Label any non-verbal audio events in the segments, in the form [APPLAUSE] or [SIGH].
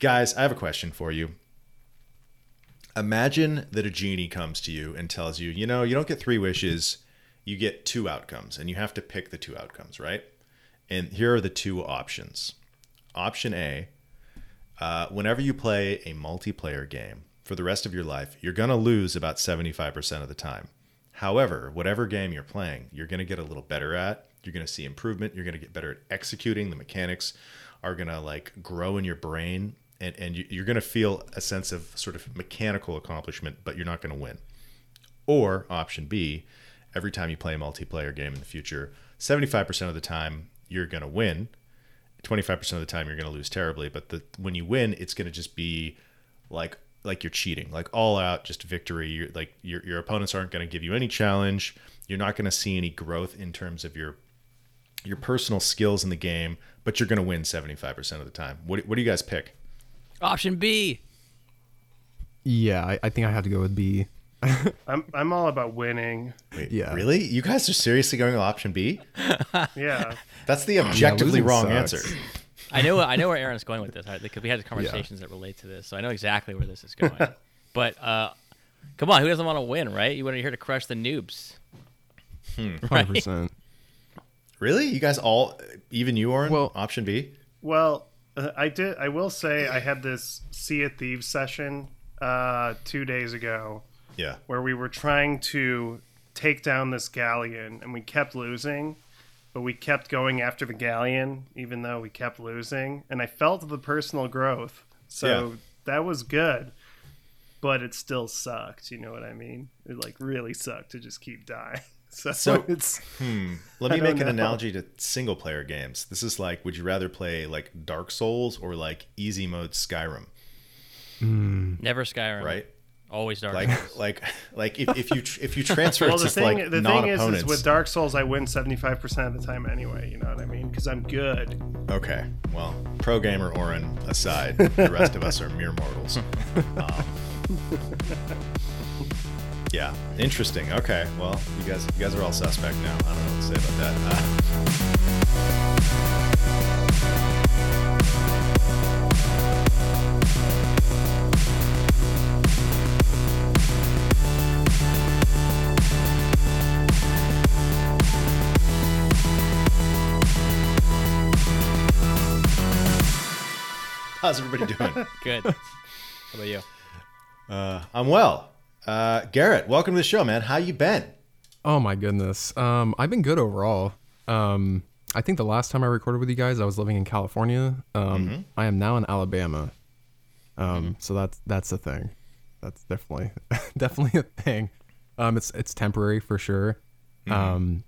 Guys, I have a question for you. Imagine that a genie comes to you and tells you, you know, you don't get three wishes, you get two outcomes, and you have to pick the two outcomes, right? And here are the two options. Option A uh, whenever you play a multiplayer game for the rest of your life, you're going to lose about 75% of the time. However, whatever game you're playing, you're going to get a little better at. You're going to see improvement. You're going to get better at executing. The mechanics are going to like grow in your brain and, and you- you're going to feel a sense of sort of mechanical accomplishment, but you're not going to win. Or option B, every time you play a multiplayer game in the future, 75% of the time you're going to win. 25% of the time you're going to lose terribly, but the when you win, it's going to just be like like you're cheating, like all out just victory. You're, like your your opponents aren't going to give you any challenge. You're not going to see any growth in terms of your your personal skills in the game, but you're going to win 75% of the time. What what do you guys pick? Option B. Yeah, I, I think I have to go with B. [LAUGHS] I'm I'm all about winning. Wait, Yeah. Really? You guys are seriously going with option B? [LAUGHS] Yeah. That's the objectively losing wrong sucks. answer. I know I know where [LAUGHS] Aaron's going with this, right? Because we had conversations that relate to this, so I know exactly where this is going. but uh, come on, who doesn't want to win, right? You want to here to crush the noobs. Hundred percent. Really? You guys all even you are Well- option B? Well, uh, I did. I will say I had this Sea of Thieves session uh, two days ago Yeah. where we were trying to take down this galleon, and we kept losing. But we kept going after the galleon, even though we kept losing. And I felt the personal growth, so Yeah. that was good. But it still sucked. You know what I mean? It like really sucked to just keep dying. [LAUGHS] [LAUGHS] So, So- it's Hmm. Let me make don't an know. analogy to single player games. This is like would you rather play like Dark Souls or like easy mode Skyrim, Never Skyrim. right? Always Dark. Souls. Like like [LAUGHS] like if, if you tr- if you [LAUGHS] transfer well, it the to thing, like the thing is, non-opponents. is, with Dark Souls, I win seventy five percent of the time anyway. You know what I mean? Because I'm good. Okay, well, pro gamer Oren aside, the rest of us are mere mortals. Um, yeah, interesting. Okay, well, you guys, you guys are all suspect now. I don't know what to say about that. Uh, [LAUGHS] how's everybody doing? [LAUGHS] Good. [LAUGHS] How about you? Uh, I'm well. Uh, Garrett, welcome to the show, man. How you been? Oh my goodness. Um, I've been good overall. Um, I think the last time I recorded with you guys, I was living in California. Um, I am now in Alabama. Um, so that's that's a thing. That's definitely [LAUGHS] definitely a thing. Um, it's it's temporary for sure. Um,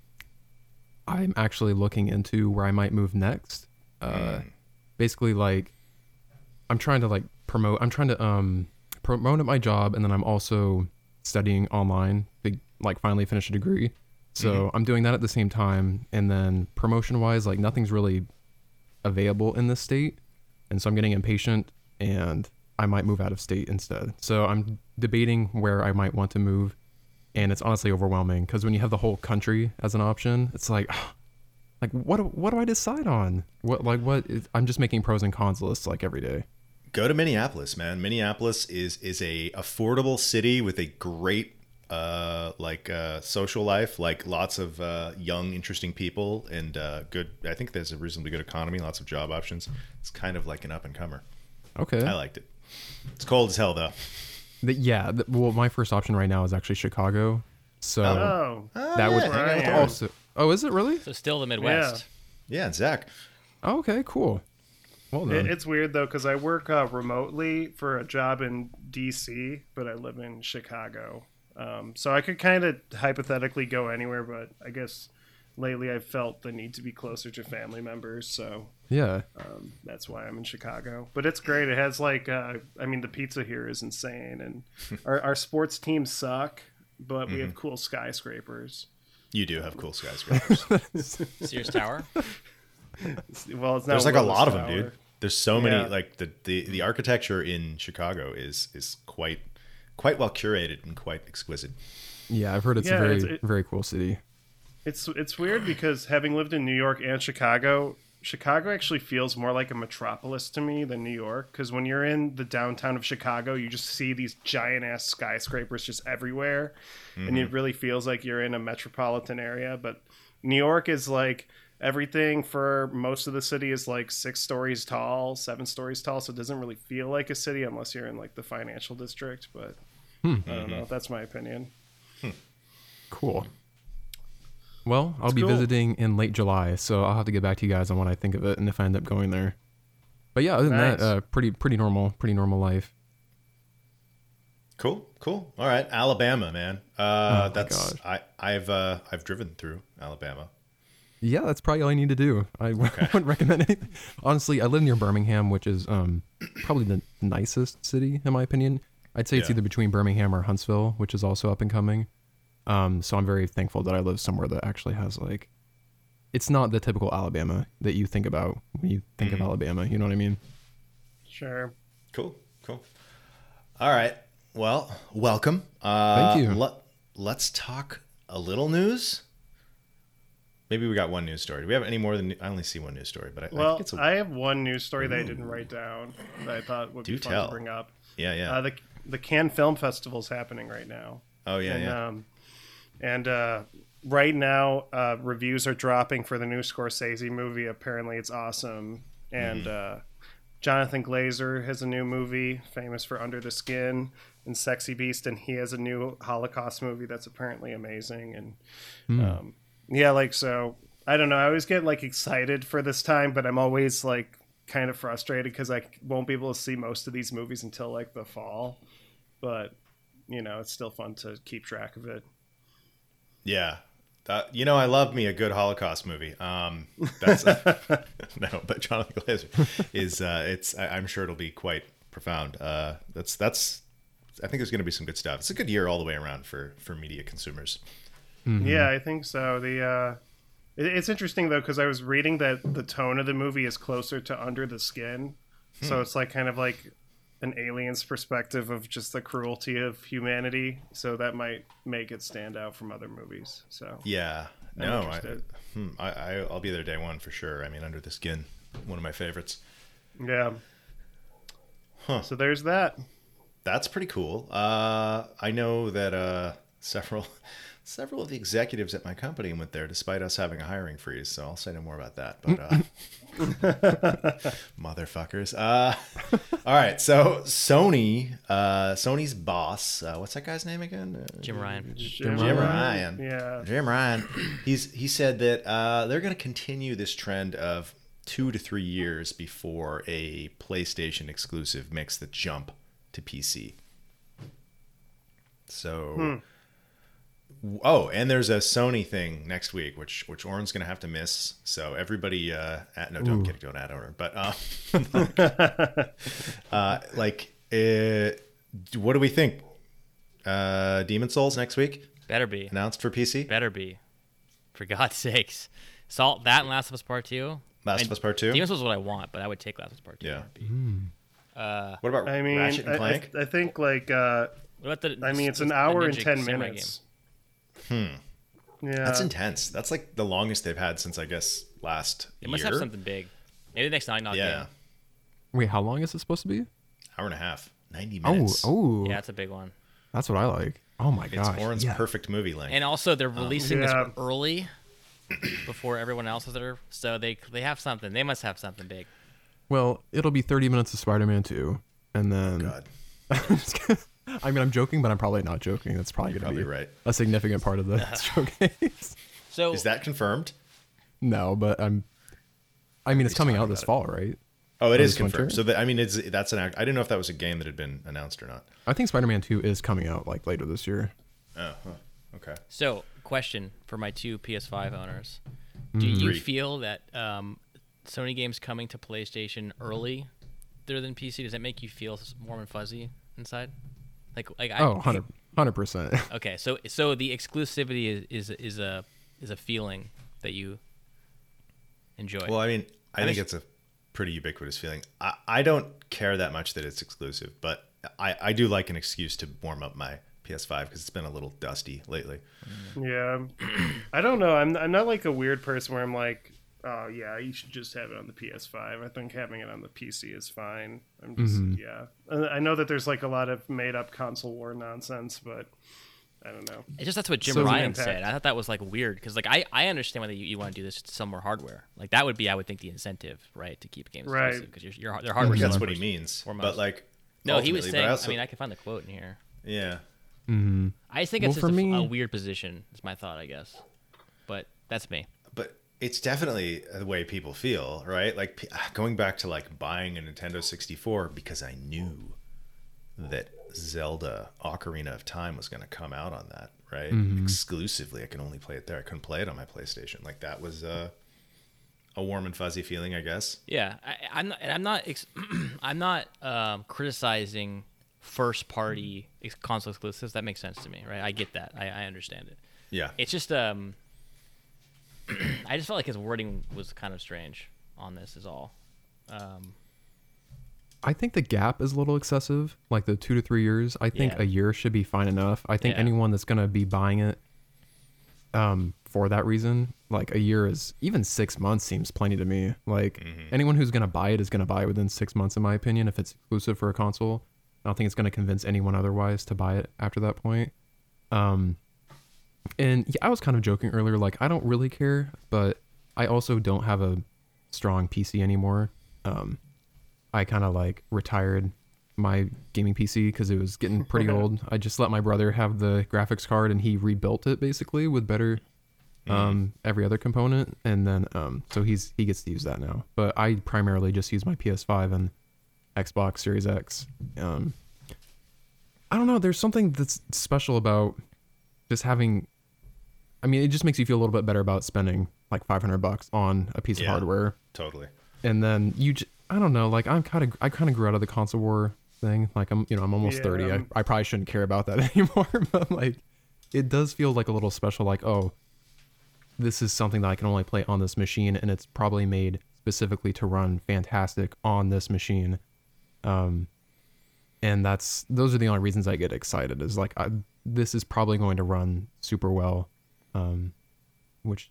I'm actually looking into where I might move next. Uh, basically like I'm trying to like promote. I'm trying to um promote at my job, and then I'm also studying online to like finally finish a degree. So mm-hmm. I'm doing that at the same time, and then promotion wise, like nothing's really available in this state, and so I'm getting impatient, and I might move out of state instead. So I'm debating where I might want to move, and it's honestly overwhelming because when you have the whole country as an option, it's like. [SIGHS] Like what? do- What do I decide on? What like what? Is, I'm just making pros and cons lists like every day. Go to Minneapolis, man. Minneapolis is is a affordable city with a great uh like uh social life like lots of uh young interesting people and uh good i think there's a reasonably good economy lots of job options it's kind of like an up and comer Okay. i liked it it's cold as hell though The- yeah. The, well, my first option right now is actually Chicago. So Oh, that would yeah, where I am. also. Oh, is it really? So still the Midwest. yeah and zach Oh, okay, cool. Well It, it's weird though because I work uh, remotely for a job in DC, but I live in Chicago. Um, so I could kind of hypothetically go anywhere, but I guess lately I've felt the need to be closer to family members, so yeah. um, that's why I'm in Chicago. But it's great. It has like, uh, I mean, the pizza here is insane, and [LAUGHS] our, our sports teams suck, but we have cool skyscrapers. you do have cool skyscrapers Sears Tower. [LAUGHS] Well, it's not there's like a Willis lot of them dude there's so many like the, the the architecture in chicago is is quite quite well curated and quite exquisite Yeah, I've heard it's Yeah, a very it's- it- very cool city. It's it's weird because having lived in New York and Chicago, Chicago actually feels more like a metropolis to me than New York because when you're in the downtown of Chicago, you just see these giant ass skyscrapers just everywhere, and it mm-hmm. really feels like you're in a metropolitan area. But New York is like everything for most of the city is like six stories tall, seven stories tall, so it doesn't really feel like a city unless you're in like the financial district. But I don't know. That's my opinion. Cool. Well, I'll be cool. visiting in late July, so I'll have to get back to you guys on what I think of it and if I end up going there. But yeah, other than Nice. that, uh, pretty pretty normal, pretty normal life. Cool, cool. All right, Alabama, man. Uh, my that's gosh. I I've uh, I've driven through Alabama. Yeah, that's probably all I need to do. I [LAUGHS] wouldn't recommend anything. Honestly, I live near Birmingham, which is um, probably the nicest city in my opinion. I'd say it's either between Birmingham or Huntsville, which is also up and coming. Um, so I'm very thankful that I live somewhere that actually has like, it's not the typical Alabama that you think about when you think Mm-hmm. of Alabama. You know what I mean? Sure. Cool, cool. All right. Well, welcome. Uh, Thank you. Let, let's talk a little news. Maybe we got one news story. Do we have any more than I only see one news story, but I, I think it's a, I have one news story that I didn't write down that I thought would Do be fun tell. to bring up. yeah, yeah. Uh, the the Cannes Film Festival is happening right now. oh, yeah, and, yeah. Um, and uh, right now, uh, reviews are dropping for the new Scorsese movie. Apparently, it's awesome. And uh, Jonathan Glazer has a new movie, famous for Under the Skin and Sexy Beast, and he has a new Holocaust movie that's apparently amazing. And Hmm. um, yeah, like so. I don't know. I always get like excited for this time, but I'm always like kind of frustrated because I won't be able to see most of these movies until like the fall. But you know, it's still fun to keep track of it. Yeah. That, you know, I love me a good Holocaust movie. Um, that's [LAUGHS] [LAUGHS] no, but Jonathan Glazer is. Uh, it's. I, I'm sure it'll be quite profound. Uh, that's that's. I think there's going to be some good stuff. It's a good year all the way around for for media consumers. Yeah, I think so. The uh, it, it's interesting though because I was reading that the tone of the movie is closer to Under the Skin, so it's like kind of like an alien's perspective of just the cruelty of humanity. So that might make it stand out from other movies. So Yeah. I'm No, I, hmm, I, I I'll be there day one for sure. I mean, Under the Skin, one of my favorites. yeah. Huh. So there's that. That's pretty cool. Uh, I know that uh, several several of the executives at my company went there despite us having a hiring freeze. So I'll say no more about that. But uh, [LAUGHS] motherfuckers. Uh, all right. So Sony, uh, Sony's boss, uh, what's that guy's name again? Uh, Jim Ryan. Jim, Jim Ryan. Yeah. Jim Ryan. He's he said that uh, they're going to continue this trend of two to three years before a PlayStation exclusive makes the jump to PC. So, oh, and there's a Sony thing next week, which which Oren's going to have to miss. So everybody, uh, at, no, don't get don't add Oren, but uh, [LAUGHS] uh, like, uh, what do we think? Uh, Demon's Souls next week Better be. announced for PC. Better be. For God's [LAUGHS] sakes. Salt that and Last of Us Part 2. Last of Us Part Two. Demon's Souls is what I want, but I would take Last of Us Part 2. Yeah. Uh, What about I mean, Ratchet and I, I, I think like uh, what about the? I mean, it's an hour and ten Samurai minutes. Hmm. Yeah. That's intense. That's like the longest they've had since I guess last year. It must year. have something big. Maybe the next Naughty Dog yeah, game. Wait, how long is it supposed to be? hour and a half, 90 minutes. oh, oh. Yeah, it's a big one. that's what I like. Oh my god, it's gosh, Oren's yeah. perfect movie length. And also, they're releasing Yeah. this early [CLEARS THROAT] before everyone else is there, so they they have something. They must have something big. Well, it'll be 30 minutes of Spider-Man 2, and then God, [LAUGHS] I mean, I'm joking, but I'm probably not joking. That's probably going to be right. a significant part of the [LAUGHS] showcase. So Is that confirmed? no, but I'm. I mean, it's coming out this about fall, right? Oh, it is this winter? confirmed. So that, I mean, it's that's an act. I didn't know if that was a game that had been announced or not. I think Spider-Man 2 is coming out like later this year. Oh, huh. okay. So, question for my two PS5 owners: Mm-hmm. Do you feel that um, Sony games coming to PlayStation early, there than PC, does that make you feel warm and fuzzy inside? Like, like I, Oh, 100 percent. [LAUGHS] Okay, so so the exclusivity is is is a is a feeling that you enjoy. Well, I mean, I I think just- it's a pretty ubiquitous feeling. I, I don't care that much that it's exclusive, but I, I do like an excuse to warm up my PS5 because it's been a little dusty lately. Yeah, [CLEARS THROAT] I don't know. I'm I'm not like a weird person where I'm like Oh yeah, you should just have it on the PS5. I think having it on the PC is fine. I'm just Mm-hmm. yeah. I know that there's like a lot of made up console war nonsense, but I don't know. It's just that's what Jim So- Ryan said. I thought that was like weird because like I, I understand whether you, you want to do this to sell more hardware. Like that would be I would think the incentive, right, to keep games Right. exclusive because your your their hardware. That's what he means. foremost. But like, No, he was ultimately, but saying. I, also- mean, I can find the quote in here. yeah. I just think Well, it's just for a, me- a weird position. Is my thought, I guess. But that's me. It's definitely the way people feel, right? Like going back to like buying a Nintendo 64 because I knew that Zelda Ocarina of Time was going to come out on that, right? Exclusively, I can only play it there. I couldn't play it on my PlayStation. Like that was uh, a warm and fuzzy feeling, I guess. Yeah, I, I'm not. And I'm not. Ex- [CLEARS THROAT] I'm not um, criticizing first party console exclusives. That makes sense to me, right? I get that. I, I understand it. Yeah. It's just um. I just felt like his wording was kind of strange on this. Is all. Um, I think the gap is a little excessive, like the two to three years. I think Yeah. a year should be fine enough. I think Yeah. anyone that's gonna be buying it, um, for that reason, like a year is even six months seems plenty to me. Like anyone who's gonna buy it is gonna buy it within six months, in my opinion. If it's exclusive for a console, I don't think it's gonna convince anyone otherwise to buy it after that point. Um, and yeah, I was kind of joking earlier, like I don't really care, but I also don't have a strong PC anymore. Um, I kind of like retired my gaming PC because it was getting pretty old. I just let my brother have the graphics card and he rebuilt it basically with better um every other component and then um so he's he gets to use that now. But I primarily just use my PS5 and Xbox Series X. Um I don't know, there's something that's special about just having I mean, it just makes you feel a little bit better about spending like 500 bucks on a piece Yeah. of hardware. Totally. and then you j- i don't know like i'm kind of i kind of grew out of the console war thing. Like i'm you know i'm almost Yeah, 30 I, um, I probably shouldn't care about that [LAUGHS] anymore but like it does feel like a little special like oh this is something that i can only play on this machine and it's probably made specifically to run fantastic on this machine. Um and that's those are the only reasons i get excited is like I, this is probably going to run super well um which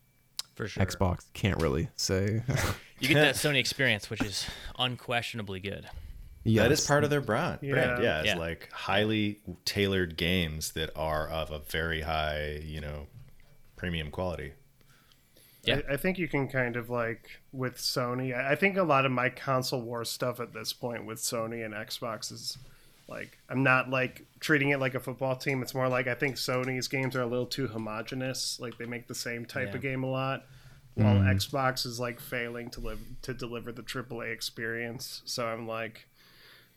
for sure. xbox can't really say You get that [LAUGHS] Sony experience, which is unquestionably good. yes. That is part of their brand. brand. Yeah. Yeah, it's Yeah. like highly tailored games that are of a very high, you know, premium quality. Yeah. I, I think you can kind of like with Sony. I, I think a lot of my console war stuff at this point with Sony and Xbox is like I'm not like treating it like a football team. It's more like I think Sony's games are a little too homogenous. Like they make the same type Yeah. of game a lot, while mm-hmm. Xbox is like failing to live to deliver the AAA experience. So I'm like.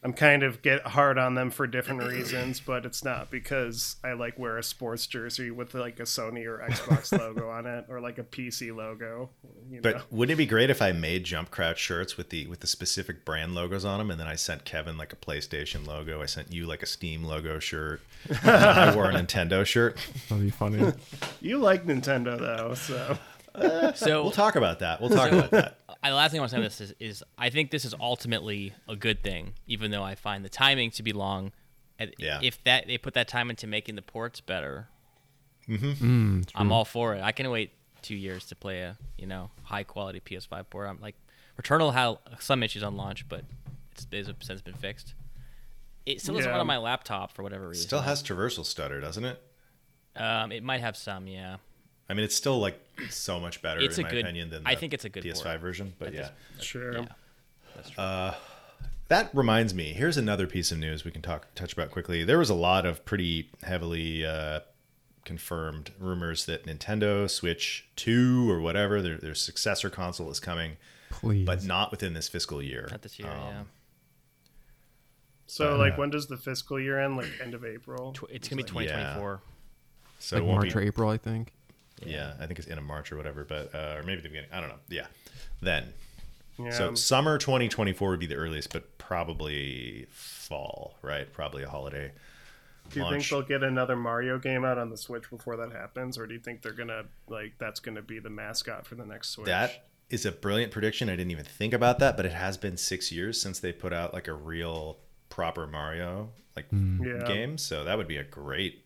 I'm kind of get hard on them for different reasons, but it's not because I like wear a sports jersey with like a Sony or Xbox [LAUGHS] logo on it, or like a PC logo. You know? But wouldn't it be great if I made Jump Crouch shirts with the with the specific brand logos on them, and then I sent Kevin like a PlayStation logo, I sent you like a Steam logo shirt, and I wore a [LAUGHS] Nintendo shirt. That'd be funny. you like Nintendo though, so So We'll talk about that. We'll talk about that. I, the last thing I want to say about this is, is I think this is ultimately a good thing, even though I find the timing to be long. Yeah. If that they put that time into making the ports better, Mm, it's I'm all for it. I can wait two years to play a you know high quality PS5 port. I'm like Returnal had some issues on launch, but it's, it's since been fixed. It still doesn't Yeah. run on my laptop for whatever reason. Still has traversal stutter, doesn't it? Um, it might have some, yeah. I mean, it's still like so much better It's in a my good- opinion than I think it's a good PS5 port. version. But At yeah, this- sure. Yeah, that's true. That reminds me. Here's another piece of news we can talk touch about quickly. There was a lot of pretty heavily uh, confirmed rumors that Nintendo Switch Two or whatever their their successor console is coming, Please. but not within this fiscal year. Not this year, Um, yeah. So like, when does the fiscal year end? Like end of April. Tw- It's gonna be yeah. 2024. So like March be, or April, I think. Yeah, I think it's in a March or whatever, but uh, or maybe the beginning. I don't know. Yeah, then. Yeah. So summer 2024 would be the earliest, but probably fall, right? Probably a holiday. do you think they'll get another Mario game out on the Switch before that happens, or do you think they're gonna like that's gonna be the mascot for the next Switch? That is a brilliant prediction. I didn't even think about that, but it has been six years since they put out like a real proper Mario like Yeah. game. So that would be a great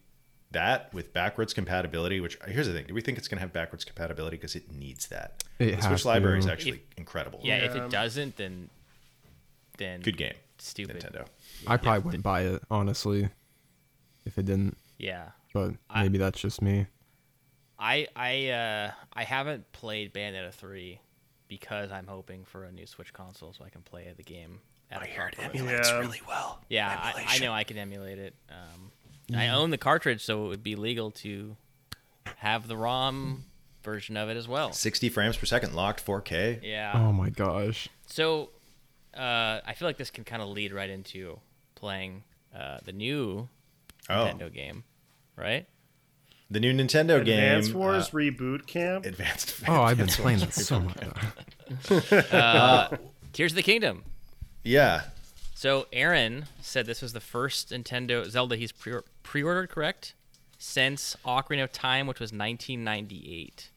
that with backwards compatibility, which here's the thing: do we think it's going to have backwards compatibility because it needs that? It the has Switch library is to. actually incredible. Yeah, if it doesn't, then then good game, Stupid. Nintendo. I probably wouldn't buy it honestly, if it didn't. Yeah, But I- maybe that's just me. I I uh I haven't played Bayonetta three because I'm hoping for a new Switch console so I can play the game. At a proper rate. emulates Yeah. really well. Yeah, I, I know I can emulate it. Um, I own the cartridge, so it would be legal to have the ROM version of it as well. 60 frames per second, locked 4K. Yeah. Oh my gosh. So, uh, I feel like this can kind of lead right into playing uh, the new Oh, Nintendo game, right? the new Nintendo Advance game. Wars uh, Reboot Camp. Advanced. Oh, I've been Advanced playing Wars that so Reboot. much. [LAUGHS] Uh, Tears of the Kingdom. Yeah, So Aaron said this was the first Nintendo Zelda he's pre- pre-ordered, correct? Since Ocarina of Time, which was 1998.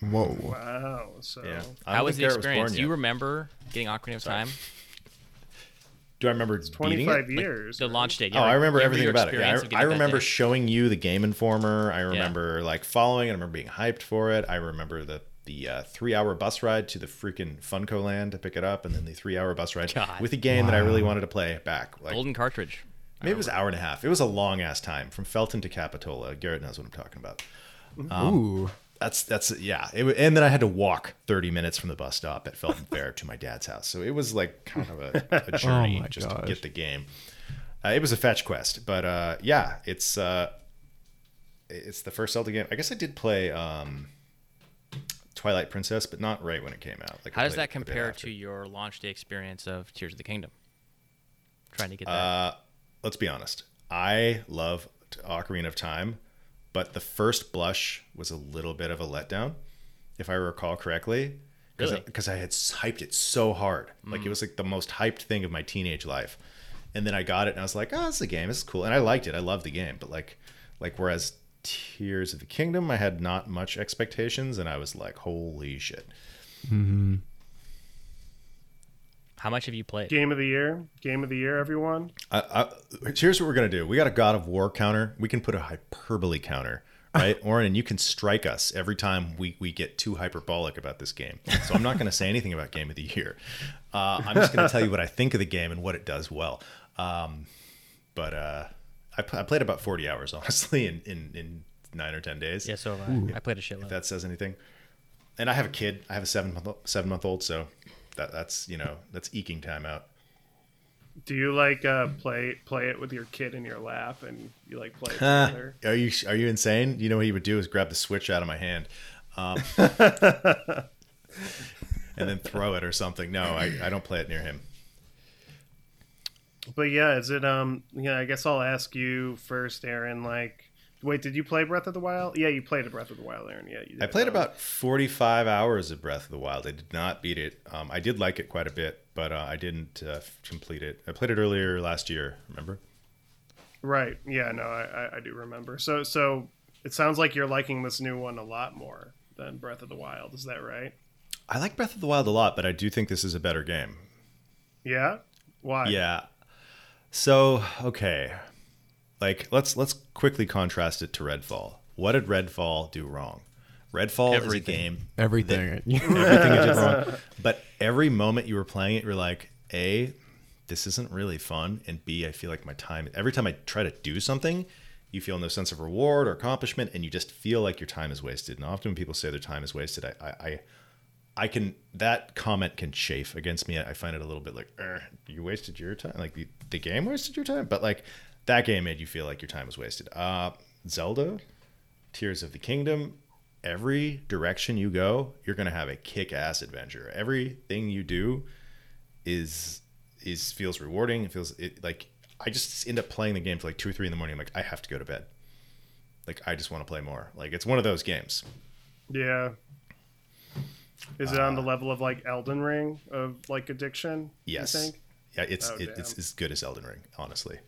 Whoa. Wow. So yeah. How was the experience? born Do you remember getting Ocarina of Sorry. Time? Do I remember beating it? 25 Like, years. the launch date. Yeah, Oh, I remember everything about it. Yeah, I, I remember showing you the Game Informer. I remember like following it. I remember being hyped for it. I remember the the uh, three hour bus ride to the freaking FuncoLand to pick it up, and then the three hour bus ride God. with a game that I really wanted to play back. Like Golden cartridge. Maybe it was an hour and a half. It was a long ass time from Felton to Capitola. Garrett knows what I'm talking about. Um, Ooh. That's that's yeah. It, wa- and then I had to walk 30 minutes from the bus stop at Felton Faire to my dad's house. So it was like kind of a, a [LAUGHS] journey my just to get the game. Uh, it was a fetch quest, but uh, yeah, it's uh, it's the first Zelda game. I guess I did play um, Twilight Princess, but not right when it came out. Like I How does played that it a bit compare after. to your launch day experience of Tears of the Kingdom? Trying to get that. Uh, let's be honest. I love Ocarina of Time, but the first blush was a little bit of a letdown, if I recall correctly. Really? Because I had hyped it so hard. Like Mm. it was like the most hyped thing of my teenage life. And then I got it and I was like, oh, it's a game. It's cool. And I liked it. I loved the game. But like, like whereas Tears of the Kingdom, I had not much expectations and I was like, holy shit. How much have you played? Game of the year. Game of the year, everyone. I, I, here's what we're gonna do. We got a God of War counter. We can put a hyperbole counter, right, [LAUGHS] Oren? And you can strike us every time we we get too hyperbolic about this game. So I'm not gonna say anything about Game of the Year. Uh, I'm just gonna tell you what I think of the game and what it does well. Um, but uh, I, I played about 40 hours, honestly, in in, in nine or ten days. Yeah, so have I. I played a shitload. If that says anything. And I have a kid. I have a seven month seven month old, so that that's you know that's eking time out. Do you like uh, play play it with your kid in your lap and you like play it Huh. together? Are you are you insane? You know what he would do is grab the switch out of my hand, um, [LAUGHS] and then throw it or something. No, I, I don't play it near him. But yeah, is it um yeah, I guess I'll ask you first, Aaron, like wait, did you play Breath of the Wild? Yeah, you played a Breath of the Wild, Aaron. Yeah, you did. I played Um, about forty five hours of Breath of the Wild. I did not beat it. Um, I did like it quite a bit, but uh, I didn't uh, complete it. I played it earlier last year. Remember? Right. Yeah, no, I, I, I do remember. So so it sounds like you're liking this new one a lot more than Breath of the Wild, is that right? I like Breath of the Wild a lot, but I do think this is a better game. Yeah? Why? Yeah. So okay, like let's let's quickly contrast it to Redfall. What did Redfall do wrong? Redfall is a game Everything. [LAUGHS] [LAUGHS] everything it did wrong. But every moment you were playing it, you're like, A, this isn't really fun. And B, I feel like my time, every time I try to do something, you feel no sense of reward or accomplishment, and you just feel like your time is wasted. And often when people say their time is wasted, I, I, I, I can, that comment can chafe against me. I find it a little bit like, "Er, you wasted your time. Like the, the game wasted your time. But like that game made you feel like your time was wasted. Uh, Zelda, Tears of the Kingdom, every direction you go, you're going to have a kick-ass adventure. Everything you do is is feels rewarding. It feels it, like I just end up playing the game for like two or three in the morning. I'm like, I have to go to bed. Like I just want to play more. Like it's one of those games. Yeah. Is it Uh, on the level of like Elden Ring of like addiction? Yes. Yeah, it's Oh, it, it's as good as Elden Ring, honestly.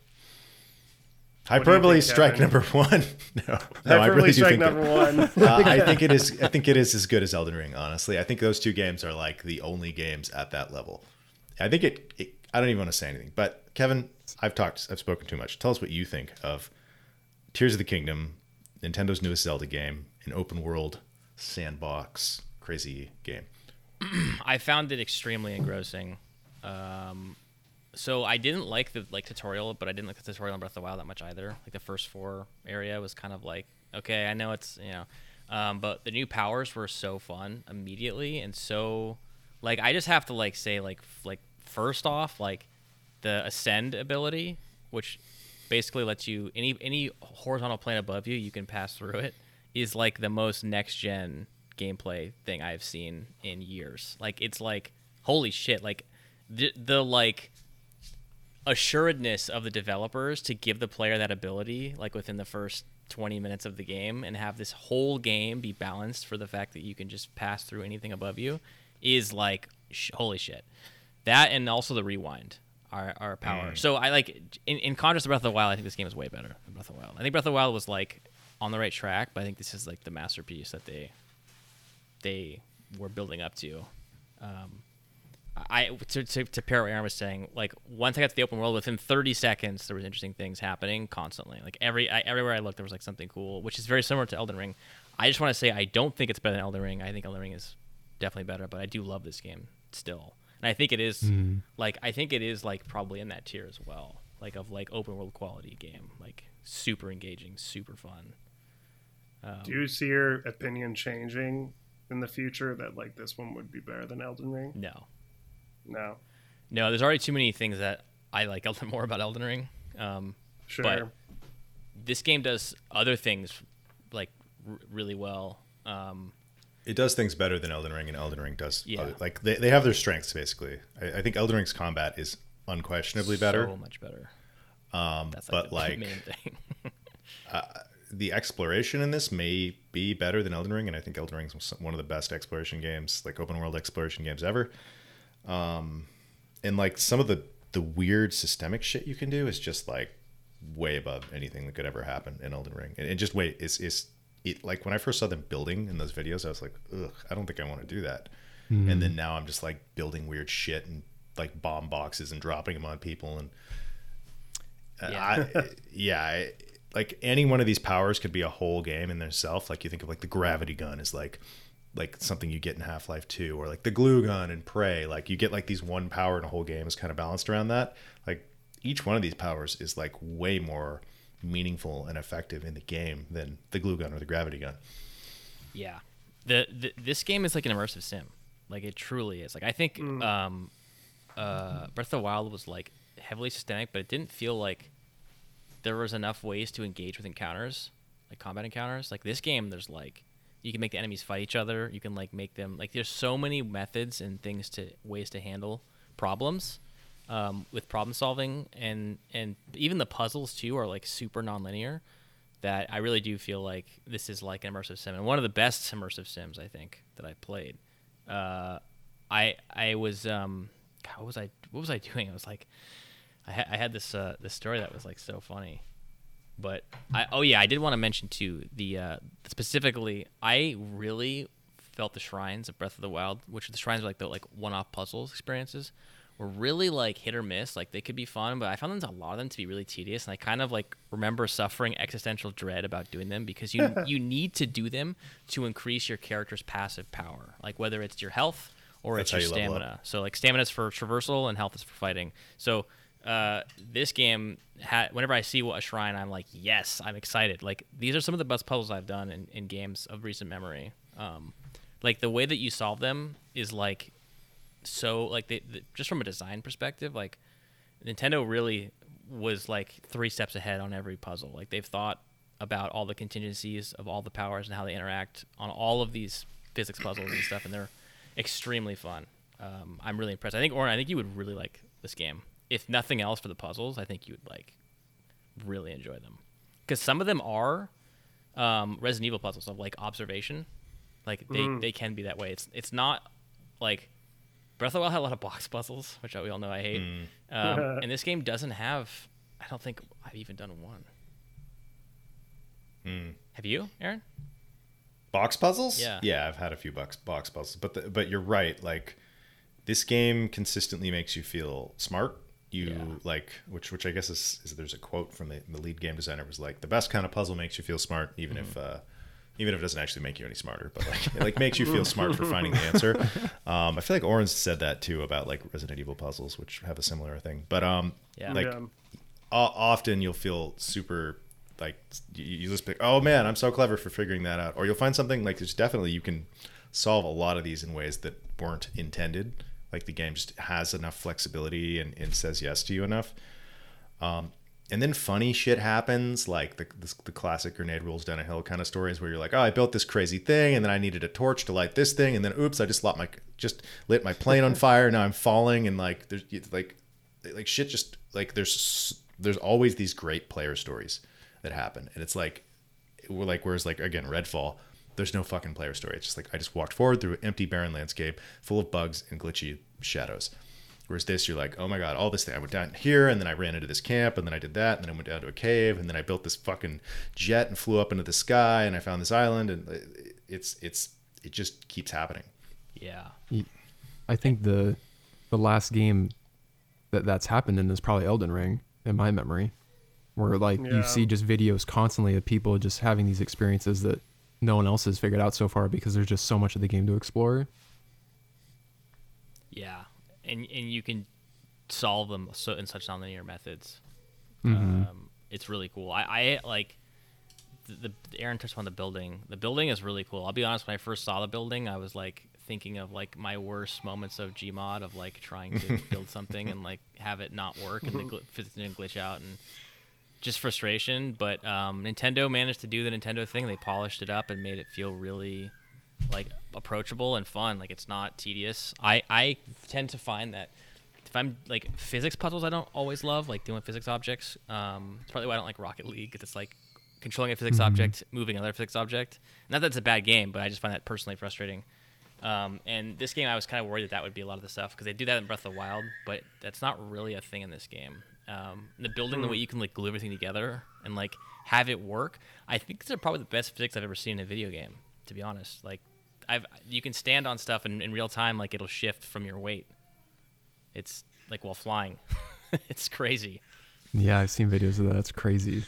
Do you Hyperbole think, strike Kevin? number one. [LAUGHS] no, no, I Hyperbole really do strike think that- number one. [LAUGHS] uh, I think it is. I think it is as good as Elden Ring. Honestly, I think those two games are like the only games at that level. I think it. it I don't even want to say anything. But Kevin, I've talked. I've spoken too much. Tell us what you think of Tears of the Kingdom, Nintendo's newest Zelda game, an open world sandbox crazy game. [CLEARS THROAT] I found it extremely engrossing. Um, so I didn't like the like tutorial, but I didn't like the tutorial in Breath of the Wild that much either. Like the first four area was kind of like, okay, I know it's you know, um, but the new powers were so fun immediately and so like I just have to like say like f- like first off like the ascend ability, which basically lets you any any horizontal plane above you, you can pass through it, is like the most next gen gameplay thing I've seen in years. Like it's like holy shit, like the the like assuredness of the developers to give the player that ability like within the first 20 minutes of the game and have this whole game be balanced for the fact that you can just pass through anything above you is like sh- holy shit. That and also the rewind are, are power. Mm. So I like in, in contrast to Breath of the Wild, I think this game is way better than Breath of the Wild. I think Breath of the Wild was like on the right track, but I think this is like the masterpiece that they they were building up to. Um, I to, to, to pair what Aaron was saying, like once I got to the open world, within 30 seconds there was interesting things happening constantly. Like every I, everywhere I looked, there was like something cool, which is very similar to Elden Ring. I just want to say I don't think it's better than Elden Ring. I think Elden Ring is definitely better, but I do love this game still, and I think it is like I think it is like probably in that tier as well, like of like open world quality game, like super engaging, super fun. Um, Do you see your opinion changing in the future that like this one would be better than Elden Ring? no, No. no, there's already too many things that I like [LAUGHS] Elden more about Elden Ring. Um, Sure. But- this game does other things like r- really well. Um, It does things better than Elden Ring, and Elden Ring does Yeah. other, like they, they have their strengths basically. I, I think Elden Ring's combat is unquestionably better. so much better. Um, That's but the like main thing. [LAUGHS] the exploration in this may be better than Elden Ring, and I think Elden Ring is one of the best exploration games, like open world exploration games ever. Um, and like some of the the weird systemic shit you can do is just like way above anything that could ever happen in Elden Ring. And, and just wait, it's it's it like when I first saw them building in those videos, I was like, ugh, I don't think I want to do that. And then now I'm just like building weird shit and like bomb boxes and dropping them on people and uh, Yeah. I, [LAUGHS] yeah, I, like any one of these powers could be a whole game in themselves. Like you think of like the gravity gun is like like something you get in Half Life Two, or like the glue gun and Prey. Like you get like these one power in a whole game is kind of balanced around that. Like each one of these powers is like way more meaningful and effective in the game than the glue gun or the gravity gun. yeah, the, the this game is like an immersive sim. Like it truly is. Like I think um, uh, Breath of the Wild was like heavily systemic, but it didn't feel like there was enough ways to engage with encounters, like combat encounters. Like this game, there's like you can make the enemies fight each other. You can like make them like there's so many methods and things to ways to handle problems um, with problem solving and and even the puzzles too are like super nonlinear. That I really do feel like this is like an immersive sim and one of the best immersive sims I think that I played. Uh, I I was um God, what was I what was I [LAUGHS] doing? I was like I, ha- I had this uh, this story that was like so funny. But I oh yeah, I did want to mention too the uh, specifically I really felt the shrines of Breath of the Wild, which the shrines are like the like one-off puzzles experiences, were really like hit or miss. Like they could be fun, but I found them a lot of them to be really tedious, and I kind of like remember suffering existential dread about doing them because you [LAUGHS] you need to do them to increase your character's passive power, like whether it's your health or That's it's your you stamina. So like stamina is for traversal and health is for fighting. So uh, this game, ha- whenever I see a shrine, I'm like, yes, I'm excited. Like these are some of the best puzzles I've done in, in games of recent memory. Um, like the way that you solve them is like so like they, the, just from a design perspective, like Nintendo really was like three steps ahead on every puzzle. Like they've thought about all the contingencies of all the powers and how they interact on all of these physics puzzles and stuff, and they're extremely fun. Um, I'm really impressed. I think Oren, I think you would really like this game. If nothing else for the puzzles, I think you would like really enjoy them because some of them are um, Resident Evil puzzles of like observation. Like they, they can be that way. It's it's not like Breath of the Wild had a lot of box [LAUGHS] puzzles, which we all know I hate. Um, [LAUGHS] and this game doesn't have. I don't think I've even done one. Have you, Aaron? Box puzzles? Yeah. Yeah, I've had a few box box puzzles, but the, but you're right. Like this game consistently makes you feel smart you Yeah. like which which I guess is, is there's a quote from the, the lead game designer was like the best kind of puzzle makes you feel smart even if uh even if it doesn't actually make you any smarter, but like it like makes you feel smart for finding the answer. [LAUGHS] Um, I feel like Oren said that too about like Resident Evil puzzles, which have a similar thing. But um, Yeah. like Yeah. o- often you'll feel super like you, you just pick, oh man, I'm so clever for figuring that out, or you'll find something like there's definitely you can solve a lot of these in ways that weren't intended. Like the game just has enough flexibility and, and says yes to you enough. Um, and then funny shit happens, like the, the the classic grenade rolls down a hill kind of stories, where you're like, oh, I built this crazy thing, and then I needed a torch to light this thing, and then oops, I just lit my just lit my plane on fire. Now I'm falling, and like there's like like shit just like there's there's always these great player stories that happen, and it's like we're like whereas like again Redfall, there's no fucking player story. It's just like I just walked forward through an empty barren landscape full of bugs and glitchy shadows. Whereas this, you're like, oh my god, all this thing. I went down here, and then I ran into this camp, and then I did that, and then I went down to a cave, and then I built this fucking jet and flew up into the sky, and I found this island, and uh, it's it's it just keeps happening. Yeah. I think the the last game that that's happened in is probably Elden Ring in my memory, where like Yeah. you see just videos constantly of people just having these experiences that no one else has figured out so far because there's just so much of the game to explore. Yeah, and and you can solve them so in such nonlinear methods. Mhm. Um, it's really cool. I, I like the, the Aaron touched on the building. The building is really cool. I'll be honest. When I first saw the building, I was like thinking of like my worst moments of Gmod of like trying to [LAUGHS] build something and like have it not work and the gl- glitch out and just frustration. But um, Nintendo managed to do the Nintendo thing. They polished it up and made it feel really like approachable and fun. Like it's not tedious. I I tend to find that if I'm like physics puzzles, I don't always love like doing physics objects. Um, it's probably why I don't like Rocket League because it's like controlling a physics object, moving another physics object. Not that it's a bad game, but I just find that personally frustrating. Um, and this game, I was kind of worried that that would be a lot of the stuff because they do that in Breath of the Wild, but that's not really a thing in this game. Um, the building, the way you can like glue everything together and like have it work, I think these are probably the best physics I've ever seen in a video game. To be honest, like I've you can stand on stuff and in real time, like it'll shift from your weight. It's like while flying. [LAUGHS] it's crazy. Yeah, I've seen videos of that. It's crazy.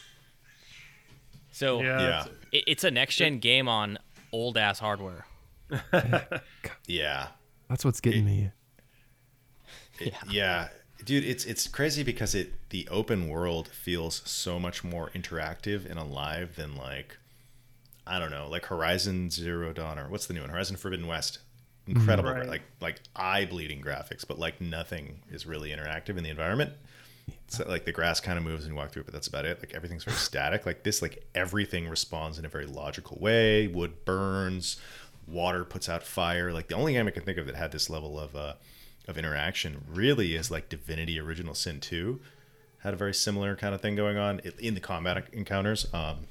So Yeah. Yeah, it, it's a next gen game on old ass hardware. [LAUGHS] yeah. That's what's getting me. It- [LAUGHS] yeah. Dude it's it's crazy because it the open world feels so much more interactive and alive than like i don't know like horizon zero dawn or what's the new one? Horizon forbidden west. Incredible Right. like like eye bleeding graphics but like nothing is really interactive in the environment. So like the grass kind of moves and you walk through it but that's about it. Like everything's very static. Like this like everything responds in a very logical way. Wood burns water puts out fire. Like the only game i can think of that had this level of uh of interaction really is like divinity original sin 2 had a very similar kind of thing going on in the combat encounters um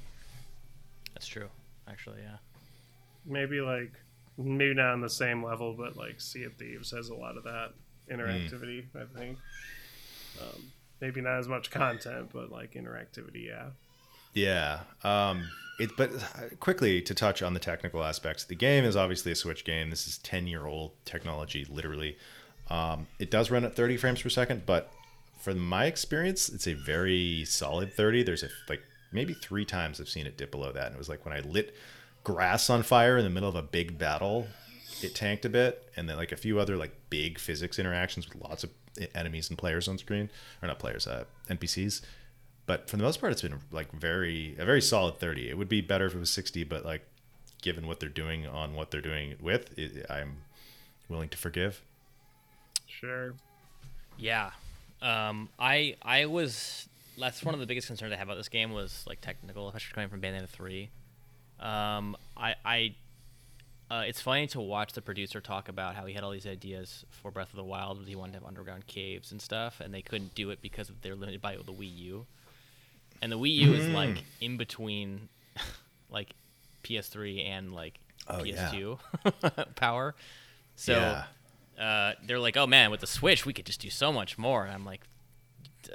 That's true, actually. Yeah. maybe like maybe not on the same level, but like Sea of Thieves has a lot of that interactivity. I think. Um, maybe not as much content, but like interactivity. Yeah. Yeah. Um, it, but uh, quickly to touch on the technical aspects, the game is obviously a Switch game. This is 10 year old technology, literally. Um, it does run at 30 frames per second, but from my experience, it's a very solid 30. There's a, like maybe three times I've seen it dip below that. And it was like when I lit grass on fire in the middle of a big battle, it tanked a bit. And then like a few other like big physics interactions with lots of enemies and players on screen, or not players, uh, NPCs but for the most part it's been like very a very solid 30 it would be better if it was 60 but like given what they're doing on what they're doing it with it, i'm willing to forgive Sure. Yeah. Um, I I was that's one of the biggest concerns I have about this game was like technical, especially coming from Bayonetta three. Um, I I uh, it's funny to watch the producer talk about how he had all these ideas for Breath of the Wild. He wanted to have underground caves and stuff, and they couldn't do it because of they're limited by the Wii U. And the Wii U is like in between, [LAUGHS] like PS3 and like Oh. PS2 [LAUGHS] power. So Yeah. Uh, they're like, "Oh man, with the Switch, we could just do so much more." And I'm like,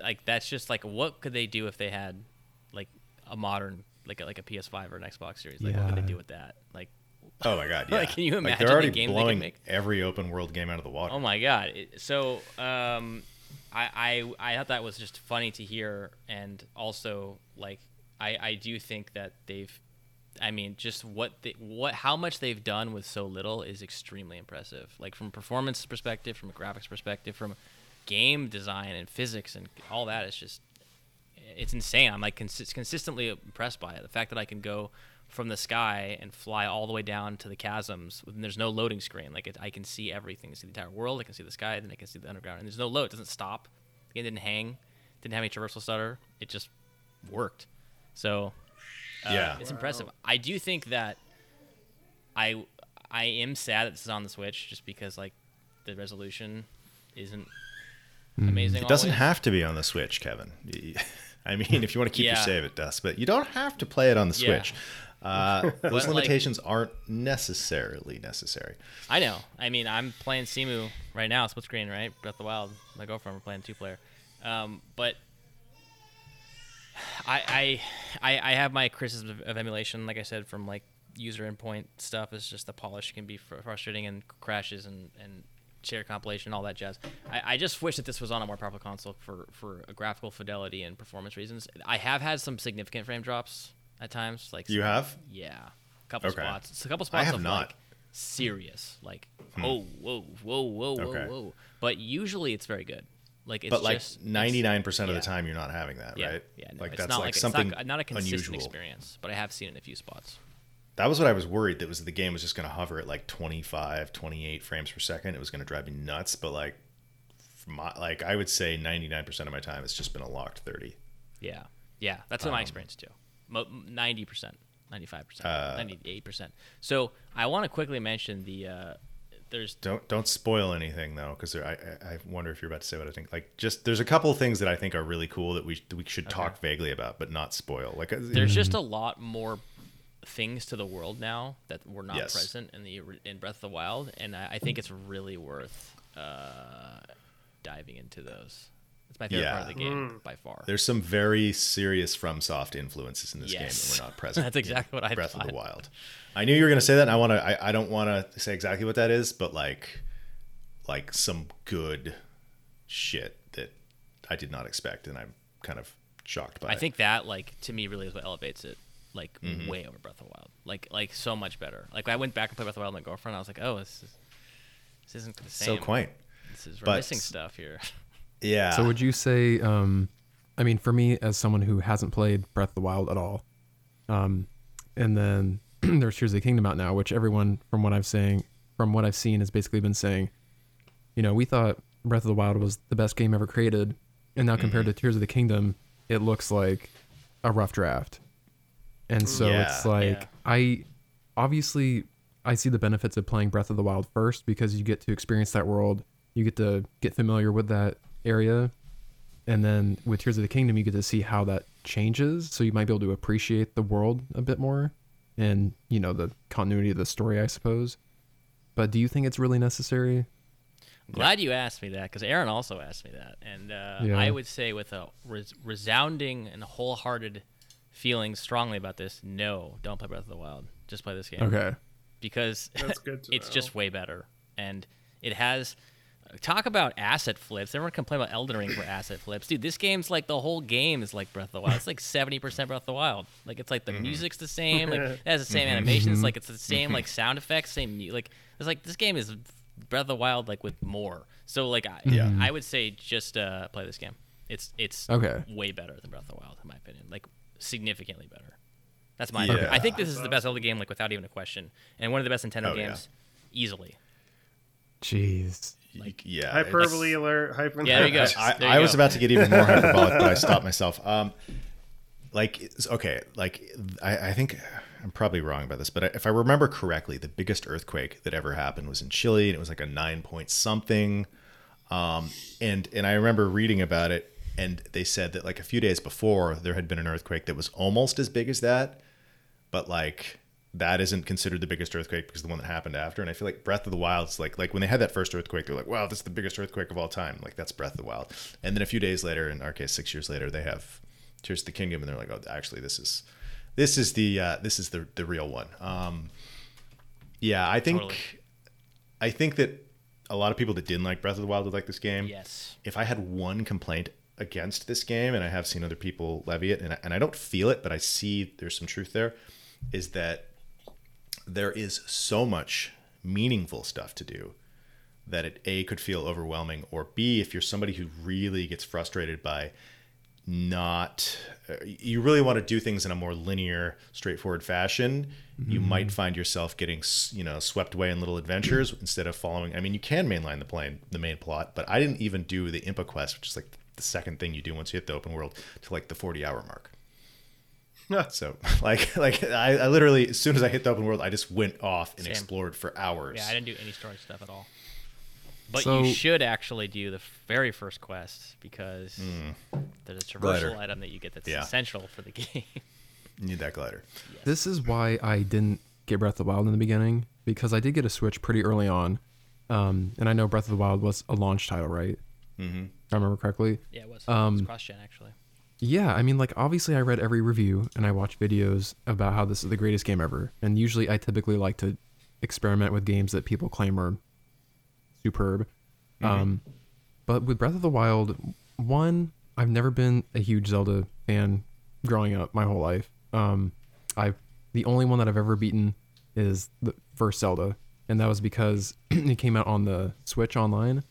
like that's just like, what could they do if they had like a modern, like a, like a PS5 or an Xbox Series? Like, what could they do with that? Like, oh my god [LAUGHS] yeah Like, can you imagine they're the already games they could blowing make? every open world game out of the water oh my god! It, so, um, I, I I thought that was just funny to hear, and also like I I do think that they've, I mean, just what they, what how much they've done with so little is extremely impressive. Like from a performance perspective, from a graphics perspective, from game design and physics and all that. It's just it's insane. I'm like cons- consistently impressed by it. The fact that I can go from the sky and fly all the way down to the chasms. And there's no loading screen. Like it, I can see everything. I see the entire world. I can see the sky. Then I can see the underground. And there's no load. It doesn't stop. It didn't hang. Didn't have any traversal stutter. It just worked. So uh, Yeah. it's impressive. I do think that I I am sad that this is on the Switch just because like the resolution isn't amazing. It doesn't have to be on the Switch, Kevin. [LAUGHS] I mean, if you want to keep your save, it does, but you don't have to play it on the Yeah. Switch. Uh, [LAUGHS] those But, like- limitations aren't necessarily necessary. I know. I mean, I'm playing Cemu right now, split screen, right? Breath of the Wild. My girlfriend, we're playing two player. Um, but I, I, I, have my criticisms of, of emulation, like I said, from like user endpoint stuff. It's just the polish can be fr- frustrating and crashes and, and shader compilation, all that jazz. I, I just wish that this was on a more powerful console for, for a graphical fidelity and performance reasons. I have had some significant frame drops at times. Like You have? yeah, a couple Okay. spots. It's a couple spots. I have not. Like, serious, like whoa, whoa, whoa, whoa, whoa, Okay. whoa. But usually it's very good. Like it's But like ninety nine percent of yeah. the time, you're not having that, yeah, right? Yeah, no, like that's not like like something not, not a consistent unusual. experience. But I have seen it in a few spots. That was what I was worried that was the game was just going to hover at like 25, 28 frames per second. It was going to drive me nuts. But like, my, like I would say ninety nine percent of my time, it's just been a locked thirty. Yeah, yeah, that's been my experience too. Ninety percent, ninety-five percent, Uh, ninety-eight percent. So I want to quickly mention the. Uh, there's Don't don't spoil anything though, because I I I wonder if you're about to say what I think. Like, just there's a couple of things that I think are really cool that we that we should talk vaguely about, but not spoil. Like, uh, there's just a lot more things to the world now that were not Yes. present in the in Breath of the Wild, and I, I think it's really worth uh, diving into those. It's my favorite part of the Yeah. game by far. there's some very serious FromSoft influences in this game Yes. that were not [LAUGHS] present. That's exactly what I Breath of the Wild. I knew you were going to say that. And I want to. I, I don't want to say exactly what that is, but like, like some good shit that I did not expect, and I'm kind of shocked by. I it. think that like to me really is what elevates it like Mm-hmm. way over Breath of the Wild. Like like so much better. Like I went back and played Breath of the Wild with my girlfriend. I was like, oh, this is this isn't the same. so quaint. This is we're but- missing stuff here. [LAUGHS] Yeah. So would you say, um, I mean, for me as someone who hasn't played Breath of the Wild at all, um, and then [CLEARS THROAT] there's Tears of the Kingdom out now, which everyone from what I've saying, from what I've seen, has basically been saying, you know, we thought Breath of the Wild was the best game ever created, and now compared to Tears of the Kingdom, it looks like a rough draft. And so it's like Yeah. I obviously I see the benefits of playing Breath of the Wild first because you get to experience that world, you get to get familiar with that area, and then with Tears of the Kingdom, you get to see how that changes. So you might be able to appreciate the world a bit more, and you know the continuity of the story, I suppose. But do you think it's really necessary? I'm glad you asked me that because Aaron also asked me that, and uh, Yeah. I would say with a res- resounding and wholehearted feeling strongly about this, no, don't play Breath of the Wild. Just play this game. Okay. because That's [LAUGHS] good it's know. just way better, and it has. Talk about asset flips. Everyone complain about Elden Ring for asset flips, dude. This game's like the whole game is like Breath of the Wild. It's like seventy percent Breath of the Wild. Like it's like the mm-hmm. music's the same. Like [LAUGHS] it has the same mm-hmm. animations. Like it's the same mm-hmm. like sound effects. Same mu- like it's like this game is Breath of the Wild like with more. So like I, Yeah. I would say just uh, play this game. It's it's Okay. way better than Breath of the Wild in my opinion. Like significantly better. That's my. Yeah. I think this is the best Zelda game, like without even a question, and one of the best Nintendo Oh, yeah. games, easily. Jeez. Like, yeah. Hyperbole alert. Hyper. Yeah, there you go. I, There you I was about to get even more [LAUGHS] hyperbolic, but I stopped myself. Um, like, okay, like I, I think I'm probably wrong about this, but if I remember correctly, the biggest earthquake that ever happened was in Chile, and it was like a nine point something. Um, and and I remember reading about it, and they said that like a few days before there had been an earthquake that was almost as big as that, but like that isn't considered the biggest earthquake because the one that happened after. And I feel like Breath of the Wild's like like when they had that first earthquake, they're like, wow, this is the biggest earthquake of all time. Like that's Breath of the Wild. And then a few days later, in our case, six years later, they have Tears of the Kingdom, and they're like, oh, actually, this is this is the uh, this is the the real one. Um, yeah, I think Totally. I think that a lot of people that didn't like Breath of the Wild would like this game. Yes. If I had one complaint against this game, and I have seen other people levy it, and I, and I don't feel it, but I see there's some truth there, is that there is so much meaningful stuff to do that it a could feel overwhelming, or b if you're somebody who really gets frustrated by not uh, you really want to do things in a more linear straightforward fashion you might find yourself getting you know swept away in little adventures [CLEARS THROAT] instead of following i mean you can mainline the plane the main plot but i didn't even do the impa quest which is like the second thing you do once you hit the open world to like the 40 hour mark [LAUGHS] so like like I, I literally as soon as i hit the open world i just went off and Same. explored for hours Yeah, I didn't do any story stuff at all. But So- you should actually do the very first quest because there's a traversal Glider. item that you get that's Yeah. essential for the [LAUGHS] game. You need that glider This is why I didn't get Breath of the Wild in the beginning because I did get a Switch pretty early on, um, and I know Breath of the Wild was a launch title, right? Mm-hmm. If I remember correctly. yeah, it was. Um, it was cross gen actually. Yeah, I mean, like obviously, I read every review and I watch videos about how this is the greatest game ever. And usually, I typically like to experiment with games that people claim are superb. Um, but with Breath of the Wild, one, I've never been a huge Zelda fan growing up my whole life. Um, I the only one that I've ever beaten is the first Zelda, and that was because [CLEARS THROAT] it came out on the Switch online,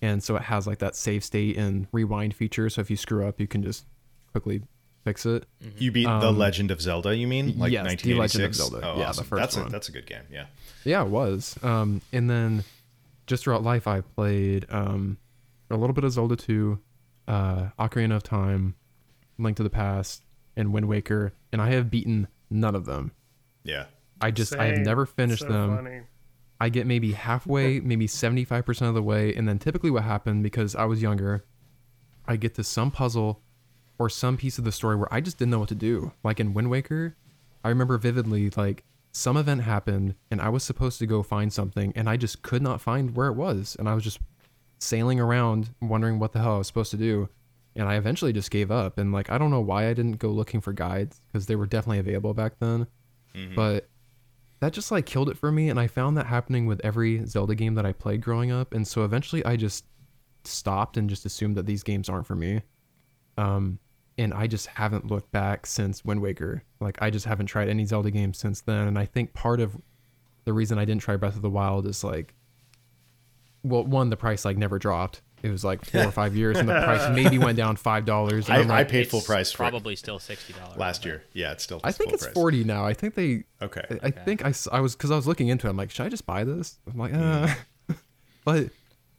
and so it has like that save state and rewind feature. So if you screw up, you can just quickly fix it. you beat the legend of zelda you mean like Um, yes, The Legend of Zelda. oh Yeah, the awesome. first that's a that's a good game yeah Yeah, it was. Um, and then just throughout life, I played um, a little bit of Zelda 2, uh, Ocarina of Time, Link to the Past, and Wind Waker, and I have beaten none of them. yeah I just I have never finished So them. funny. I get maybe halfway, [LAUGHS] maybe 75% of the way, and then typically what happened because I was younger, I get to some puzzle or some piece of the story where I just didn't know what to do. Like in Wind Waker, I remember vividly like some event happened and I was supposed to go find something and I just could not find where it was and I was just sailing around wondering what the hell I was supposed to do. And I eventually just gave up and like I don't know why I didn't go looking for guides because they were definitely available back then. But that just like killed it for me and i found that happening with every zelda game that i played growing up and so eventually i just stopped and just assumed that these games aren't for me um and i just haven't looked back since wind waker like i just haven't tried any zelda games since then and i think part of the reason i didn't try breath of the wild is like well one the price like never dropped it was like four or five years and the price [LAUGHS] maybe went down five dollars I, I'm I paid full price for it probably still sixty dollars last year yeah it's still i think full it's price. 40 now i think they okay I- I think I, s- I was because I was looking into it. I'm like, should I just buy this? I'm like, uh. [LAUGHS] but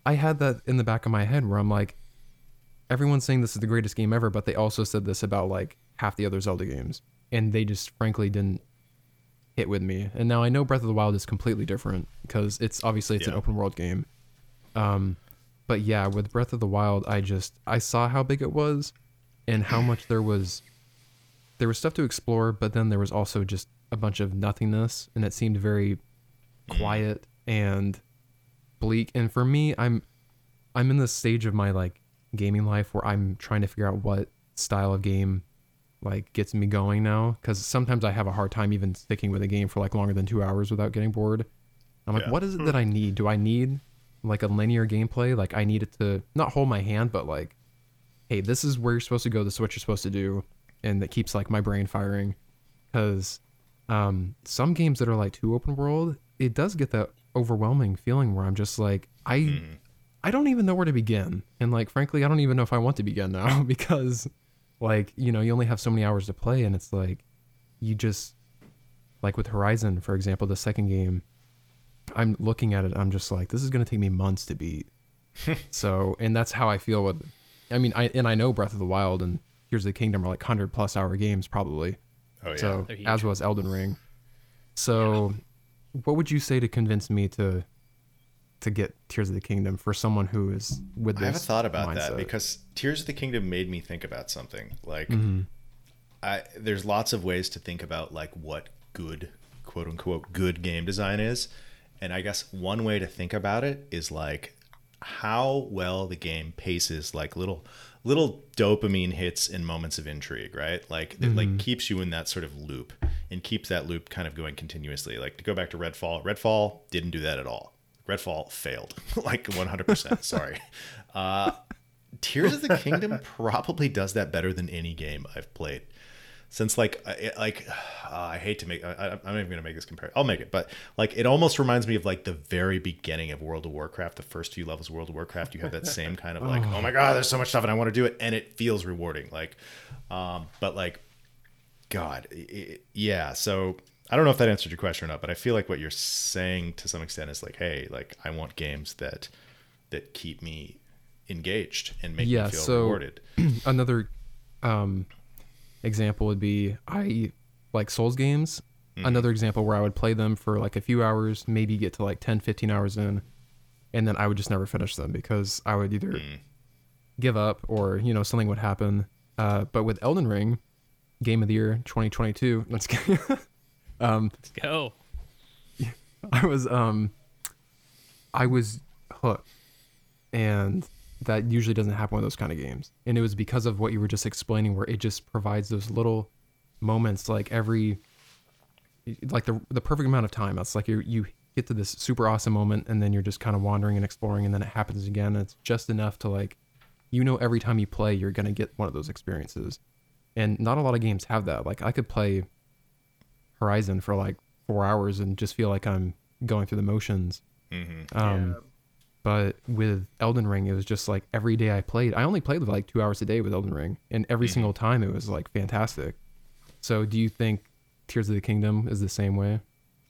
I had that in the back of my head where I'm like, everyone's saying this is the greatest game ever, but they also said this about like half the other Zelda games, and they just frankly didn't hit with me. And now I know Breath of the Wild is completely different because it's obviously it's an open world game. Um, but yeah, with Breath of the Wild, I just I saw how big it was, and how much there was there was stuff to explore, but then there was also just a bunch of nothingness, and it seemed very quiet and bleak. And for me, I'm I'm in this stage of my like gaming life where I'm trying to figure out what style of game like gets me going now because sometimes I have a hard time even sticking with a game for like longer than two hours without getting bored. I'm like, Yeah. what is it that I need? Do I need like a linear gameplay? Like I need it to not hold my hand, but like, hey, this is where you're supposed to go. This is what you're supposed to do, and that keeps like my brain firing. Because um, some games that are like too open world, it does get that overwhelming feeling where I'm just like, I, I don't even know where to begin, and like frankly, I don't even know if I want to begin now [LAUGHS] because, like, you know, you only have so many hours to play, and it's like, you just, like with Horizon, for example, the second game, I'm looking at it, I'm just like, this is gonna take me months to beat. [LAUGHS] so, and that's how I feel with, I mean, I and I know Breath of the Wild and Tears of the Kingdom are like hundred plus hour games probably. oh yeah So as was Elden Ring. So, what would you say to convince me to to get Tears of the Kingdom for someone who is with this? I haven't thought about that because Tears of the Kingdom made me think about something. Like, Mm-hmm. I there's lots of ways to think about like what good quote unquote good game design is, and I guess one way to think about it is like how well the game paces like little little dopamine hits and moments of intrigue, right? Like it Mm-hmm. like keeps you in that sort of loop and keeps that loop kind of going continuously. Like to go back to Redfall, Redfall didn't do that at all. Redfall failed, [LAUGHS] like 100%. sorry. [LAUGHS] Uh, Tears of the Kingdom [LAUGHS] probably does that better than any game I've played. Since like I- like uh, [SIGHS] I hate to make I, I'm not even gonna make this comparison. I'll make it, but like it almost reminds me of like the very beginning of World of Warcraft. The first few levels of World of Warcraft, you have that same kind of like, oh my god, there's so much stuff and I want to do it, and it feels rewarding. Like, um, but like God, i i yeah. So I don't know if that answered your question or not, but I feel like what you're saying to some extent is like, hey, like I want games that that keep me engaged and make Yeah, me feel so- rewarded. [CLEARS THROAT] Another um, example would be I like Souls games. Another example where I would play them for like a few hours, maybe get to like 10, 15 hours in, and then I would just never finish them because I would either give up or, you know, something would happen. Uh, but with Elden Ring, Game of the Year 2022, [LAUGHS] let's get. Let's go. [LAUGHS] I was um I was hooked. And that usually doesn't happen with those kind of games. And it was because of what you were just explaining where it just provides those little moments like every like the the perfect amount of time. It's like you you get to this super awesome moment and then you're just kind of wandering and exploring and then it happens again. And it's just enough to like you know every time you play you're going to get one of those experiences. And not a lot of games have that. Like I could play Horizon for like 4 hours and just feel like I'm going through the motions. Mm-hmm. Um, But with Elden Ring, it was just like every day I played. I only played like two hours a day with Elden Ring, and every single time it was like fantastic. So, do you think Tears of the Kingdom is the same way?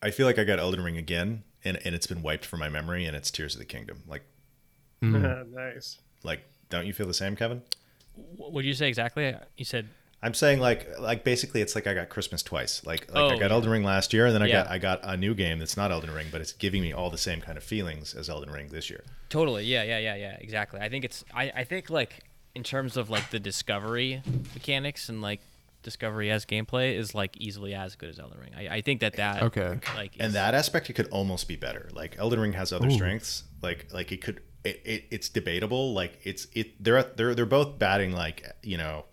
I feel like I got Elden Ring again, and and it's been wiped from my memory, and it's Tears of the Kingdom. Like [LAUGHS] nice. like, don't you feel the same, Kevin? What would you say exactly? You said I'm saying like like basically it's like I got Christmas twice. Like like I Oh, got yeah. Elden Ring last year and then I Yeah. got I got a new game that's not Elden Ring, but it's giving me all the same kind of feelings as Elden Ring this year. totally. Yeah, yeah, yeah, yeah. Exactly. I think it's. I, I think like in terms of like the discovery mechanics and like discovery as gameplay is like easily as good as Elden Ring. I, I think that that Okay. like And that aspect it could almost be better. Like Elden Ring has other Ooh. strengths. Like like it could it, it it's debatable. Like it's it they're they're they're both batting like, you know,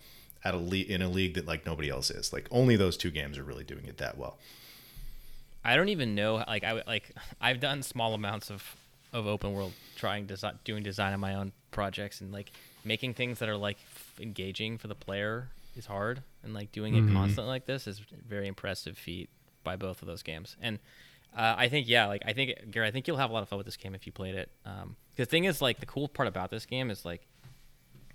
at a league in a league that like nobody else is. Like only those two games are really doing it that well. I don't even know. Like I like I've done small amounts of of open world trying design, doing design on my own projects, and like making things that are like f- engaging for the player is hard, and like doing it constantly like this is a very impressive feat by both of those games. And uh, I think yeah, like I think Gary, I think you'll have a lot of fun with this game if you played it. Um, the thing is, like the cool part about this game is like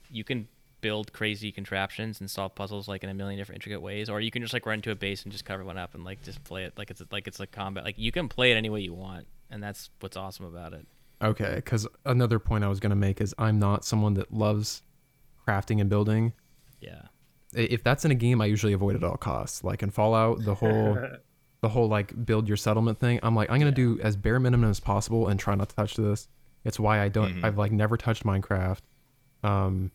you can build crazy contraptions and solve puzzles like in a million different intricate ways or you can just like run to a base and just cover one up and like just play it like it's like it's like combat like you can play it any way you want and that's what's awesome about it Okay, because another point I was going to make is I'm not someone that loves crafting and building. yeah If that's in a game, I usually avoid at all costs. Like in Fallout, the whole [LAUGHS] the whole like build your settlement thing. I'm like I'm gonna do as bare minimum as possible and try not to touch this. It's why I don't. I've like never touched Minecraft. Um,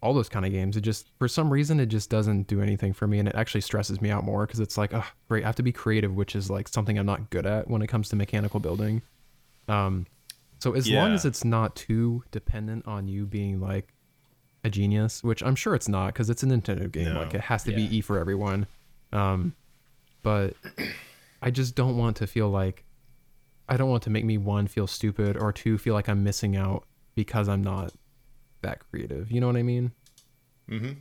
all those kind of games. It just for some reason it just doesn't do anything for me, and it actually stresses me out more because it's like, oh, great, I have to be creative, which is like something I'm not good at when it comes to mechanical building. Um, so as long as it's not too dependent on you being like a genius, which I'm sure it's not because it's a Nintendo game. No. Like it has to Yeah. be E for everyone. Um, but I just don't want to feel like I don't want to make me one feel stupid or two feel like I'm missing out because I'm not that creative. You know what I mean? Mm-hmm.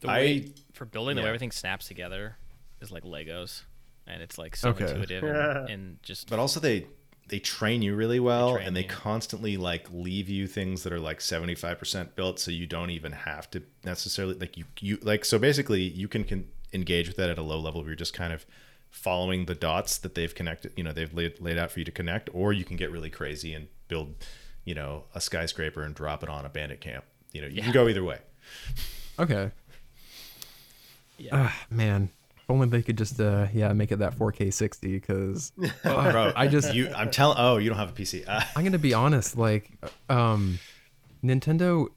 the I- way for building the way everything snaps together is like legos and it's like so Okay. intuitive and, and just But also they they train you really well train and they you. constantly like leave you things that are like 75% built so you don't even have to necessarily like you you like so basically you can, can engage with that at a low level where you're just kind of following the dots that they've connected you know they've laid, laid out for you to connect or you can get really crazy and build you know a skyscraper and drop it on a bandit camp you know you Yeah. can go either way Okay. yeah Ah, man. If only they could just uh yeah make it that 4K 60 because [LAUGHS] bro [LAUGHS] I just you i'm telling oh you don't have a pc uh, I'm gonna be honest. Like, um, Nintendo.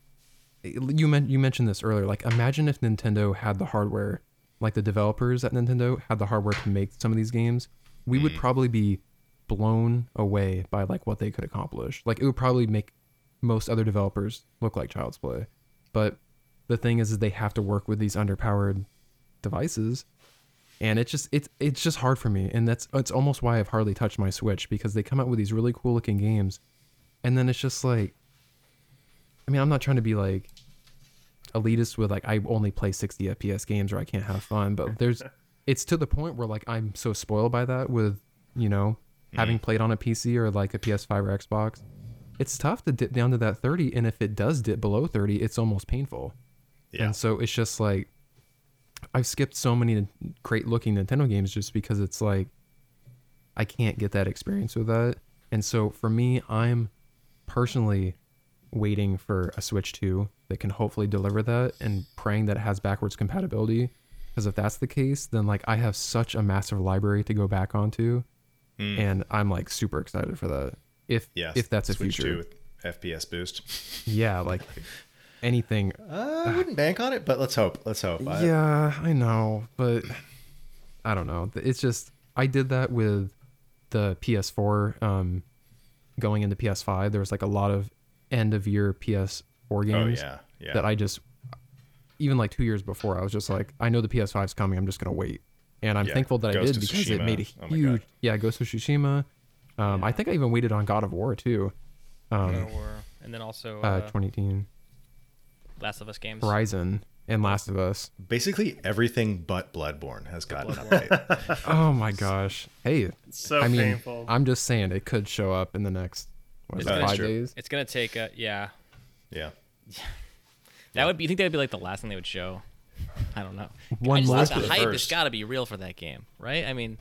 You meant you mentioned this earlier. Like, imagine if Nintendo had the hardware, like the developers at Nintendo had the hardware to make some of these games. We would probably be blown away by like what they could accomplish. Like, it would probably make most other developers look like Child's Play. But the thing is, is they have to work with these underpowered devices, and it's just it's it's just hard for me, and that's it's almost why I've hardly touched my Switch because they come out with these really cool looking games, and then it's just like, I mean, I'm not trying to be like elitist with like I only play 60 FPS games or I can't have fun, but there's it's to the point where like I'm so spoiled by that with you know having mm. played on a PC or like a PS5 or Xbox. It's tough to dip down to that 30, and if it does dip below 30, it's almost painful. Yeah. And so it's just like I've skipped so many great looking Nintendo games just because it's like I can't get that experience with that. And so for me, I'm personally waiting for a Switch 2 that can hopefully deliver that and praying that it has backwards compatibility. Because if that's the case, then like I have such a massive library to go back onto, and I'm like super excited for that. If Yeah. if that's a Switch future, FPS boost. [LAUGHS] yeah, like anything. [LAUGHS] Uh, I wouldn't bank on it, but let's hope. Let's hope. I- Yeah, I know, but I don't know. It's just I did that with the PS4 um going into PS5. There was like a lot of end of year PS4 Oh games yeah. Yeah. that I just even like 2 years before I was just like I know the PS5's coming. I'm just going to wait. And I'm Yeah, thankful that I did of because it made a Oh huge God. yeah, Ghost of Tsushima. Um I think I even waited on God of War too. Um Or, and then also uh, uh, 2018 Last of Us games. Horizon and Last of Us. Basically everything but Bloodborne has gotten an Bloodborne. update. [LAUGHS] [LAUGHS] Oh my gosh. Hey, It's so I mean, painful. I'm just saying it could show up in the next what is It's it, gonna- five days. It's gonna take a yeah. yeah. [LAUGHS] That would be. You think that would be like the last thing they would show? I don't know. [LAUGHS] One I just month thought the at hype has got to be real for that game, right? I mean,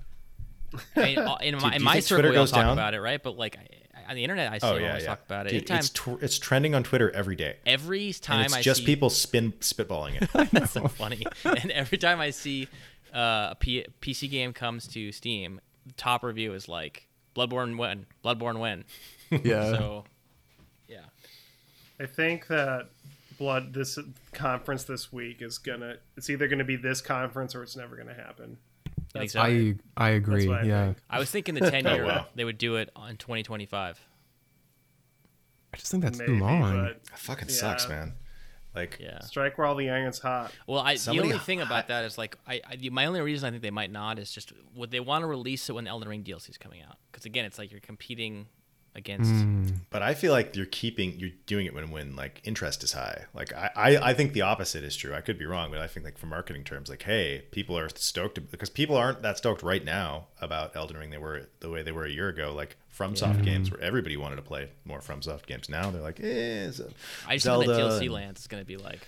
[LAUGHS] I mean uh, in my, do in my circle, we all goes talk down? about it, right? But like I, on the internet, I see Oh yeah. always yeah. talk about it. Dude, Anytime, it's tw- it's trending on Twitter every day. every time And it's I just see, people spin spitballing it. [LAUGHS] That's so funny. and every time I see uh, a P- PC game comes to Steam, the top review is like Bloodborne when, Bloodborne when. Yeah. So, yeah. I think that blood this conference this week is gonna it's either gonna be this conference or it's never gonna happen. You think That's so? I I agree. what I yeah. think. I was thinking the 10 [LAUGHS] year Oh, wow. they would do it on 2025. I just think that's maybe, too long. but That fucking sucks, man. Like Yeah. strike while the iron's hot. Well, I, the Somebody only thing about that is like I, I my only reason I think they might not is just would they want to release it when Elden Ring DLC is coming out? Because again, it's like you're competing against. Mm. But I feel like you're keeping you're doing it when when like interest is high. Like I, I I think the opposite is true. I could be wrong, but I think like for marketing terms, like hey, people are stoked because people aren't that stoked right now about Elden Ring. They were the way they were a year ago. Like from FromSoft games where everybody wanted to play more FromSoft games. Now they're like, eh, it's a I just think that DLC and- land is going to be like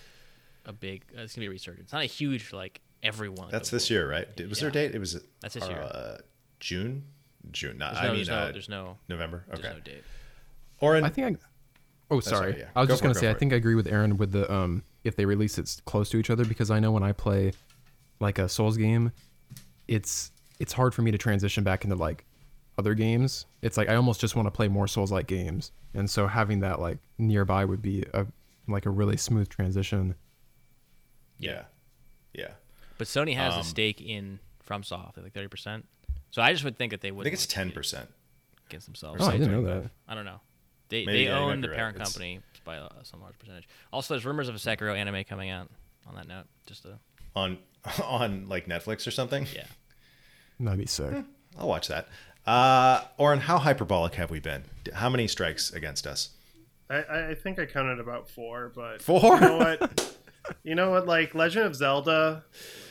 a big. Uh, it's going to be a resurgence. It's not a huge like everyone. That's this year, right? Did- Was there a date? It was That's this year. uh, June. June. Not, There's I mean, there's, no, uh, there's no, November. Okay. there's no date. Or I think I. Oh, sorry. sorry, yeah. I was Go just gonna go say I for it. think I agree with Aaron with the um if they release it close to each other because I know when I play like a Souls game, it's it's hard for me to transition back into like other games. It's like I almost just want to play more Souls like games, and so having that like nearby would be a like a really smooth transition. yeah, yeah. But Sony has Um, a stake in FromSoft, like thirty percent. So I just would think that they would. I think it's ten percent. against themselves. Oh, I didn't know that. I don't know. They Maybe, they yeah, own be the right. parent It's- company by uh, some large percentage. Also, there's rumors of a Sekiro anime coming out. On that note, just to on [LAUGHS] on like Netflix or something. yeah. That'd be sick. I'll watch that. Uh, Oren, how hyperbolic have we been? How many strikes against us? I, I I think I counted about four, but Four? You know what? you know what? Like Legend of Zelda,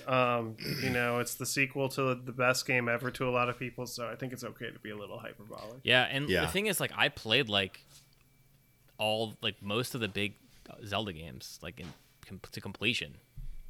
um, you know, it's the sequel to the best game ever to a lot of people, so I think it's okay to be a little hyperbolic. Yeah, and Yeah. the thing is, like, I played like all like most of the big uh, Zelda games, like in com- to completion.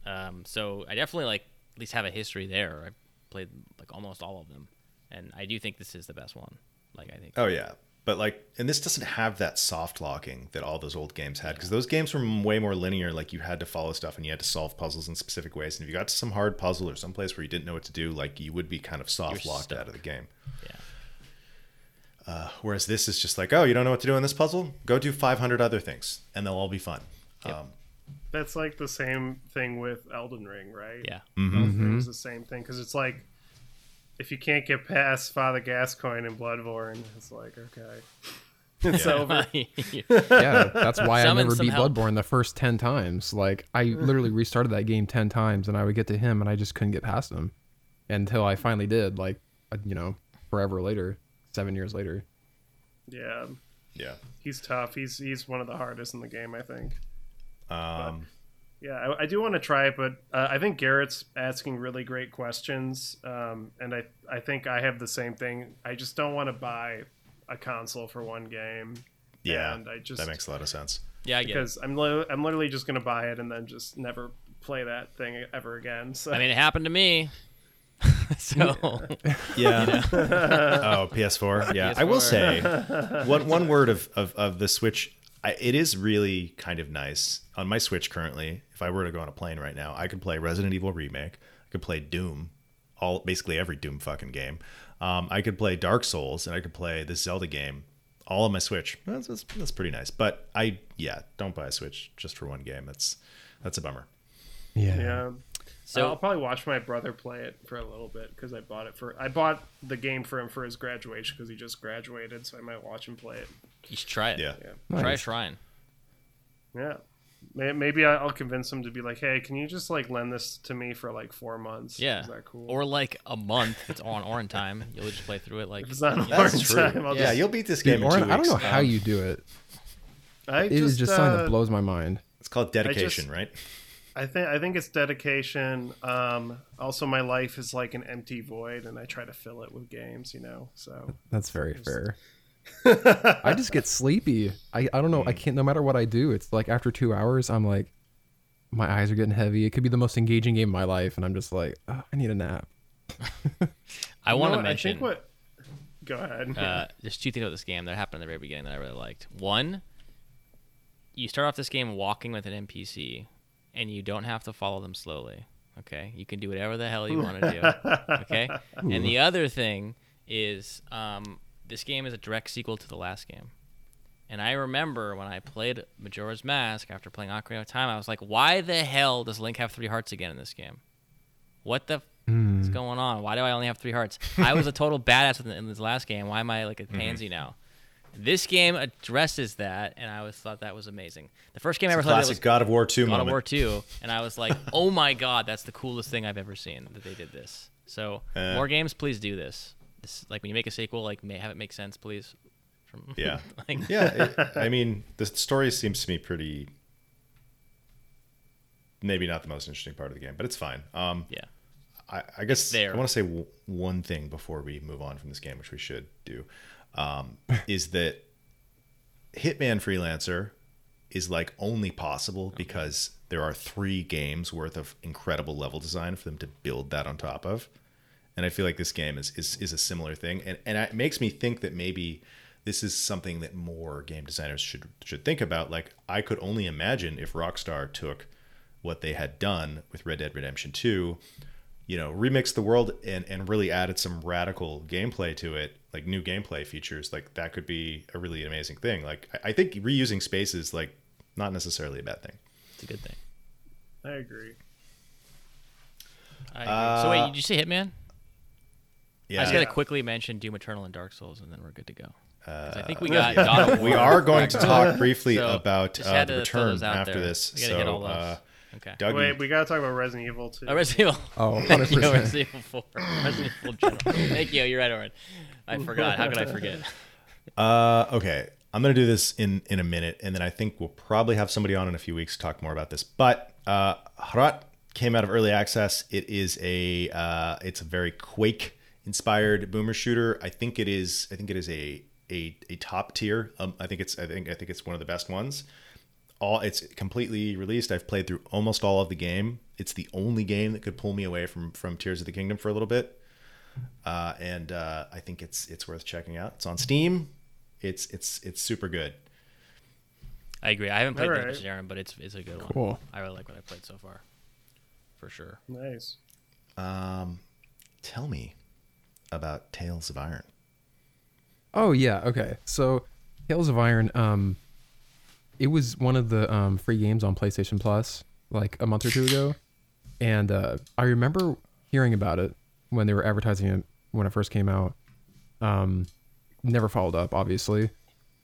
Um, so I definitely like at least have a history there. I played like almost all of them, and I do think this is the best one. Like, I think. Oh yeah, but like, and this doesn't have that soft locking that all those old games had because those games were way more linear. Like you had to follow stuff and you had to solve puzzles in specific ways. And if you got to some hard puzzle or some place where you didn't know what to do, like you would be kind of soft locked stuck. out of the game. Yeah. Uh, whereas this is just like, oh, you don't know what to do in this puzzle? Go do 500 other things, and they'll all be fun. Yep. Um, That's like the same thing with Elden Ring, right? Yeah. Mm-hmm. It was the same thing because it's like if you can't get past Father Gascoigne and Bloodborne, it's like okay, [LAUGHS] it's Yeah. over. [LAUGHS] yeah, that's why I never beat help. Bloodborne the first ten times. Like I literally restarted that game ten times, and I would get to him, and I just couldn't get past him. until I finally did. Like, uh, you know, forever later, seven years later. Yeah, Yeah. he's tough. He's he's one of the hardest in the game, I think. Um, Yeah, I, I do want to try it, but uh, I think Garrett's asking really great questions, um, and I I think I have the same thing. I just don't want to buy a console for one game. yeah. and I just that makes a lot of sense. Yeah, I get it. because I'm li- I'm literally just gonna buy it and then just never play that thing ever again. So I mean, it happened to me. [LAUGHS] so Yeah. [LAUGHS] oh, PS4. Yeah. I will say one one word of of, of the Switch. I, it is really kind of nice on my Switch currently. If I were to go on a plane right now, I could play Resident Evil remake. I could play Doom, all basically every Doom fucking game. Um, I could play Dark Souls and I could play the Zelda game all on my Switch. That's, that's, that's pretty nice. But I yeah, don't buy a Switch just for one game. That's that's a bummer. Yeah. yeah. So- I'll probably watch my brother play it for a little bit because I bought it for I bought the game for him for his graduation because he just graduated, so I might watch him play it. you should try it. Yeah. Yeah. Try Nice. Shrine. Yeah. Maybe I- I'll convince him to be like, "Hey, can you just like lend this to me for like four months? Yeah. is that cool? Or like a month. If it's on Oren time, you'll just play through it like. if it's not That's orange true. time, I'll yeah, just, you'll beat this Dude, game in two weeks. I don't know how Um, you do it. I It is just uh, something that blows my mind. It's called dedication, right? I think I think it's dedication. Um, also, my life is like an empty void, and I try to fill it with games. You know, so That's very fair. [LAUGHS] I just get sleepy. I, I don't know. I can't. No matter what I do, it's like after two hours, I'm like, my eyes are getting heavy. It could be the most engaging game of my life, and I'm just like, "Oh, I need a nap. [LAUGHS] I want to mention. I think what. Go ahead. uh, there's two things about this game that happened in the very beginning that I really liked. One, you start off this game walking with an NPC, and you don't have to follow them slowly. Okay, you can do whatever the hell you want to do. [LAUGHS] Okay, and the other thing is, um, this game is a direct sequel to the last game. And I remember when I played Majora's Mask after playing Ocarina of Time, I was like, "Why the hell does Link have three hearts again in this game? What the What's going on? Why do I only have three hearts? I was a total [LAUGHS] badass in, in this last game. Why am I like a pansy now? This game addresses that, and I always thought that was amazing. The first game I ever played Classic was God of War 2 God moment. of War 2, and I was like, [LAUGHS] oh my god, that's the coolest thing I've ever seen that they did this. So Uh. more games, please do this. This like when you make a sequel, like may have it make sense, please. From Yeah. [LAUGHS] like, yeah, it, I mean, the story seems to me pretty. Maybe not the most interesting part of the game, but it's fine. Um, yeah. I, I guess There. I want to say w- one thing before we move on from this game, which we should do, um, is that Hitman Freelancer is like only possible because there are three games worth of incredible level design for them to build that on top of, and I feel like this game is is, is a similar thing, and and it makes me think that maybe this is something that more game designers should should think about. Like I could only imagine if Rockstar took what they had done with Red Dead Redemption 2 you know, remixed the world and, and really added some radical gameplay to it, like new gameplay features, like that could be a really amazing thing. Like I, I think reusing space is like not necessarily a bad thing. It's a good thing. I agree. I agree. so wait, did you say Hitman? Yeah, I just gotta Yeah. quickly mention Doom Eternal and Dark Souls, and then we're good to go. 'Cause I think we Uh, got [LAUGHS] God of War. we are going to talk [LAUGHS] briefly So, about uh, the return after there. this. We gotta So, all those. uh, Okay. Dougie, Wait, we gotta talk about Resident Evil too. Oh, Resident Evil. Oh, Thank you, 100%. Resident Evil 4. Resident Evil General. Thank you. You're right, Oren. I forgot. How could I forget? Uh, okay, I'm gonna do this in in a minute, and then I think we'll probably have somebody on in a few weeks to talk more about this. But uh, Hrot came out of early access. It is a uh, it's a very Quake inspired boomer shooter. I think it is. I think it is a a, a top tier. Um, I think it's. I think I think it's one of the best ones. All it's completely released. I've played through almost all of the game. It's the only game that could pull me away from from Tears of the Kingdom for a little bit uh, and uh, I think it's it's worth checking out. It's on Steam. It's it's it's super good. I agree. I haven't played Alright. that much, Aaron, but it's it's a good one. Cool. I really like what I played so far. For sure. Nice. Um, tell me about Tails of Iron. Oh yeah, okay. So Tails of Iron, um it was one of the um free games on PlayStation Plus like a month or two ago. And uh I remember hearing about it when they were advertising it when it first came out. Um never followed up, obviously.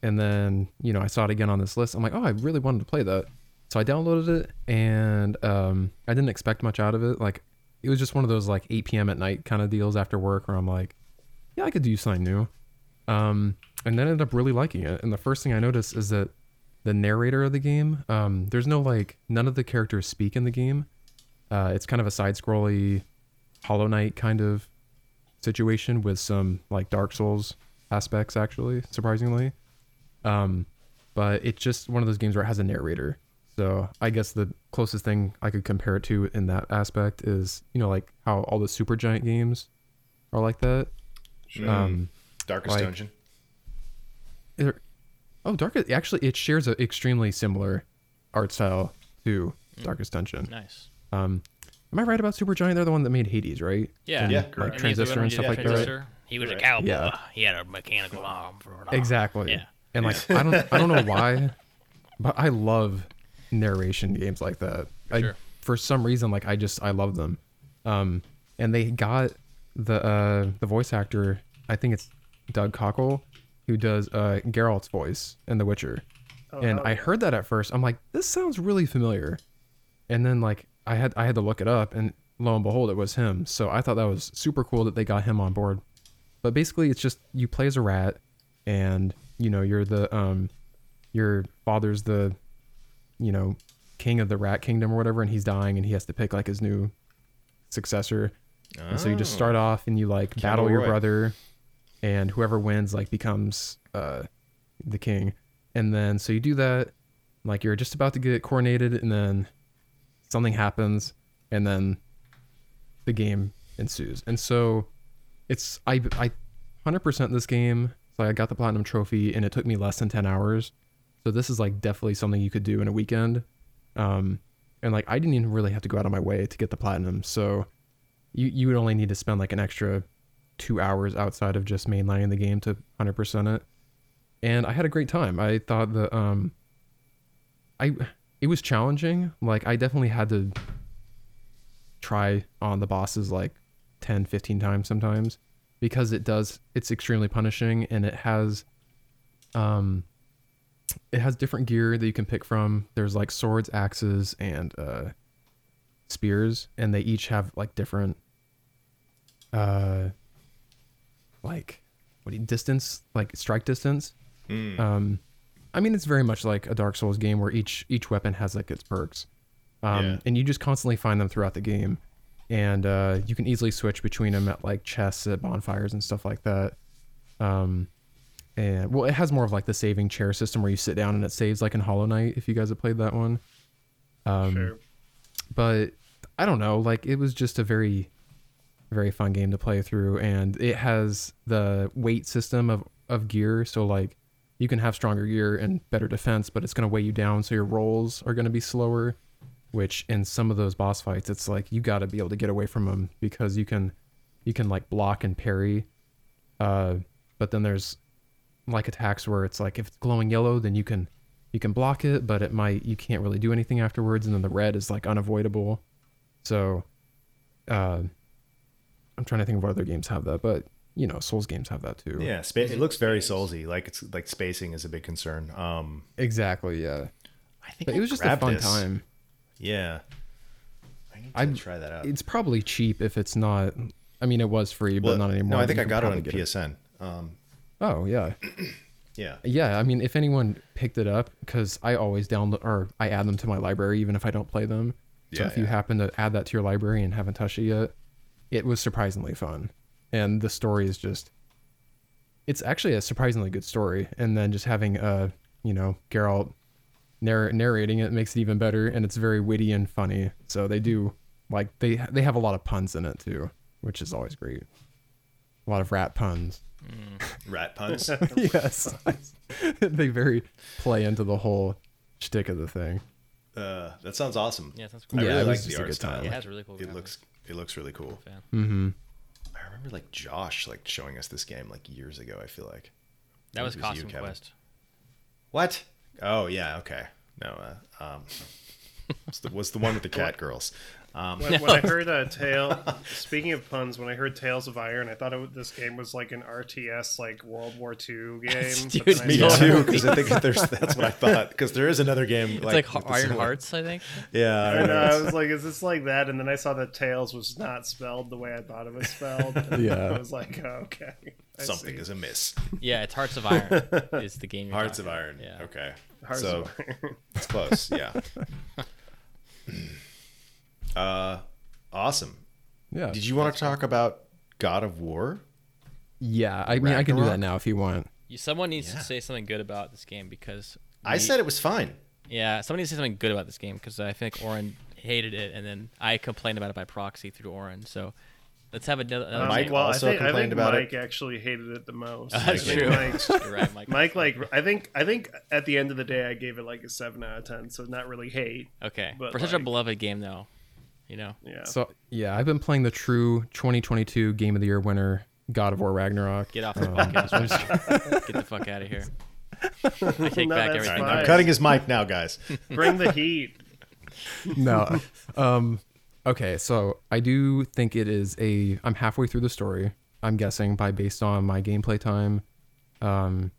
And then, you know, I saw it again on this list. I'm like, oh, I really wanted to play that. So I downloaded it and um I didn't expect much out of it. Like it was just one of those like 8 p.m. at night kind of deals after work where I'm like, yeah, I could do something new. Um, and then ended up really liking it. And the first thing I noticed is that the narrator of the game, um, there's no like none of the characters speak in the game. Uh, it's kind of a side scrolly Hollow Knight kind of situation with some like Dark Souls aspects actually, surprisingly. Um, but it's just one of those games where it has a narrator. So I guess the closest thing I could compare it to in that aspect is, you know, like how all the Supergiant games are like that. Um, Darkest like- Dungeon. Oh, Darkest actually it shares an extremely similar art style to Darkest Dungeon. Nice. Um, am I right about Supergiant? They're the one that made Hades, right? Yeah. Yeah, like correct. And Transistor and stuff like that. Transistor. He was a Right. cowboy. Yeah. He had a mechanical arm for an arm. Exactly. Yeah. And like I don't I don't know why, but I love narration games like that. I Sure. for some reason like I just I love them. Um and they got the uh the voice actor, I think it's Doug Cockle, who does uh Geralt's voice in The Witcher. Oh, and I heard that at first. I'm like, this sounds really familiar. And then like I had I had to look it up and lo and behold it was him. So I thought that was super cool that they got him on board. But basically it's just you play as a rat and you know you're the um your father's the you know king of the rat kingdom or whatever and he's dying and he has to pick like his new successor. And so you just Oh. start off and you like battle your Roy. brother and whoever wins like becomes uh the king. And then so you do that like you're just about to get coronated and then something happens and then the game ensues. And so it's I I 100% this game. So I got the platinum trophy and it took me less than 10 hours. So this is like definitely something you could do in a weekend. Um and like I didn't even really have to go out of my way to get the platinum. So you you would only need to spend like an extra 2 hours outside of just mainlining the game to 100% it. And I had a great time. I thought that um I it was challenging. Like I definitely had to try on the bosses like 10, 15 times sometimes because it does it's extremely punishing and it has um it has different gear that you can pick from. There's like swords, axes, and uh spears, and they each have like different uh like what do you distance, like strike distance. Mm. Um, I mean, it's very much like a Dark Souls game where each each weapon has like its perks, um, Yeah. and you just constantly find them throughout the game, and uh, you can easily switch between them at like chests, at bonfires, and stuff like that. Um, and well, it has more of like the saving chair system where you sit down and it saves like in Hollow Knight if you guys have played that one. Um, sure. but I don't know, like it was just a very very fun game to play through and it has the weight system of of gear. So like you can have stronger gear and better defense but it's going to weigh you down. So your rolls are going to be slower which in some of those boss fights it's like you got to be able to get away from them because you can you can like block and parry. Uh but then there's like attacks where it's like if it's glowing yellow then you can you can block it but it might you can't really do anything afterwards and then the red is like unavoidable. So uh i'm trying to think of what other games have that but you know souls games have that too Yeah, it looks very soulsy. Like it's like spacing is a big concern. Um, exactly yeah I think but I it was just a fun this. time Yeah, I need to I'm- try that out. it's probably cheap if it's not i mean it was free but Well, not anymore No, I think you I got it on PSN. Um, oh yeah [CLEARS THROAT] yeah, yeah i mean if anyone picked it up because i always download or i add them to my library even if i don't play them so Yeah, if you happen to add that to your library and haven't touched it yet it was surprisingly fun and the story is just it's actually a surprisingly good story and then just having uh you know Geralt narr- narrating it makes it even better and it's very witty and funny so they do like they they have a lot of puns in it too which is always great a lot of rat puns rat puns. [LAUGHS] yes [LAUGHS] they very play into the whole shtick of the thing uh, that sounds awesome. Yeah, that's I cool. Yeah, really it was like just the a art good time. style. Yeah, it has really cool It graphics. looks it looks really cool. Fan. mm-hmm I remember like Josh like showing us this game like years ago. I feel like That was It was Costume Kevin. Quest. what? Oh yeah, okay. No, uh, um, [LAUGHS] what's the, what's the one with the cat girls? Um, When, when I [LAUGHS] heard a Tale, speaking of puns, when I heard Tails of Iron, I thought it, this game was like an RTS, like World War II [LAUGHS] game. Dude, but then I me Yeah. too, because I think [LAUGHS] there's that's what I thought. Because there is another game It's like, like, Iron Hearts, I think. Yeah, I I know. know. I was like, "Is this like that?" And then I saw that Tails was not spelled the way I thought it was spelled. Yeah. I was like, oh, "Okay, I something see. is amiss. Yeah, it's Hearts of Iron. is the game. You're Hearts of Iron. Yeah. Okay. Hearts so of Iron. it's close. Yeah. Uh, awesome. Yeah. Did you want to talk about God of War? Yeah, I mean, I can do Ragnarok? that now if you want. You, someone needs Yeah. to say something good about this game because I we- said it was fine. Yeah, somebody needs to say something good about this game because I think Oren hated it, and then I complained about it by proxy through Oren. So let's have another. another Um, Mike game. well, also I think, I complained think about it. Mike actually hated it the most. I That's think true. Mike- [LAUGHS] You're right, Mike. Mike, like, I think, I think at the end of the day, I gave it like a seven out of ten. So not really hate. Okay, but, for such a like- beloved game, though, you know. Yeah. So yeah, I've been playing the true 2022 Game of the Year winner, God of War Ragnarok. Get off the Um, podcast. [LAUGHS] Get the fuck out of here. [LAUGHS] I take no, back everything. I'm cutting his mic now, guys. [LAUGHS] Bring the heat. no. Um okay, so I do think it is a I'm halfway through the story. I'm guessing by based on my gameplay time. Um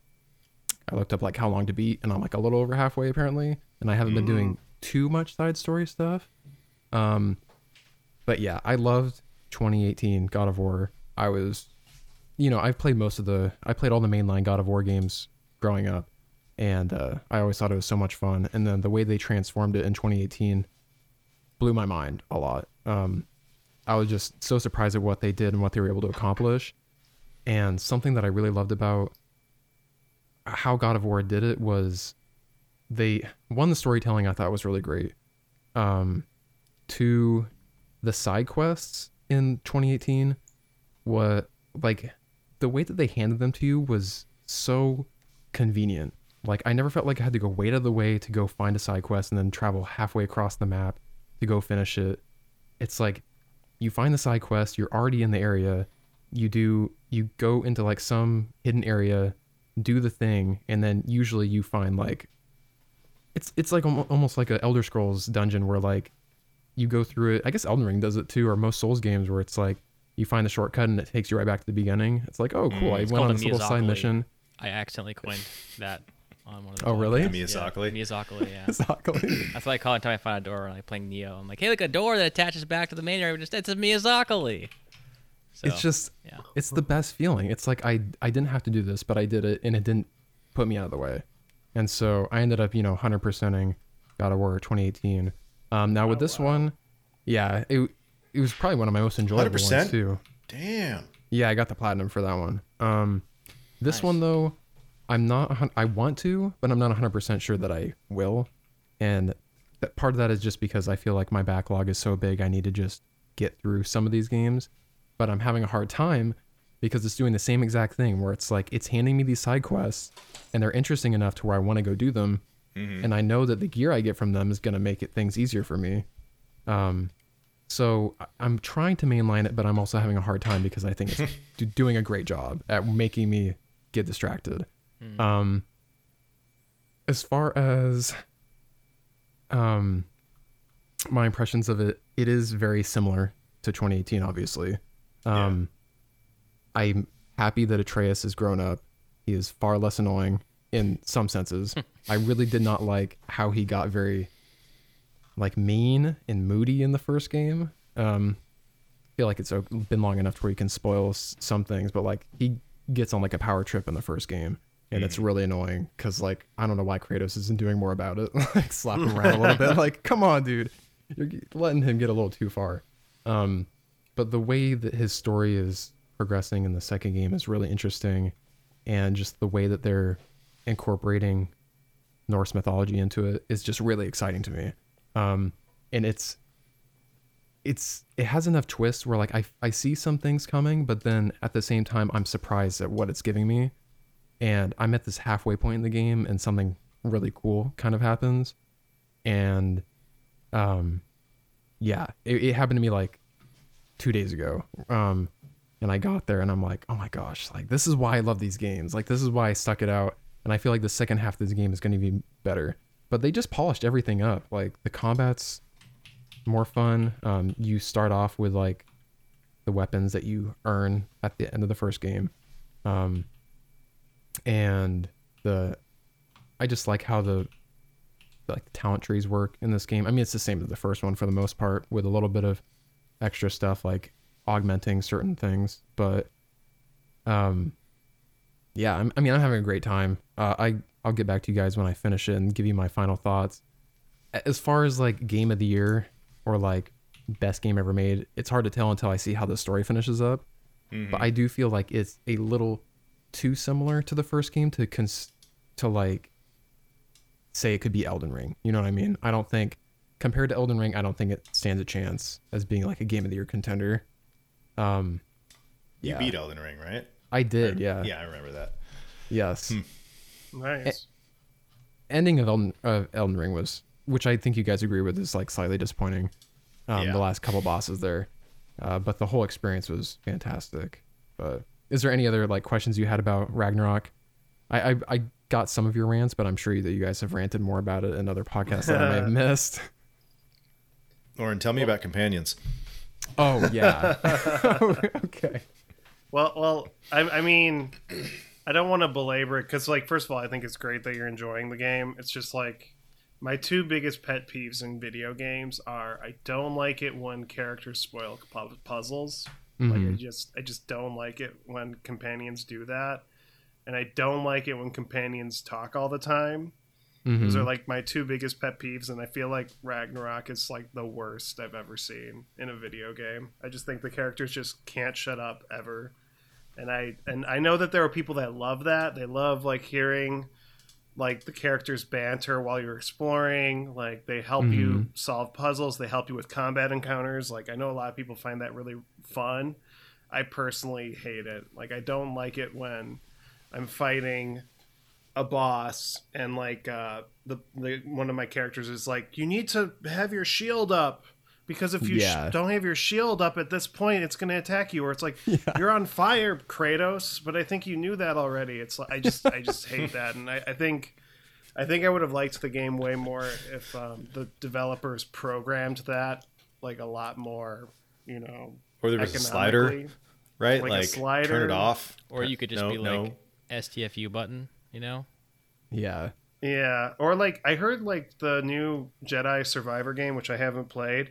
I looked up like how long to beat and I'm like a little over halfway apparently, and I haven't been doing too much side story stuff. Um but yeah, I loved 2018 God of War. I was you know, I've played most of the I played all the mainline God of War games growing up and uh, I always thought it was so much fun. And then the way they transformed it in 2018 blew my mind a lot. Um, I was just so surprised at what they did and what they were able to accomplish. And something that I really loved about how God of War did it was they one the storytelling I thought was really great. Um, two, the side quests in 2018, what like the way that they handed them to you was so convenient. Like I never felt like I had to go wait out of the way to go find a side quest and then travel halfway across the map to go finish it. It's like you find the side quest, you're already in the area, you do you go into like some hidden area, do the thing, and then usually you find like it's it's like almost like a Elder Scrolls dungeon where like you go through it. I guess Elden Ring does it too, or most Souls games where it's like you find the shortcut and it takes you right back to the beginning. It's like, oh cool, mm, I went on this little side mission. I accidentally coined that on one of the. Oh, really? podcasts. Miyazaki? Yeah, Miyazaki, yeah. [LAUGHS] Exactly. That's why I call it time I find a door and like playing Neo. I'm like, hey, look, a door that attaches back to the main area. Just it's a Miyazaki. So, it's just yeah. it's the best feeling. It's like I I didn't have to do this, but I did it and it didn't put me out of the way. And so I ended up, you know, 100%ing God of War 2018. Um now with Oh, this wow. one, yeah, it it was probably one of my most enjoyable 100%? ones too. Damn. Yeah, I got the platinum for that one. Um this Nice. one though, I'm not I want to, but I'm not 100% sure that I will. And that part of that is just because I feel like my backlog is so big I need to just get through some of these games, but I'm having a hard time because it's doing the same exact thing where it's like it's handing me these side quests and they're interesting enough to where I want to go do them and I know that the gear I get from them is going to make it things easier for me. Um so I'm trying to mainline it, but I'm also having a hard time because I think it's [LAUGHS] do- doing a great job at making me get distracted. Um, as far as um, my impressions of it, it is very similar to 2018. Obviously, um, I'm happy that Atreus has grown up. He is far less annoying in some senses. [LAUGHS] I really did not like how he got very like mean and moody in the first game. Um, I feel like it's been long enough to where you can spoil s- some things, but like he gets on like a power trip in the first game, and it's really annoying because like I don't know why Kratos isn't doing more about it. [LAUGHS] like slap him around a little bit. [LAUGHS] Like, come on, dude, you're letting him get a little too far. Um, but the way that his story is progressing in the second game is really interesting, and just the way that they're incorporating Norse mythology into it is just really exciting to me. Um, and it's it's it has enough twists where like I I see some things coming, but then at the same time I'm surprised at what it's giving me. And I'm at this halfway point in the game and something really cool kind of happens. And um yeah, it, it happened to me like two days ago. Um and I got there and I'm like, oh my gosh, like this is why I love these games. Like this is why I stuck it out. And I feel like the second half of this game is going to be better. But they just polished everything up. Like the combat's more fun. Um, you start off with like the weapons that you earn at the end of the first game, um, and the I just like how the like the talent trees work in this game. I mean, it's the same as the first one for the most part, with a little bit of extra stuff like augmenting certain things. But um, yeah, I'm, I mean, I'm having a great time. Uh, I I'll get back to you guys when I finish it and give you my final thoughts. As far as like game of the year or like best game ever made, it's hard to tell until I see how the story finishes up. But I do feel like it's a little too similar to the first game to cons- to like say it could be Elden Ring. You know what I mean? I don't think compared to Elden Ring, I don't think it stands a chance as being like a game of the year contender. Um, You yeah. beat Elden Ring, right? I did, yeah, Yeah, I remember that. yes. Nice. Ending of Elden, uh, Elden Ring was, which I think you guys agree with, is like slightly disappointing. Um, Yeah. The last couple bosses there, uh, but the whole experience was fantastic. But is there any other like questions you had about Ragnarok? I I, I got some of your rants, but I'm sure that you guys have ranted more about it in other podcasts that I may have [LAUGHS] missed. Oren, tell me about companions. Oh yeah. [LAUGHS] [LAUGHS] okay. Well, well, I, I mean, I don't want to belabor it because, like, first of all, I think it's great that you're enjoying the game. It's just like my two biggest pet peeves in video games are I don't like it when characters spoil pu- puzzles. Like, I just, I just don't like it when companions do that, and I don't like it when companions talk all the time. Those Mhm. are like my two biggest pet peeves, and I feel like Ragnarok is like the worst I've ever seen in a video game. I just think the characters just can't shut up ever, and I and I know that there are people that love that. They love like hearing like the characters banter while you're exploring. Like they help you solve puzzles. They help you with combat encounters. Like I know a lot of people find that really fun. I personally hate it. Like I don't like it when I'm fighting a boss and like uh the, the one of my characters is like you need to have your shield up because if you Yeah. sh- don't have your shield up at this point it's going to attack you or it's like [LAUGHS] you're on fire kratos but i think you knew that already it's like i just i just hate that and I, I think i think i would have liked the game way more if um, the developers programmed that like a lot more you know Or there was a slider, right? Like a Like, slider. turn it off. Or you could just No, be like no. STFU button, you know? Yeah. Yeah, or like I heard like the new Jedi Survivor game, which I haven't played.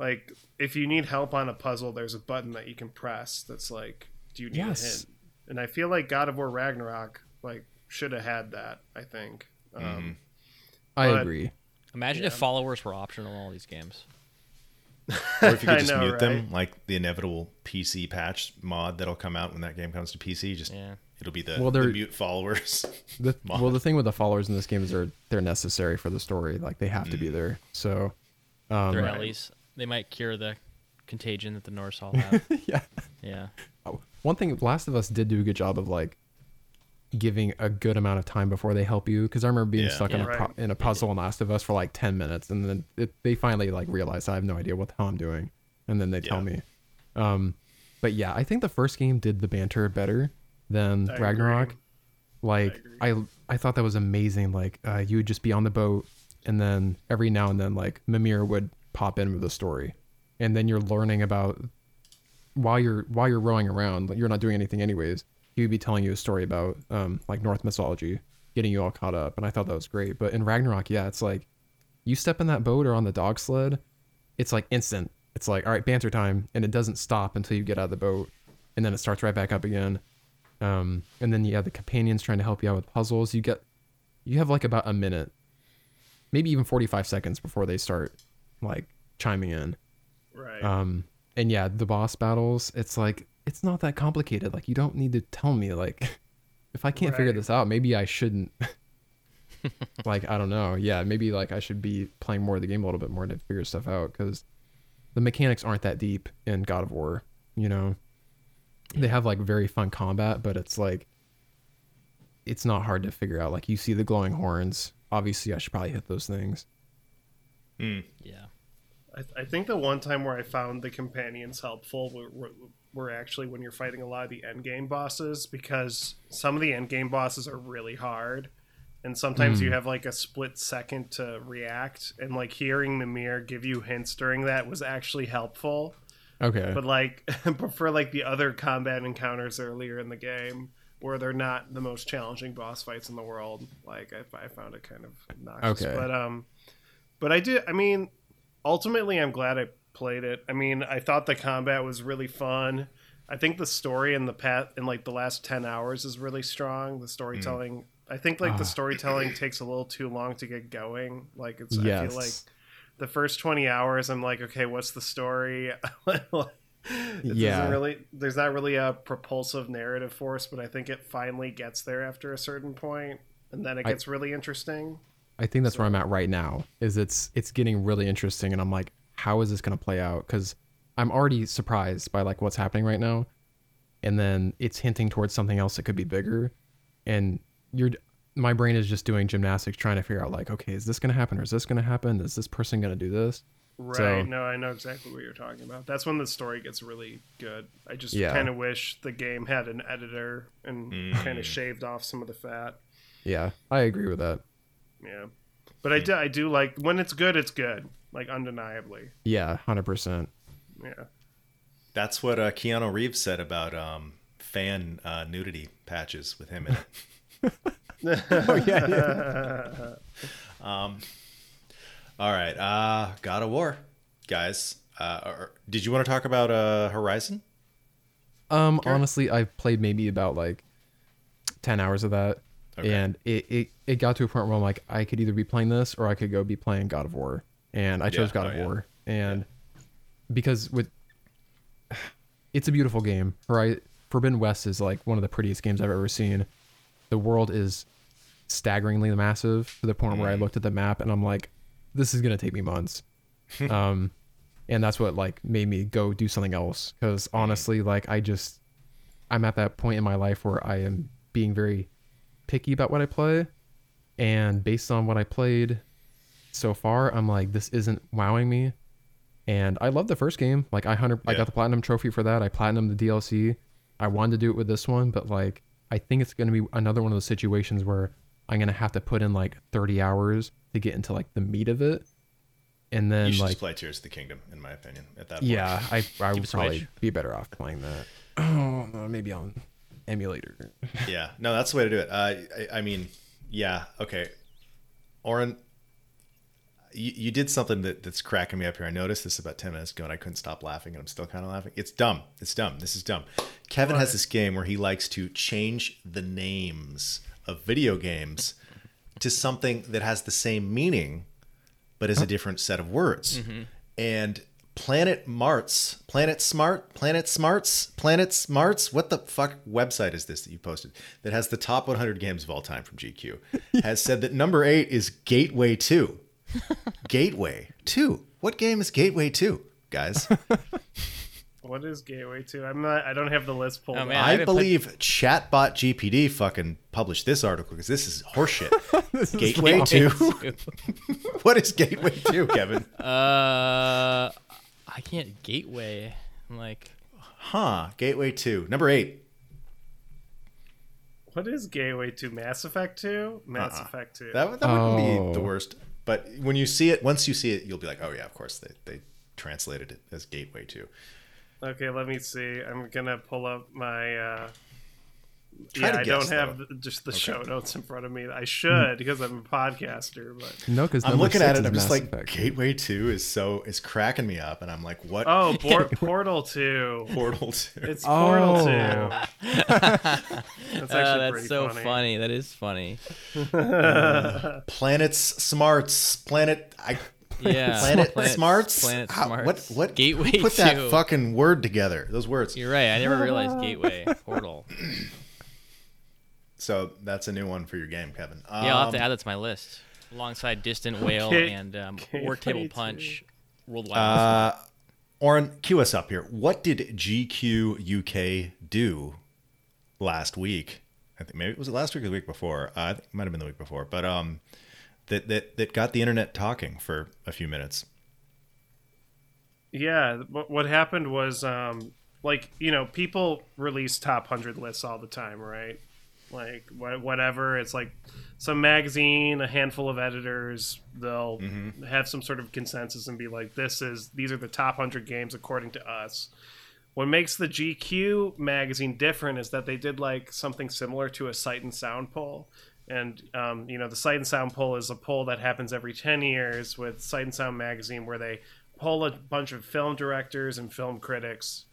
Like if you need help on a puzzle, there's a button that you can press that's like, "Do you need Yes. a hint?" And I feel like God of War Ragnarok like should have had that. I think. Um, I But- agree. Imagine if followers were optional in all these games. Or if you could [LAUGHS] just know, mute them, like the inevitable PC patch mod that'll come out when that game comes to PC. Just Yeah. it'll be the, Well, the they're- mute followers. [LAUGHS] The, [LAUGHS] well, the thing with the followers in this game is they're they're necessary for the story. Like they have to be there. So, um, They're Right. Ellies. They might cure the contagion that the Norse all [LAUGHS] have. yeah. yeah. Oh, One thing, Last of Us did do a good job of like giving a good amount of time before they help you. Because I remember being Yeah. stuck in a Yeah. pro- in a puzzle in Last of Us for like ten minutes, and then it, they finally like realized I have no idea what the hell I'm doing, and then they tell Yeah. me. Um, but yeah, I think the first game did the banter better than I Ragnarok. agree. Like I I, I thought that was amazing. Like uh, you would just be on the boat, and then every now and then like Mimir would pop in with a story, and then you're learning about while you're while you're rowing around. You're not doing anything anyways. He would be telling you a story about um like Norse mythology, getting you all caught up, and I thought that was great. But in Ragnarok, yeah, it's like you step in that boat or on the dog sled, it's like instant. It's like all right, banter time, and it doesn't stop until you get out of the boat, and then it starts right back up again. Um, and then you have the companions trying to help you out with puzzles. You get, you have like about a minute, maybe even 45 seconds before they start like chiming in. right. Um, and yeah, the boss battles, it's like, it's not that complicated. Like, you don't need to tell me, like, [LAUGHS] if I can't figure this out, maybe I shouldn't. [LAUGHS] like, I don't know. Yeah, maybe like I should be playing more of the game a little bit more to figure stuff out because the mechanics aren't that deep in God of War, you know? They have like very fun combat, but it's like, it's not hard to figure out. Like, you see the glowing horns. Obviously, I should probably hit those things. Hmm. Yeah. I, I think the one time where I found the companions helpful were, were, were actually when you're fighting a lot of the end game bosses because some of the end game bosses are really hard, and sometimes you have like a split second to react, and like hearing Mimir give you hints during that was actually helpful. Okay. But like, [LAUGHS] prefer like the other combat encounters earlier in the game, where they're not the most challenging boss fights in the world. Like I, I found it kind of obnoxious. Okay. But um, but I did. I mean, ultimately, I'm glad I played it. I mean, I thought the combat was really fun. I think the story in the pat in like the last ten hours is really strong. The storytelling. I think like the Ah. storytelling takes a little too long to get going. Like it's. I yes. feel like the first 20 hours i'm like okay what's the story [LAUGHS] it Yeah. really there's not really a propulsive narrative force but i think it finally gets there after a certain point and then it I- gets really interesting I think that's where I'm at right now. Is it's it's getting really interesting, and I'm like, how is this gonna play out? Because I'm already surprised by like what's happening right now, and then it's hinting towards something else that could be bigger, and you're my brain is just doing gymnastics trying to figure out like, okay, is this gonna happen or is this gonna happen? Is this person gonna do this? right So- no i know exactly what you're talking about that's when the story gets really good i just Yeah. kind of wish the game had an editor and mm. kind of mm. shaved off some of the fat Yeah, I agree with that. Yeah but i do i do like when it's good it's good like undeniably Yeah, hundred percent. yeah That's what uh, Keanu Reeves said about um, fan uh, nudity patches with him in it. [LAUGHS] Oh yeah, yeah. [LAUGHS] All right, uh, God of War, guys. Uh, or- did you want to talk about uh, Horizon? Um, honestly, I've played maybe about like ten hours of that, Okay. and it, it it got to a point where I'm like, I could either be playing this or I could go be playing God of War, and I chose Yeah, God oh, of yeah. War, and because with [SIGHS] it's a beautiful game. Right, Forbidden West is like one of the prettiest games I've ever seen. The world is staggeringly massive to the point where I Mm. looked at the map and I'm like, this is gonna take me months. [LAUGHS] um, and that's what like made me go do something else. Because honestly, like I just, I'm at that point in my life where I am being very picky about what I play, and based on what I played so far, I'm like, this isn't wowing me. And I love the first game. Like I hundred, I got the platinum trophy for that. I platinumed the DLC. I wanted to do it with this one, but like I think it's gonna be another one of those situations where I'm gonna have to put in like 30 hours to get into like the meat of it, and You then should like just play Tears of the Kingdom, in my opinion. At that point, yeah, I I would probably be better off playing that. [CLEARS THROAT] Oh, no, maybe on emulator. yeah. No, that's the way to do it. Uh, I, I mean, yeah. Okay, Oren, you, you did something that, that's cracking me up here. I noticed this about ten minutes ago, and I couldn't stop laughing, and I'm still kind of laughing. It's dumb. It's dumb. This is dumb. Kevin has this game where he likes to change the names of video games to something that has the same meaning, but is a different set of words. And Planet Marts, Planet Smart, Planet Smarts, Planet Smarts. What the fuck website is this that you posted that has the top 100 games of all time from GQ? [LAUGHS] Has said that number eight is Gateway 2. [LAUGHS] Gateway 2. What game is Gateway 2, guys? [LAUGHS] What is Gateway 2? I'm not. I don't have the list pulled. Oh, man. I I haven't put- believe Chatbot GPT fucking published this article because this is horseshit. This is Gateway wrong. 2? what is Gateway 2, Kevin? Uh, I can't gateway. I'm like, Huh. Gateway 2. Number eight. What is Gateway 2? Mass Effect 2? Mass Uh-uh. Effect 2. That, that wouldn't be the Oh. worst. But when you see it, once you see it, you'll be like, oh, yeah, of course. They, they translated it as Gateway 2. Okay, let me see. I'm gonna pull up my. Uh, Try yeah, to I guess, don't have the, just the show notes in front of me. I hmm. should because I'm a podcaster, but No, because I'm looking at it. I'm just like, Gateway 2 is so, is cracking me up. And I'm like, what? oh, Por- [LAUGHS] Portal 2. Portal 2. It's Portal Oh. 2. [LAUGHS] that's actually [LAUGHS] oh, that's so funny. funny. That is funny. Planets Smarts. Planet. I, Yeah. Planet, Smarts? Planet How- Smarts. What, what? Gateway who put that 2. fucking word together? Those words. You're right. I never realized gateway portal. [CLEARS THROAT] So that's a new one for your game, Kevin. Um, Yeah, I'll have to add that to my list alongside Distant Whale Okay. and um, Gateway Work Table Punch. Worldwide. Uh, Oren, cue us up here. What did GQ UK do last week? I think maybe it was it last week or the week before? Uh, I think it might have been the week before, but um, that that that got the internet talking for a few minutes. Yeah, what what happened was um like, you know, people release top 100 lists all the time, right? Like wha- whatever. It's like some magazine, a handful of editors. They'll have some sort of consensus and be like, "This is these are the top hundred games according to us." What makes the GQ magazine different is that they did like something similar to a Sight and Sound poll. And um, you know, the Sight and Sound poll is a poll that happens every ten years with Sight and Sound magazine, where they poll a bunch of film directors and film critics,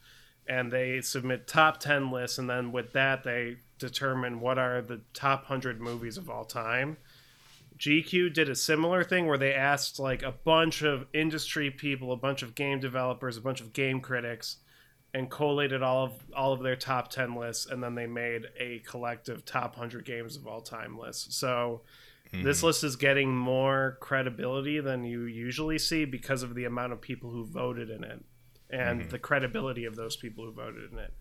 and they submit top ten lists, and then with that they determine what are the top hundred movies of all time. GQ did a similar thing where they asked like a bunch of industry people, a bunch of game developers, a bunch of game critics, and collated all of all of their top 10 lists and then they made a collective top 100 games of all time list. So this hmm. list is getting more credibility than you usually see because of the amount of people who voted in it and hmm. the credibility of those people who voted in it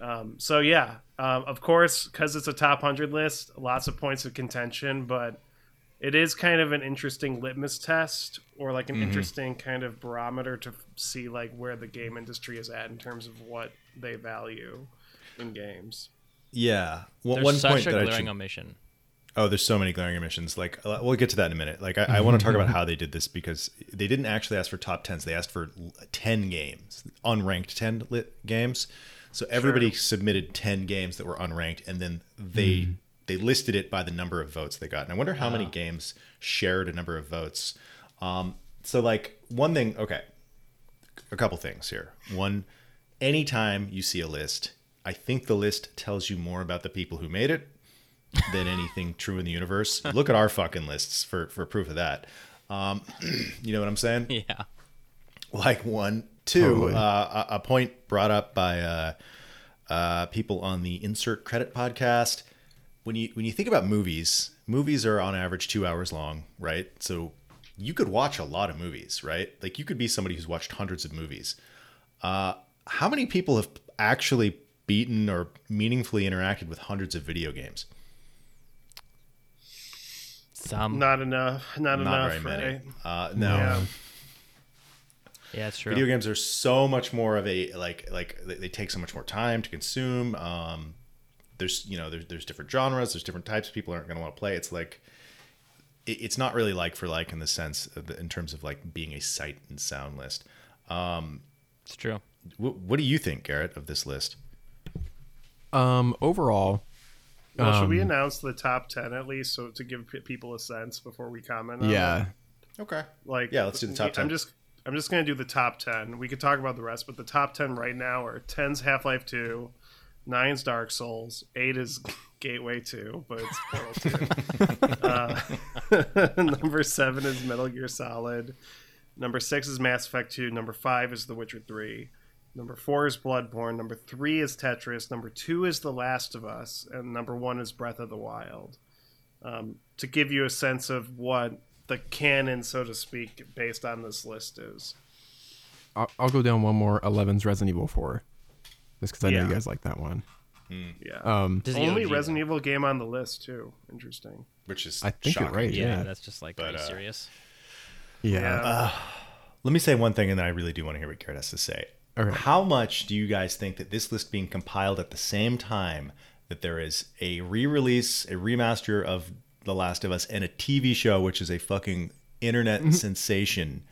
um, so yeah um, of course because it's a top 100 list lots of points of contention but it is kind of an interesting litmus test or like an interesting kind of barometer to f- see like where the game industry is at in terms of what they value in games. Yeah. One, There's one such point a that I glaring should, omission. Oh, there's so many glaring omissions. Like uh, we'll get to that in a minute. Like I, I want to talk about how they did this because they didn't actually ask for top tens. They asked for ten games, unranked ten lit games. So everybody submitted ten games that were unranked, and then they they listed it by the number of votes they got. And I wonder how many games shared a number of votes. Um, so like one thing, okay, a couple things here. One, anytime you see a list, I think the list tells you more about the people who made it than [LAUGHS] anything true in the universe. Look at our fucking lists for for proof of that. Um, [CLEARS THROAT] you know what I'm saying? Yeah. Like one, two, Totally. uh, a, a point brought up by uh, uh, people on the Insert Credit podcast. When you when you think about movies, movies are on average two hours long, right? So you could watch a lot of movies, right? Like you could be somebody who's watched hundreds of movies. Uh, how many people have actually beaten or meaningfully interacted with hundreds of video games? Some. Not enough. Not, Not enough. very many. right? Uh, no. Yeah. Yeah, it's true. video games are so much more of a like like they, they take so much more time to consume um there's you know there's, there's different genres there's different types people aren't going to want to play it's like it, it's not really like for like in the sense of the, in terms of like being a sight and sound list Um, It's true. what, what do you think garrett of this list Um, overall, Well, should Um, we announce the top ten at least, so to give people a sense before we comment? On yeah, it? okay Like Yeah, let's do the top 10. I'm just I'm just gonna do the top ten. We could talk about the rest, but the top ten right now are 10's Half Life Two, 9's Dark Souls, eight is Gateway Two, but it's Portal Two. [LAUGHS] uh, [LAUGHS] number seven is Metal Gear Solid. Number six is Mass Effect Two. Number five is The Witcher Three. Number four is Bloodborne. Number three is Tetris. Number two is The Last of Us, and number one is Breath of the Wild. Um, to give you a sense of what the canon, so to speak, based on this list is. I'll, I'll go down one more. 11's Resident Evil 4, just because I know you guys like that one. Yeah. Um, the Only OG, Resident Evil game on the list too. Interesting. which is I think you're right. Yeah, Yeah, that's just like, But, are you uh, serious? yeah. Yeah. let me say one thing and then i really do want to hear what garrett has to say Okay. how much do you guys think that this list being compiled at the same time that there is a re-release a remaster of the last of us and a tv show which is a fucking internet Mm-hmm. sensation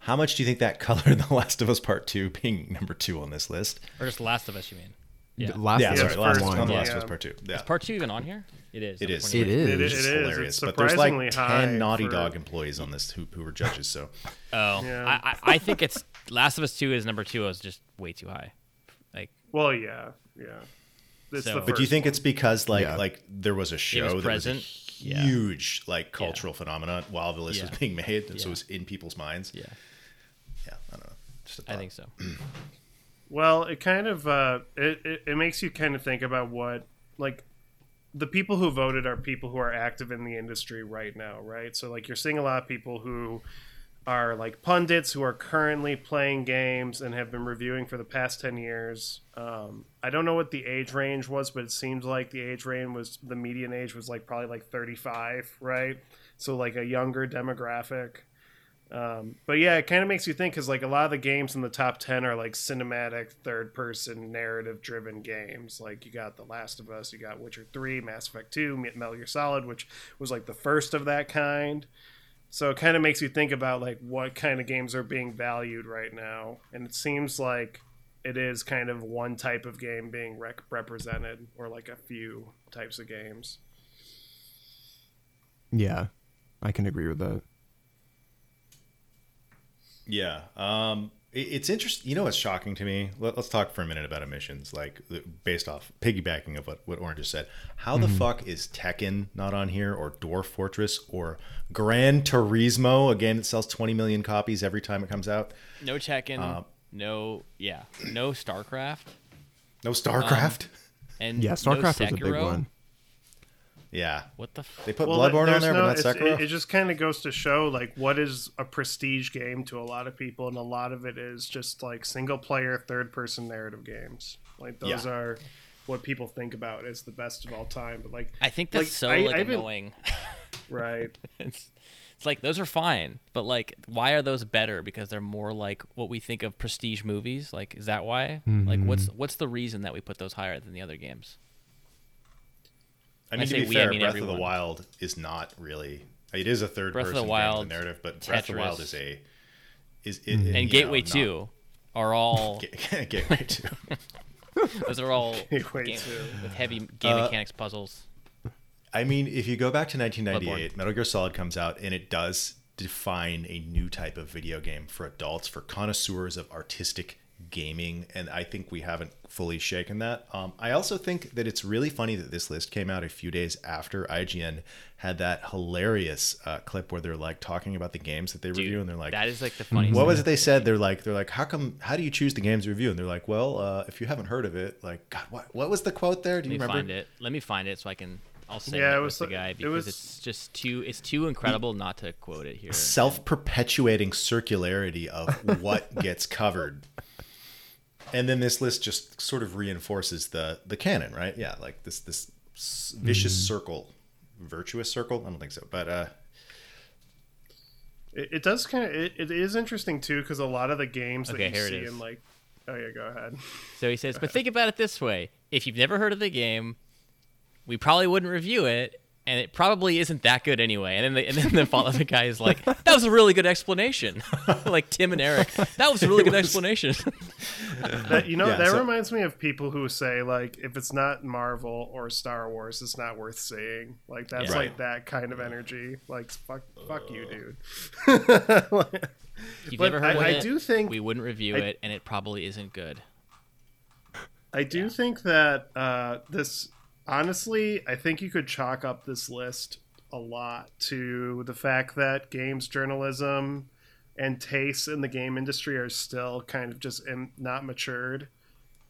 how much do you think that [LAUGHS] colored the last of us part two being number two on this list Or just Last of Us, you mean? Yeah. The Last yeah of sorry Us last, first not one. the last Yeah. of us part two yeah Is part two even on here? It is. it number is 28. It is. It is. Which It is. hilarious It's but there's like 10 naughty for- dog employees on this who, who were judges so Oh, Yeah. I, I, I think it's [LAUGHS] Last of Us Two is number two. is just way too high. Like Well, yeah, yeah. So- But do you think one. it's because like Yeah. like there was a show that present. was a Yeah. huge like cultural phenomenon while the list Yeah. was being made, so Yeah. it was in people's minds. yeah, Yeah, I don't know. Just a I think so. [CLEARS THROAT] Well, it kind of uh, it, it it makes you kind of think about what like the people who voted are people who are active in the industry right now, right? So like you're seeing a lot of people who are like pundits who are currently playing games and have been reviewing for the past 10 years. Um, I don't know what the age range was, but it seems like the age range was the median age was like probably like 35, right? So like a younger demographic. Um, but yeah, it kind of makes you think because like a lot of the games in the top ten are like cinematic, third-person, narrative-driven games. Like you got The Last of Us, you got Witcher Three, Mass Effect Two, Metal Gear Solid, which was like the first of that kind. So it kind of makes you think about like what kind of games are being valued right now, and it seems like it is kind of one type of game being rec- represented, or like a few types of games. Yeah, I can agree with that. Yeah. Um, it, it's interesting. You know what's shocking to me? Let, us talk for a minute about emissions, like based off piggybacking of what, what Oren just said. How mm-hmm. the fuck is Tekken not on here, or Dwarf Fortress, or Gran Turismo? Again, it sells 20 million copies every time it comes out. No Tekken. Uh, no, yeah, no StarCraft. No StarCraft. Um, and yeah, StarCraft no was a big one. Yeah. What the? F- they put well, Bloodborne on there, no, but not Sekiro. It, it just kind of goes to show like what is a prestige game to a lot of people, and a lot of it is just like single player, third person narrative games. Like those yeah. are what people think about as the best of all time. But like, I think that's like, so I, like annoying. [LAUGHS] right. it's, it's like those are fine, but like, why are those better? Because they're more like what we think of prestige movies. Like, is that why? Mm-hmm. Like, what's what's the reason that we put those higher than the other games? I mean, I to be we, fair, I mean Breath everyone. of the Wild is not really. It is a third Breath person of the Wild, narrative, but Tetris, Breath of the Wild is a is it, mm-hmm. and Gateway know, Two not, are all [LAUGHS] Gateway Two. [LAUGHS] Those are all [LAUGHS] Gateway game, Two with heavy game uh, mechanics puzzles. I mean, if you go back to 1998, Bloodborne. Metal Gear Solid comes out, and it does define a new type of video game for adults, for connoisseurs of artistic gaming, and I think we haven't fully shaken that. Um, I also think that it's really funny that this list came out a few days after IGN had that hilarious uh, clip where they're like talking about the games that they Dude, review, and they're like, "That is like the funniest." What was it they said? They're like, "They're like, how come? How do you choose the games review?" And they're like, "Well, uh, if you haven't heard of it, like, God, what what was the quote there? Do you remember? Find it. Let me find it so I can I'll say yeah, it was the guy because it was, it's just too it's too incredible not to quote it here. Self perpetuating circularity of what gets covered [LAUGHS] and then this list just sort of reinforces the the canon, right? Yeah, like this this vicious mm. circle, virtuous circle. I don't think so, but uh, it, it does kind of it, it is interesting too because a lot of the games okay, that you see in like, oh yeah, go ahead. So he says, go but ahead. think about it this way: if you've never heard of the game, we probably wouldn't review it and it probably isn't that good anyway. And then the, and then the follow the guy is like, "That was a really good explanation." [LAUGHS] like Tim and Eric, that was a really good explanation. [LAUGHS] that, you know, yeah, that so, reminds me of people who say like, if it's not Marvel or Star Wars, it's not worth seeing. Like that's yeah. like right. that kind of energy. Like fuck, fuck you, dude. [LAUGHS] You've but never heard I, of I it. Do think we wouldn't review I, it, and it probably isn't good. I do yeah. think that uh, this honestly, I think you could chalk up this list a lot to the fact that games journalism and tastes in the game industry are still kind of just in, not matured.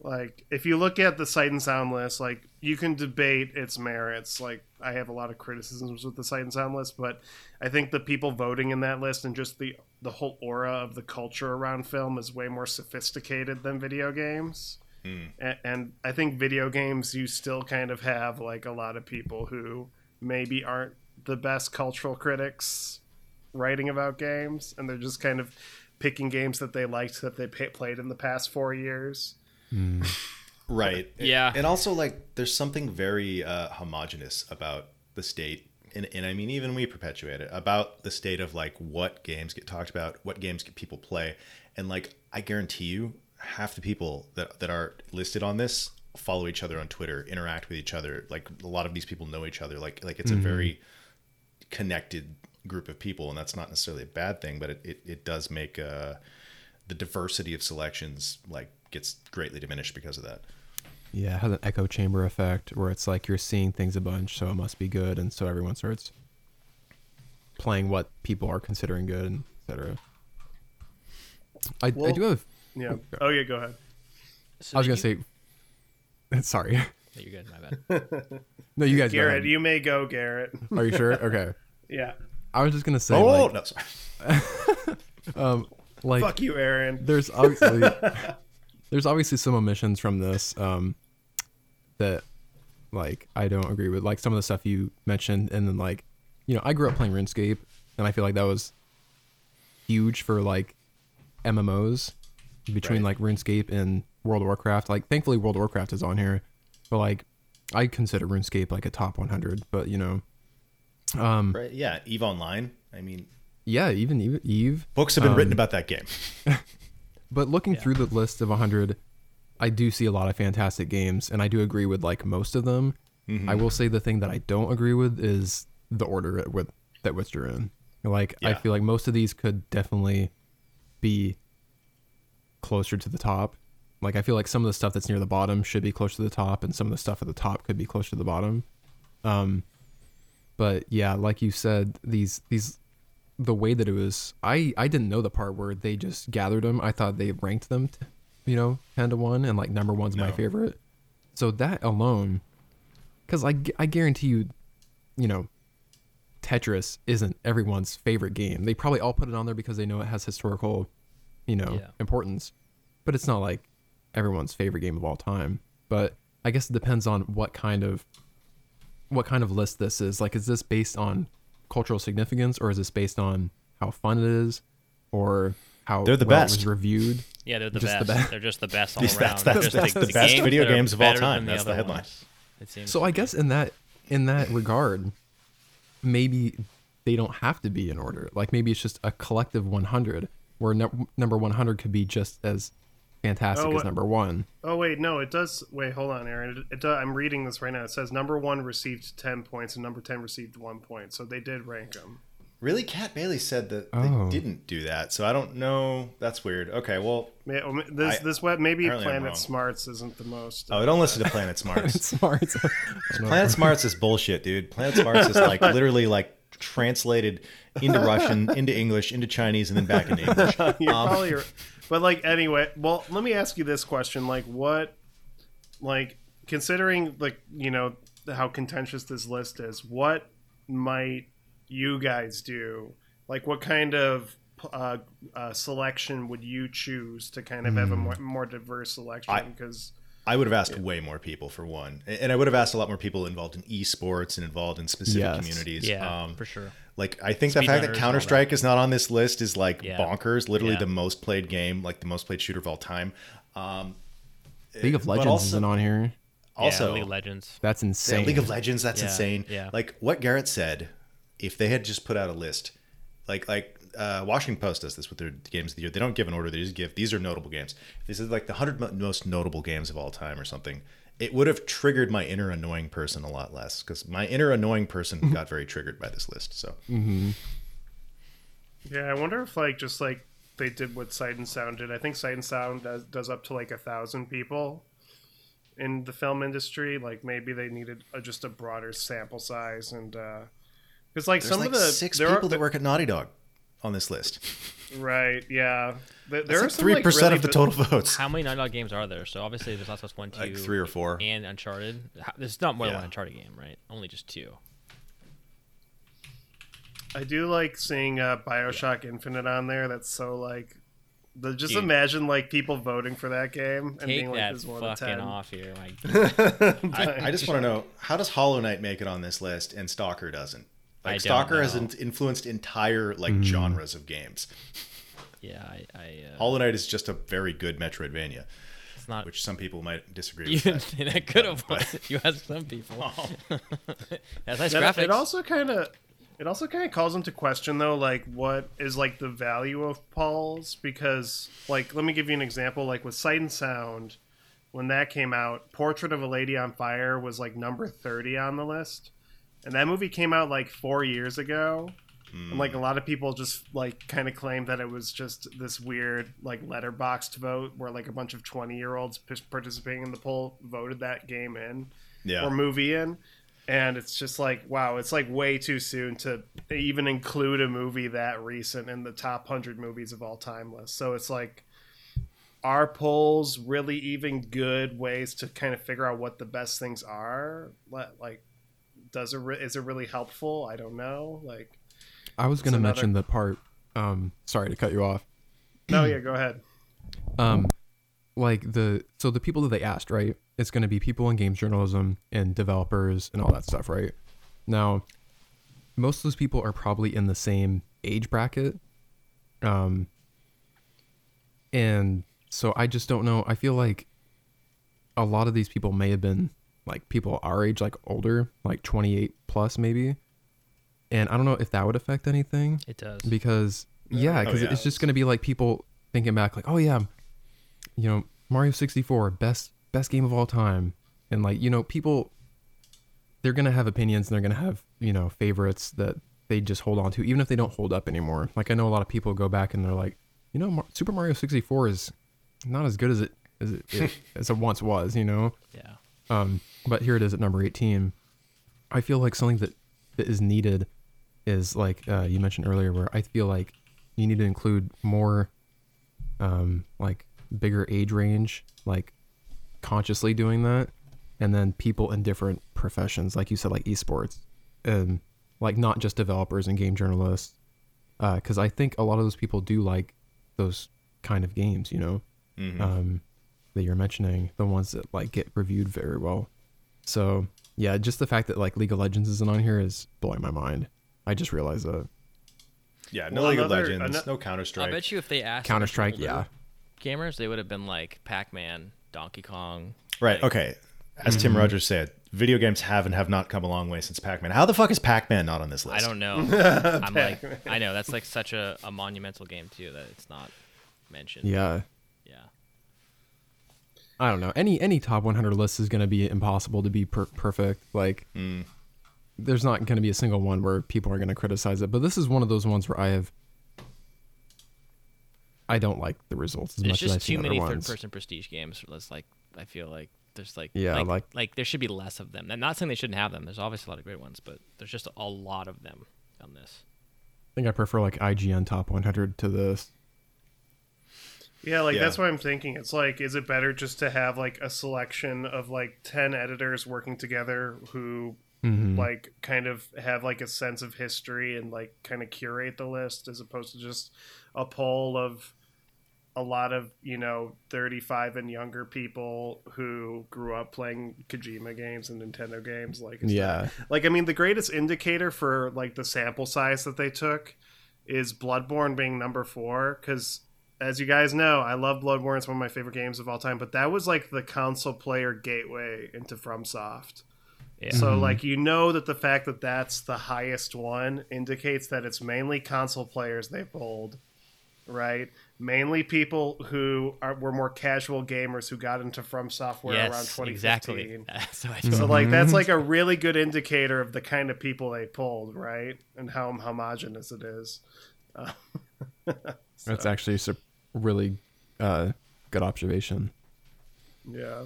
Like, if you look at the Sight and Sound list, like, you can debate its merits. Like, I have a lot of criticisms with the Sight and Sound list, but I think the people voting in that list and just the the whole aura of the culture around film is way more sophisticated than video games. Mm. And, and I think video games, you still kind of have like a lot of people who maybe aren't the best cultural critics writing about games, and they're just kind of picking games that they liked that they pay, played in the past four years. Mm. [LAUGHS] right. yeah. And also, like, there's something very uh, homogenous about the state. And, and I mean, even we perpetuate it about the state of like what games get talked about, what games get people play. And like, I guarantee you, half the people that that are listed on this follow each other on Twitter, interact with each other. Like a lot of these people know each other. Like like it's mm-hmm. a very connected group of people, and that's not necessarily a bad thing, but it it, it does make uh, the diversity of selections like gets greatly diminished because of that. Yeah, it has an echo chamber effect where it's like you're seeing things a bunch, so it must be good, and so everyone starts playing what people are considering good, and etc. I, well, I do have yeah. Oh yeah, go ahead. So I was gonna you... say. [LAUGHS] Sorry. [LAUGHS] No, you're good. My bad. [LAUGHS] no, you guys. Garrett, you may go, Garrett. Are you sure? Okay. yeah. I was just gonna say. Oh like, no, sorry. um, like fuck you, Aaron. There's obviously there's obviously some omissions from this um, that like I don't agree with. Like some of the stuff you mentioned, and then like you know I grew up playing RuneScape, and I feel like that was huge for like MMOs between Right. like RuneScape and World of Warcraft. Like thankfully World of Warcraft is on here, but like I consider RuneScape like a top 100. But you know, um, Right? Yeah, Eve Online. I mean, yeah, even Eve. Eve books have been written Um, about that game. [LAUGHS] But looking Yeah. through the list of 100, I do see a lot of fantastic games, and I do agree with like most of them. I will say the thing that I don't agree with is the order with that which you're in. Like I feel like most of these could definitely be closer to the top. Like I feel like some of the stuff that's near the bottom should be closer to the top, and some of the stuff at the top could be closer to the bottom. Um, but yeah, like you said, these these the way that it was, I I didn't know the part where they just gathered them. I thought they ranked them, t- you know, ten to one, and like number one's my favorite. So that alone, because I I guarantee you, you know, Tetris isn't everyone's favorite game. They probably all put it on there because they know it has historical, you know, Yeah. importance. But it's not like everyone's favorite game of all time. But I guess it depends on what kind of what kind of list this is. Like is this based on cultural significance or is this based on how fun it is or how They're the well it best. was reviewed? Yeah, they're the Just the best. best. They're just the best all Yes, around. that's- that's- just that's the best games video games of all time. That's the other headline. ones. It seems So I guess in that in that regard, maybe they don't have to be in order. Like maybe it's just a collective 100 where num- number 100 could be just as fantastic Oh, as number 1. Oh wait, no, it does. Wait, hold on, Aaron. It, it does, I'm reading this right now. It says number one received ten points and number ten received one point. So they did rank them. Really, Kat Bailey said that Oh. they didn't do that, so I don't know. That's weird. Okay, well, May- oh, This I- this web maybe Planet. Smarts isn't the most. oh, don't listen to uh, [LAUGHS] Planet Smarts. It's smart. I don't know. Planet Smarts is bullshit, dude. Planet Smarts is like [LAUGHS] literally like translated into Russian, [LAUGHS] into English, into Chinese, and then back into English. [LAUGHS] You're Um, probably right. But like anyway, well, let me ask you this question: like, what, like, considering like you know how contentious this list is, what might you guys do? Like, what kind of uh, uh, selection would you choose to kind of have a more, more diverse selection? Because I would have asked way more people for one, and I would have asked a lot more people involved in esports and involved in specific Yes. communities. yeah, um, for sure. Like I think the fact that Counter Strike is not on this list is like Yeah. bonkers. Literally Yeah. the most played game, like the most played shooter of all time. Um, League of Legends also- isn't on here. also, yeah, League of Legends. That's insane. League of Legends, that's Yeah, insane. yeah. Like what Garrett said, if they had just put out a list, like like uh, Washington Post does this with their games of the year. They don't give an order; they just give these are notable games. This is like the hundred most notable games of all time or something. It would have triggered my inner annoying person a lot less because my inner annoying person [LAUGHS] got very triggered by this list. So yeah, I wonder if like just like they did what Sight and Sound did. I think Sight and Sound does, does up to like a thousand people in the film industry. Like maybe they needed a, just a broader sample size and because like there's some like of the six people are, that work at Naughty Dog on this list. right, yeah. There, there That's are three like, percent really of the bi- total votes. How many Naughty Dog games are there? So obviously there's Last of Us One, Two, Like three or four. and Uncharted. How- There's not more than one Uncharted game, right? Only just two. I do like seeing uh, Bioshock Infinite on there. That's so like. The, just Dude. imagine like people voting for that game and Take being like this is one of fucking ten. off here. Like, [LAUGHS] I, I just want to know how does Hollow Knight make it on this list and Stalker doesn't? I Like don't Stalker has in- influenced entire like genres of games. yeah, I, I uh, Hollow Knight is just a very good Metroidvania, it's not. which some people might disagree [LAUGHS] with. didn't that. that could have. [LAUGHS] you asked some people. [LAUGHS] That's nice That- graphics. It also kind of it also kind of calls into question though like what is like the value of Paul's because like let me give you an example like with Sight and Sound when that came out Portrait of a Lady on Fire was like number 30 on the list and that movie came out like 4 years ago. And like a hmm. lot of people just like kind of claimed that it was just this weird like Letterboxd vote where like a bunch of 20 year olds participating in the poll voted that game in Yeah, or movie in. And it's just like wow it's like way too soon to even include a movie that recent in the top 100 movies of all time list. So it's like are polls really even good ways to kind of figure out what the best things are? Let- like does it re- is it really helpful i don't know like I was going to another- mention the part um sorry to cut you off. no yeah go ahead um like the so the people that they asked right it's going to be people in games journalism and developers and all that stuff right now most of those people are probably in the same age bracket Um, and so I just don't know. I feel like a lot of these people may have been like people our age, like older, like 28 plus maybe. And I don't know if that would affect anything It does. because yeah, Oh, because yeah. it's just gonna be like people thinking back, like, oh yeah, you know, Mario sixty four, best best game of all time, and like you know, people they're gonna have opinions and they're gonna have you know favorites that they just hold on to, even if they don't hold up anymore. Like I know a lot of people go back and they're like, you know, Mar- Super Mario sixty four is not as good as it as it, it [LAUGHS] as it once was, you know. yeah. Um, but here it is at number 18. I feel like something that, that is needed is like uh, you mentioned earlier, where I feel like you need to include more, um, like bigger age range, like consciously doing that, and then people in different professions, like you said, like esports, and like not just developers and game journalists, because I think a lot of those people do like those kind of games, you know Mhm. um, that you're mentioning, the ones that like get reviewed very well. So yeah, just the fact that like League of Legends isn't on here is blowing my mind. I just realized that yeah, no Well, League of Legends, ano- no Counter Strike. I bet you if they asked Counter Strike, yeah, gamers, they would have been like Pac-Man, Donkey Kong. Right. like- Okay. As Tim Mm-hmm. Rogers said, video games have and have not come a long way since Pac-Man. How the fuck is Pac-Man not on this list? I don't know. [LAUGHS] I'm like, I know that's like such a, a monumental game too that it's not mentioned. yeah. Yeah. I don't know. Any any top 100 list is gonna be impossible to be per- perfect. Like, Mm. there's not gonna be a single one where people are gonna criticize it. But this is one of those ones where I have. I don't like the results as There's much as I've just too many third-person prestige games. It's like I feel like there's like Yeah, like, like- like there should be less of them. I'm not saying they shouldn't have them. There's obviously a lot of great ones, but there's just a lot of them on this. I think I prefer like IGN top 100 to this. Yeah, like Yeah. that's what I'm thinking. It's like, is it better just to have like a selection of like ten editors working together who Mhm. like kind of have like a sense of history and like kind of curate the list as opposed to just a poll of a lot of you know 35 and younger people who grew up playing Kojima games and Nintendo games like is that- Yeah. like I mean the greatest indicator for like the sample size that they took is Bloodborne being number 4 cuz as you guys know I love Bloodborne it's one of my favorite games of all time but that was like the console player gateway into FromSoft Yeah. so Mhm. like you know that the fact that that's the highest one indicates that it's mainly console players they pulled, right? Mainly people who are, were more casual gamers who got into From Software around yes, 2015. exactly. [LAUGHS] so I So like that's like a [LAUGHS] really good indicator of the kind of people they pulled, right? And how homogenous it is. [LAUGHS] Uh, That's actually a really uh, good observation. yeah.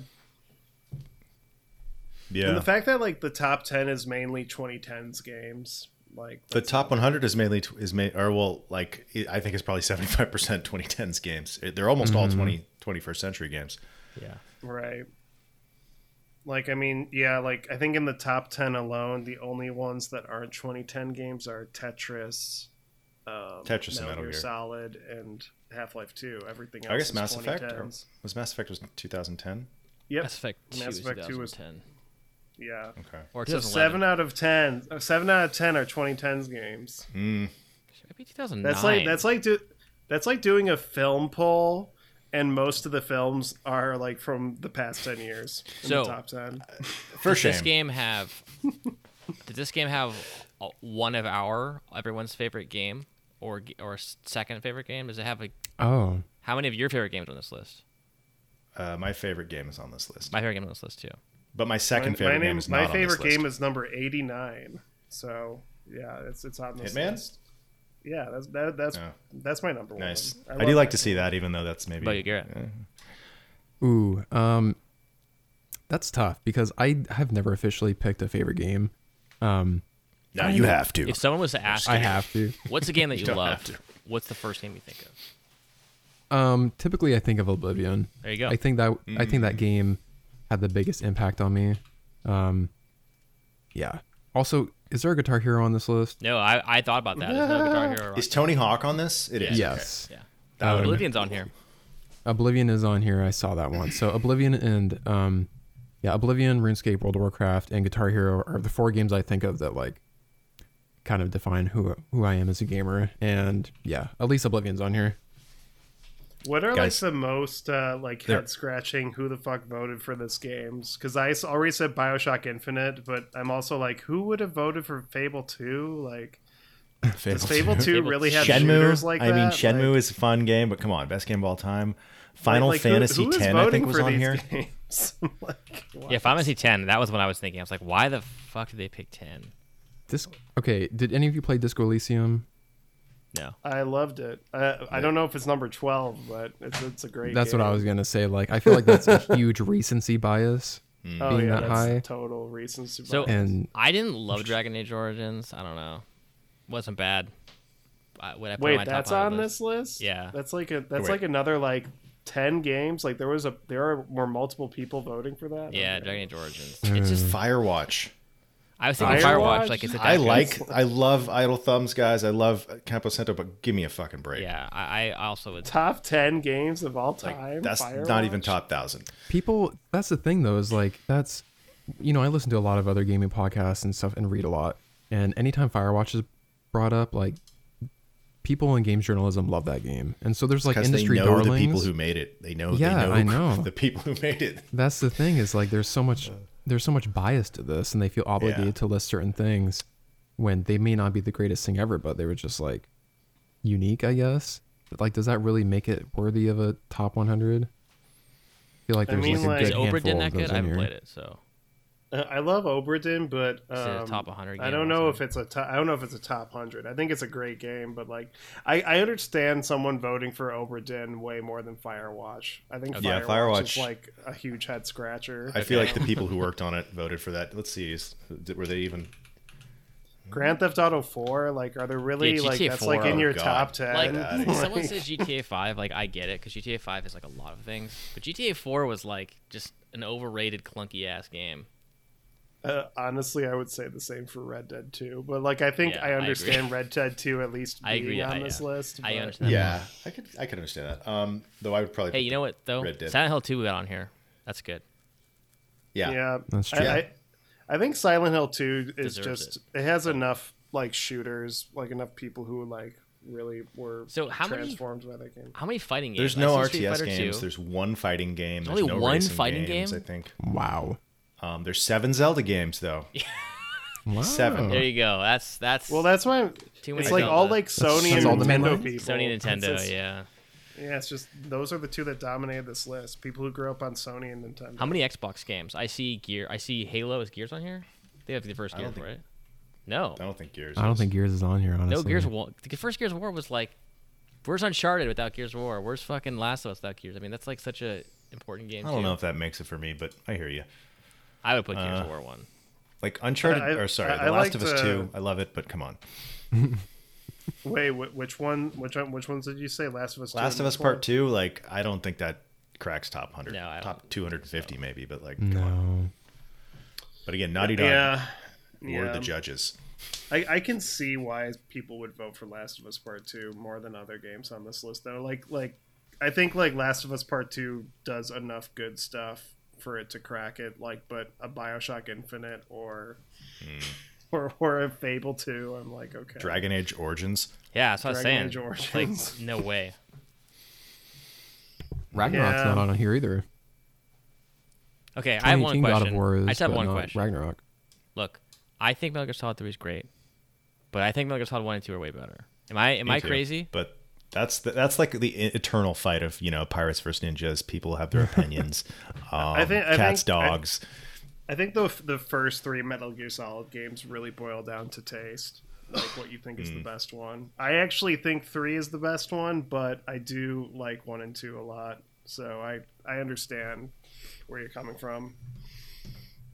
Yeah. And the fact that like the top 10 is mainly 2010s games, like the top 100 is mainly t- is ma- or well like I think it's probably 75% 2010s games. They're almost all Mhm. 20 21st century games. yeah. Right. Like I mean, yeah, like I think in the top 10 alone, the only ones that aren't 2010 games are Tetris, um, Tetris and Metal Gear. Solid, and Half-Life 2. Everything else I guess is Mass Effect or- Was Mass Effect was 2010? Yep. Mass Effect 2 Mass is Effect 2 was- 2010. Yeah. Okay. Or So 2011. 7 out of 10, uh, 7 out of 10 are 2010s games. Mm. Maybe 2009. That's like that's like do, that's like doing a film poll and most of the films are like from the past 10 years in So- the top 10. For Does shame. this game have? did this game have uh, one of our everyone's favorite game, or or second favorite game? Does it have a? Oh, How many of your favorite games on this list? Uh, my favorite game is on this list. My favorite game on this list too. but my second my, favorite my name, game is my not favorite on this game list. is number 89. So, yeah, it's it's on this Hitman? list. Yeah, that's that, that's Yeah. that's my number Nice. one. Nice. I, love do like that to see that, even though that's maybe. What about you, Garrett? eh. ooh, um, that's tough because I have never officially picked a favorite game. Um, No, you have to. If someone was to ask I you, [LAUGHS] have to. what's the game that you don't loved? What's the first game you think of? Um, typically I think of Oblivion. There you go. I think that I think Mm. that game had the biggest impact on me. Um, yeah. Also, is there a Guitar Hero on this list? no, I, I thought about that. There's no Guitar Hero. Is Tony Hawk on this? It is. Yes. Yeah. That Oblivion's on here. Oblivion is on here. I saw that one. So Oblivion and um, yeah, Oblivion, RuneScape, World of Warcraft, and Guitar Hero are the four games I think of that like kind of define who who I am as a gamer. And yeah, at least Oblivion's on here. What are Guys. like the most uh, like head scratching? Who the fuck voted for this games? Because I already said Bioshock Infinite, but I'm also like, who would have voted for Fable Two? Like, [LAUGHS] does Fable Two Fable really have Shenmue. shooters like I that? mean, Shenmue Like- is a fun game, but come on, best game of all time. Final like, who- Fantasy who is X, I think, was on these here. [LAUGHS] Games? [LAUGHS] like, Yeah, what? Final Fantasy 10. That was what I was thinking. I was like, why the fuck did they pick 10? This okay? Did any of you play Disco Elysium? No. I loved it. I, I don't know if it's number twelve, but it's, it's a great. That's game. what I was gonna say. Like, I feel like that's a [LAUGHS] huge recency bias. Hmm. Oh being yeah, that that's high. total recency. So- bias. And I didn't love Dragon Age Origins. I don't know. Wasn't bad. I, would I put on Wait, my that's 100 on list? this list? Yeah. That's like a that's Wait. like another like ten games. Like there was a there are were multiple people voting for that. Yeah, Okay. Dragon Age Origins. Mm. It's just Firewatch. I was thinking Firewatch? Firewatch. Like it's a I like, I love Idle Thumbs, guys. I love Campo Santo, but give me a fucking break. Yeah, I, I also would. Top ten games of all Like, time. that's not even top thousand. people, that's the thing though, is like that's, you know, I listen to a lot of other gaming podcasts and stuff, and read a lot. And anytime Firewatch is brought up, like people in games journalism love that game, and so there's like Because they industry know darlings. the people who made it. They know. Yeah, they know, I know. [LAUGHS] the people who made it. That's the thing is like there's so much uh. There's so much bias to this and they feel obligated Yeah. to list certain things when they may not be the greatest thing ever, but they were just like unique, I guess. But, like does that really make it worthy of a top 100? I feel like I there's mean, like a like- Is good Obra handful Dinn of that good? those I in haven't here. played it, so Uh, I love Obra Dinn, but Is it a um, top 100 I don't know if it's a top. I don't know if it's a top hundred. I think it's a great game, but like I, I understand someone voting for Obra Dinn way more than Firewatch. I think Okay. Yeah, Firewatch, Firewatch- is like a huge head scratcher. I feel like the [LAUGHS] people who worked on it voted for that. Let's see, is, were they even? Grand Theft Auto Four, like, are there really Yeah, like GTA that's like in oh your God. top ten? like outta if here. someone says [LAUGHS] GTA 5, like I get it because GTA 5 is like a lot of things, but GTA 4 was like just an overrated, clunky ass game. Uh, honestly, I would say the same for Red Dead 2. But like, I think Yeah, I I understand Red Dead 2 at least I agree, on I- this yeah. list. I but- understand. Yeah, I could. I could understand that. Um, though I would probably. Hey, you know what though? Red Dead. Silent Hill 2 got on here. That's good. Yeah. Yeah, That's I- true. I, I think Silent Hill 2 is Deserves just it. has enough like shooters, like enough people who like really were So how many- transformed by that game. How many fighting games? There's no RTS games. 2. There's one fighting game. There's There's only no one fighting games, game? I think. Wow. Um, there's seven Zelda games though. [LAUGHS] Wow. Seven. There you go. That's that's Well, that's why Too many it's like Zelda. all like Sony that's all and the Nintendo mainline? people. Sony, Nintendo. Just- yeah. yeah. It's just those are the two that dominated this list. People who grew up on Sony and Nintendo. How many Xbox games? I see Gear. I see Halo. Is Gears on here? They have the first I Gears, think- right? No. I don't think Gears. I don't is. think Gears is on here honestly. No Gears War. The first Gears of War was like, where's Uncharted without Gears of War? Where's fucking Last of Us without Gears? I mean, that's like such a important game. I don't too. know if that makes it for me, but I hear you. I would put Gears Uh, of War one. Like Uncharted, I- or sorry, I- The I Last of Us uh, Two. I love it, but come on. [LAUGHS] Wait, which one? Which one? Which ones did you say? Last of Us. 2 Last of Us? Part Two. Like I don't think that cracks top hundred. No, I top two hundred and fifty maybe, but like, come on. No. But again, Naughty Dog Yeah. were Yeah. the judges. I, I can see why people would vote for Last of Us Part Two more than other games on this list, though. Like, like I think like Last of Us Part Two does enough good stuff for it to crack it. Like, but a Bioshock Infinite or hmm. [LAUGHS] or or a Fable Two, I'm like, okay. Dragon Age Origins. Yeah, that's what I was saying. Age Like, [LAUGHS] no way. [LAUGHS] Ragnarok's Yeah. not on here either. Okay, I have one 2018 question. God of War is, I just have one question. Ragnarok. Look, I think Metal Gear Solid 3 is great, but I think Metal Gear Solid 1 and 2 are way better. Am I am Me I too. crazy? But that's the, that's like the eternal fight of you know pirates versus ninjas. People have their [LAUGHS] opinions. Um, think- I cats, think- dogs. I think the the first three Metal Gear Solid games really boil down to taste, like what you think is Hmm. the best one. I actually think three is the best one, but I do like one and two a lot. So I I understand where you're coming from.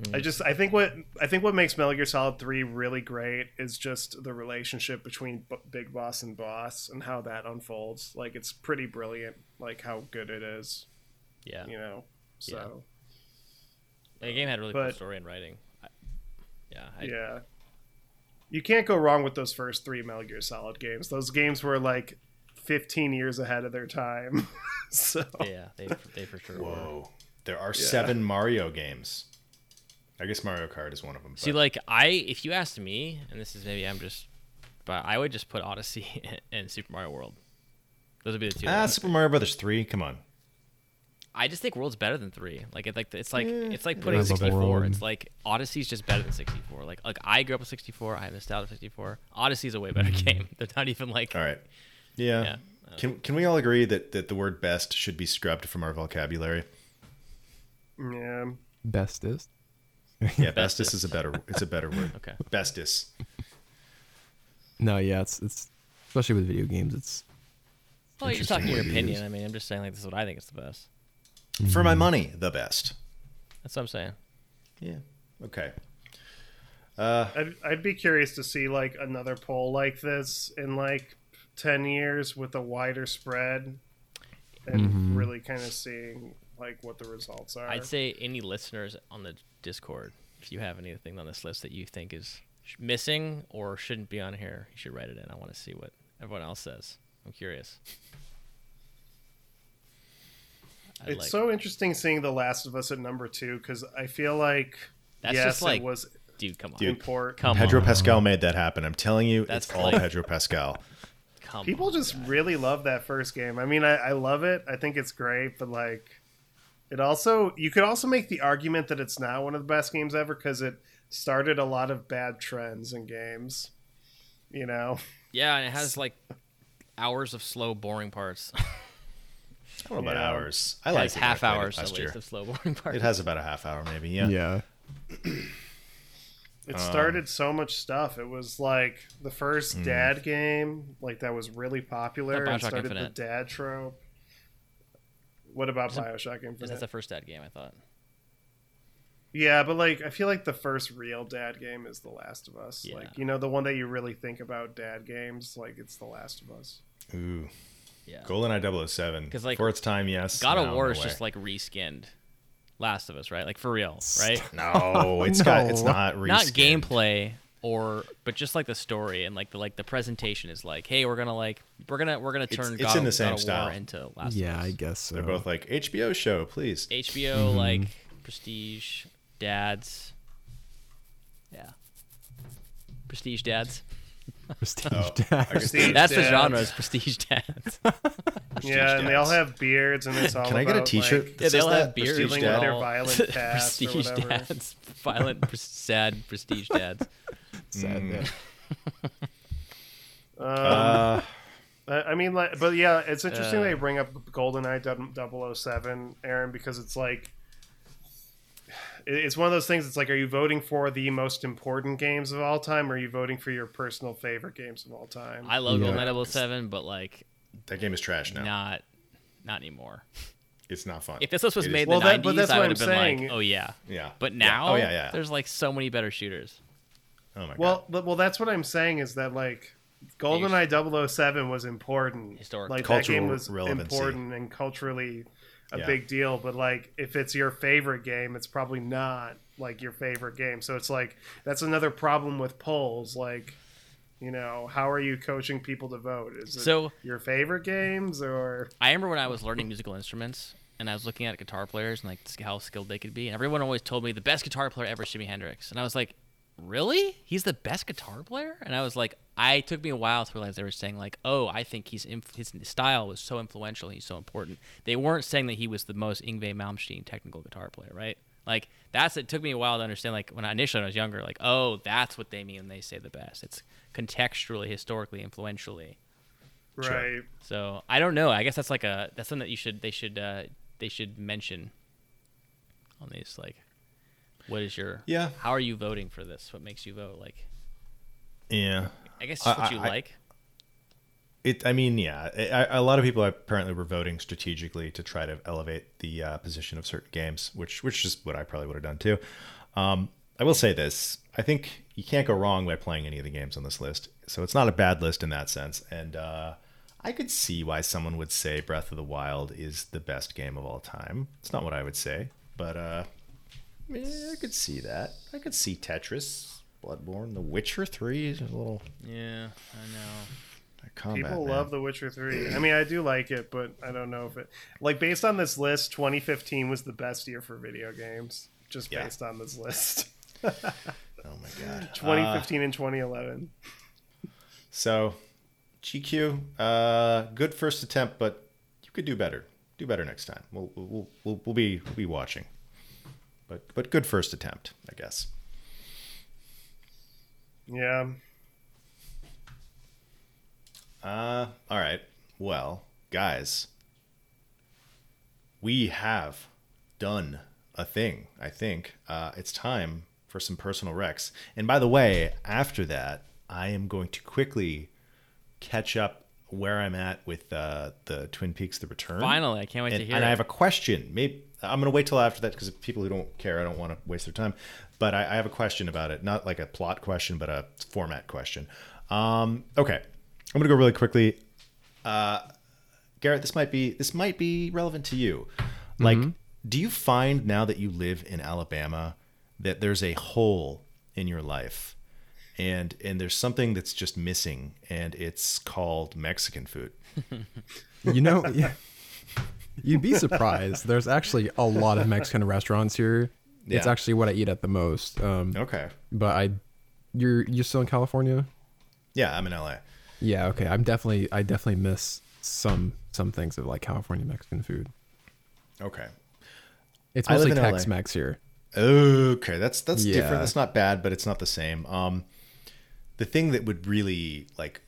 Hmm. I just I think what I think what makes Metal Gear Solid Three really great is just the relationship between B- Big Boss and Boss and how that unfolds. Like it's pretty brilliant, like how good it is. Yeah. You know, so. The game had a really cool story and writing. I, yeah. I, yeah. You can't go wrong with those first three Metal Gear Solid games. Those games were like 15 years ahead of their time. [LAUGHS] so Yeah, they they for sure were. Whoa, there are seven Mario games. I guess Mario Kart is one of them. See, but- like I, if you asked me, and this is maybe I'm just but I would just put Odyssey [LAUGHS] and Super Mario World. Those would be the two. Ah, Super Mario Brothers three. Come on. I just think World's better than three. Like it, like it's like Eh, it's like putting 64. It's like Odyssey's just better than 64. Like like I grew up with 64. I have nostalgia for 64. Odyssey's a way better game. [LAUGHS] They're not even like All right. Yeah. Yeah. Can can we all agree that that the word best should be scrubbed from our vocabulary? Yeah. Bestest. [LAUGHS] Yeah, bestest is a better it's a better word. okay. Bestest. No, yeah, it's it's especially with video games. It's Well, you're talking your opinion. I mean, I'm just saying like this is what I think is the best. For my money, the best. That's what I'm saying. Yeah. Okay. Uh I'd, I'd be curious to see like another poll like this in like 10 years with a wider spread and Mhm. really kind of seeing like what the results are. I'd say any listeners on the Discord, if you have anything on this list that you think is missing or shouldn't be on here, you should write it in. I want to see what everyone else says. I'm curious. I'd it's like- so interesting seeing The Last of Us at number two because I feel like That's yes, just like- it was dude, come on, Dude, important. come Pedro on, Pascal made that happen. I'm telling you, That's it's all Pedro Pascal. come People on, just guys. really love that first game. I mean, I, I love it. I think it's great, but like, it also you could also make the argument that it's not one of the best games ever because it started a lot of bad trends in games. You know, yeah, and it has like hours of slow, boring parts. I don't know about hours. I It like has half hours last at year. least of slow, boring parts. It has about a half hour, maybe. Yeah. yeah. it Um, started so much stuff. It was like the first Hmm. dad game, like that was really popular Not and started Infinite. the dad trope. What about Isn't- Bioshock That's Infinite? the first dad game, I thought. Yeah, but like I feel like the first real dad game is The Last of Us. Yeah. Like you know the one that you really think about dad games, like it's The Last of Us. Ooh. Yeah. GoldenEye 007. 'Cause, like, for its time, yes. God now, of War is just like reskinned Last of Us, right? Like for real, right? no. It's got. It's No. not. Not reskinned. gameplay or but just like the story and like the like the presentation is like, hey, we're gonna like we're gonna we're gonna turn it's God, in the same God style. Into Last Yeah, of I guess so. They're both like HBO show, please. HBO mm-hmm. like prestige dads. Yeah. Prestige dads. [LAUGHS] Prestige Oh, Dash. I guess Prestige That's the genre is prestige dads. [LAUGHS] Yeah, and they all have beards, and it's all. Can I get a about, T-shirt? like, yeah, they all that? have beards. Prestige Dealing Dad? with their violent [LAUGHS] past prestige whatever. dads. Violent, sad prestige dads. Sad, Mm. yeah. Um, Uh, I I mean, like, but yeah, it's interesting Uh. they bring up GoldenEye 007, Aaron, because it's like, it's one of those things. It's like, are you voting for the most important games of all time, or are you voting for your personal favorite games of all time? I love Yeah. GoldenEye 007, but like that game is trash now. not not anymore. It's not fun. If this was It is- made in Well, the that- 90s, but that's I would have I'm been saying. like, oh yeah. yeah. But Yeah. now, Oh yeah, yeah. there's like so many better shooters. Oh my god. Well, well, that's what I'm saying is that like GoldenEye 007 was important. Historic. Like that Cultural game was relevancy. important and culturally a Yeah. big deal. But like, if it's your favorite game, it's probably not like your favorite game. So it's like that's another problem with polls. Like, you know, how are you coaching people to vote? Is it So- your favorite games or I remember when I was learning musical instruments and I was looking at guitar players and like how skilled they could be, and everyone always told me the best guitar player ever is Jimi Hendrix, and I was like, really? He's the best guitar player? And I was like, I it took me a while to realize they were saying like, oh, I think he's inf- his style was so influential, he's so important. They weren't saying that he was the most Yngwie Malmsteen technical guitar player, right? Like that's it took me a while to understand. Like when I initially when I was younger, like oh, that's what they mean when they say the best. It's contextually, historically, influentially. Sure. right? So I don't know. I guess that's like a that's something that you should they should uh, they should mention on these like what is your Yeah. how are you voting for this? What makes you vote? Like yeah. I guess it's what I- you I- like. It. I mean, yeah. I, a lot of people apparently were voting strategically to try to elevate the uh, position of certain games, which which is what I probably would have done too. Um, I will say this: I think you can't go wrong by playing any of the games on this list. So it's not a bad list in that sense, and uh, I could see why someone would say Breath of the Wild is the best game of all time. It's not what I would say, but uh, yeah, I could see that. I could see Tetris, Bloodborne, The Witcher Three is a little Yeah, I know. combat. People man. love The Witcher 3. I mean, I do like it, but I don't know if it like based on this list, 2015 was the best year for video games just Yeah. based on this list. [LAUGHS] Oh my god. [LAUGHS] 2015 and 2011. So, GQ, uh, good first attempt, but you could do better. Do better next time. We'll we'll we'll, we'll be we'll be watching. But but good first attempt, I guess. Yeah. Uh, all right. Well, guys, we have done a thing. I think uh, it's time for some personal recs. And by the way, after that, I am going to quickly catch up where I'm at with uh, the Twin Peaks: The Return. Finally, I can't wait and, to hear and it. I have a question. Maybe I'm going to wait till after that because people who don't care, I don't want to waste their time. But I, I have a question about it, not like a plot question, but a format question. Um, okay, I'm going to go really quickly. Uh, Garrett, this might be this might be relevant to you. Like, do you find now that you live in Alabama that there's a hole in your life, and and there's something that's just missing, and it's called Mexican food. [LAUGHS] You know, yeah. You'd be surprised. There's actually a lot of Mexican restaurants here. It's actually what I eat at the most. Um, Okay. but I, you're you're still in California? Yeah, I'm in LA. Yeah. Okay. I'm definitely I definitely miss some some things of like California Mexican food. Okay. It's mostly in LA. Tex-Mex here. Okay, that's that's Yeah. different. That's not bad, but it's not the same. Um, the thing that would really like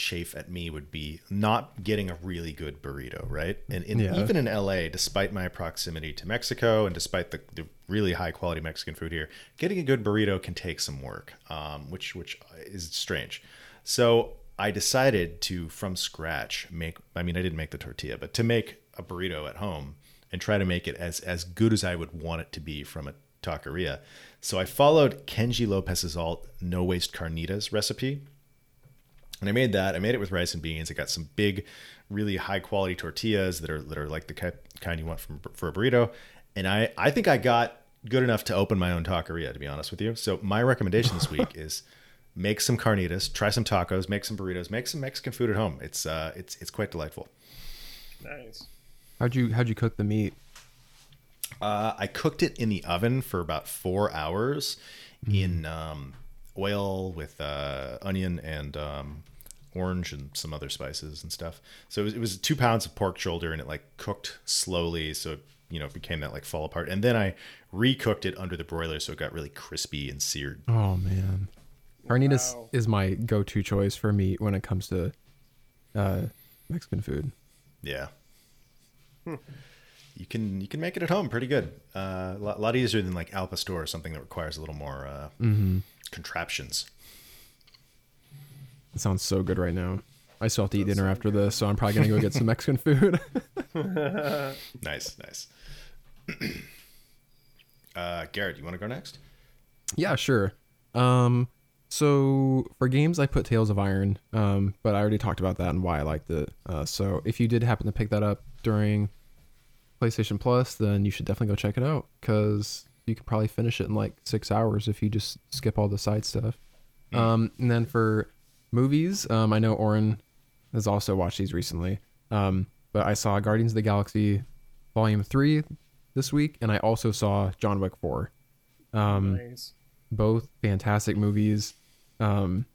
chafe at me would be not getting a really good burrito, right? And, and Yeah. even in LA, despite my proximity to Mexico and despite the, the really high quality Mexican food here, getting a good burrito can take some work, um, which which is strange. So I decided to from scratch make. I mean, I didn't make the tortilla, but to make a burrito at home and try to make it as as good as I would want it to be from a taqueria. So I followed Kenji López-Alt's no waste carnitas recipe. And I made that. I made it with rice and beans. I got some big, really high quality tortillas that are that are like the kind you want from for a burrito. And I I think I got good enough to open my own taqueria. To be honest with you, so my recommendation this week [LAUGHS] is make some carnitas, try some tacos, make some burritos, make some Mexican food at home. It's uh it's it's quite delightful. Nice. How'd you how'd you cook the meat? Uh, I cooked it in the oven for about four hours in um, oil with uh, onion and um, orange and some other spices and stuff. So it was, it was two pounds of pork shoulder and it like cooked slowly. So it, you know, it became that like fall apart. And then I recooked it under the broiler so it got really crispy and seared. Oh man, carnitas Wow. is my go-to choice for meat when it comes to uh, Mexican food. Yeah. You can you can make it at home pretty good. Uh, a lot, lot easier than like Al Pastor or something that requires a little more uh, contraptions. It sounds so good right now. I still have to eat dinner after this, so I'm probably gonna go get some Mexican [LAUGHS] food. [LAUGHS] Nice, nice. [CLEARS THROAT] uh, Garrett, you want to go next? yeah, sure. Um, so for games, I put Tails of Iron. Um, but I already talked about that and why I liked it. Uh, so if you did happen to pick that up during PlayStation Plus, then you should definitely go check it out because you could probably finish it in like six hours if you just skip all the side stuff. Um, and then for movies, um, I know Oren has also watched these recently. Um, but I saw Guardians of the Galaxy Volume Three this week, and I also saw John Wick Four. Um, Nice. both fantastic movies. Um,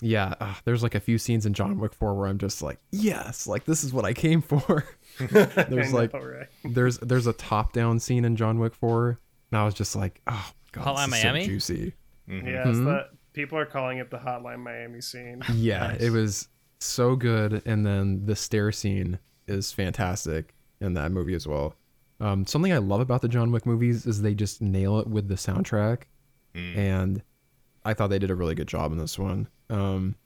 yeah, uh, there's like a few scenes in John Wick 4 where I'm just like, yes, like this is what I came for. [LAUGHS] there's like, know, right? there's there's a top down scene in John Wick 4, and I was just like, oh god, Hotline this is so Miami? juicy. Yeah, it's the, people are calling it the Hotline Miami scene. [LAUGHS] Yeah, it was so good, and then the stair scene is fantastic in that movie as well. Um, something I love about the John Wick movies is they just nail it with the soundtrack, and I thought they did a really good job in this one. Um,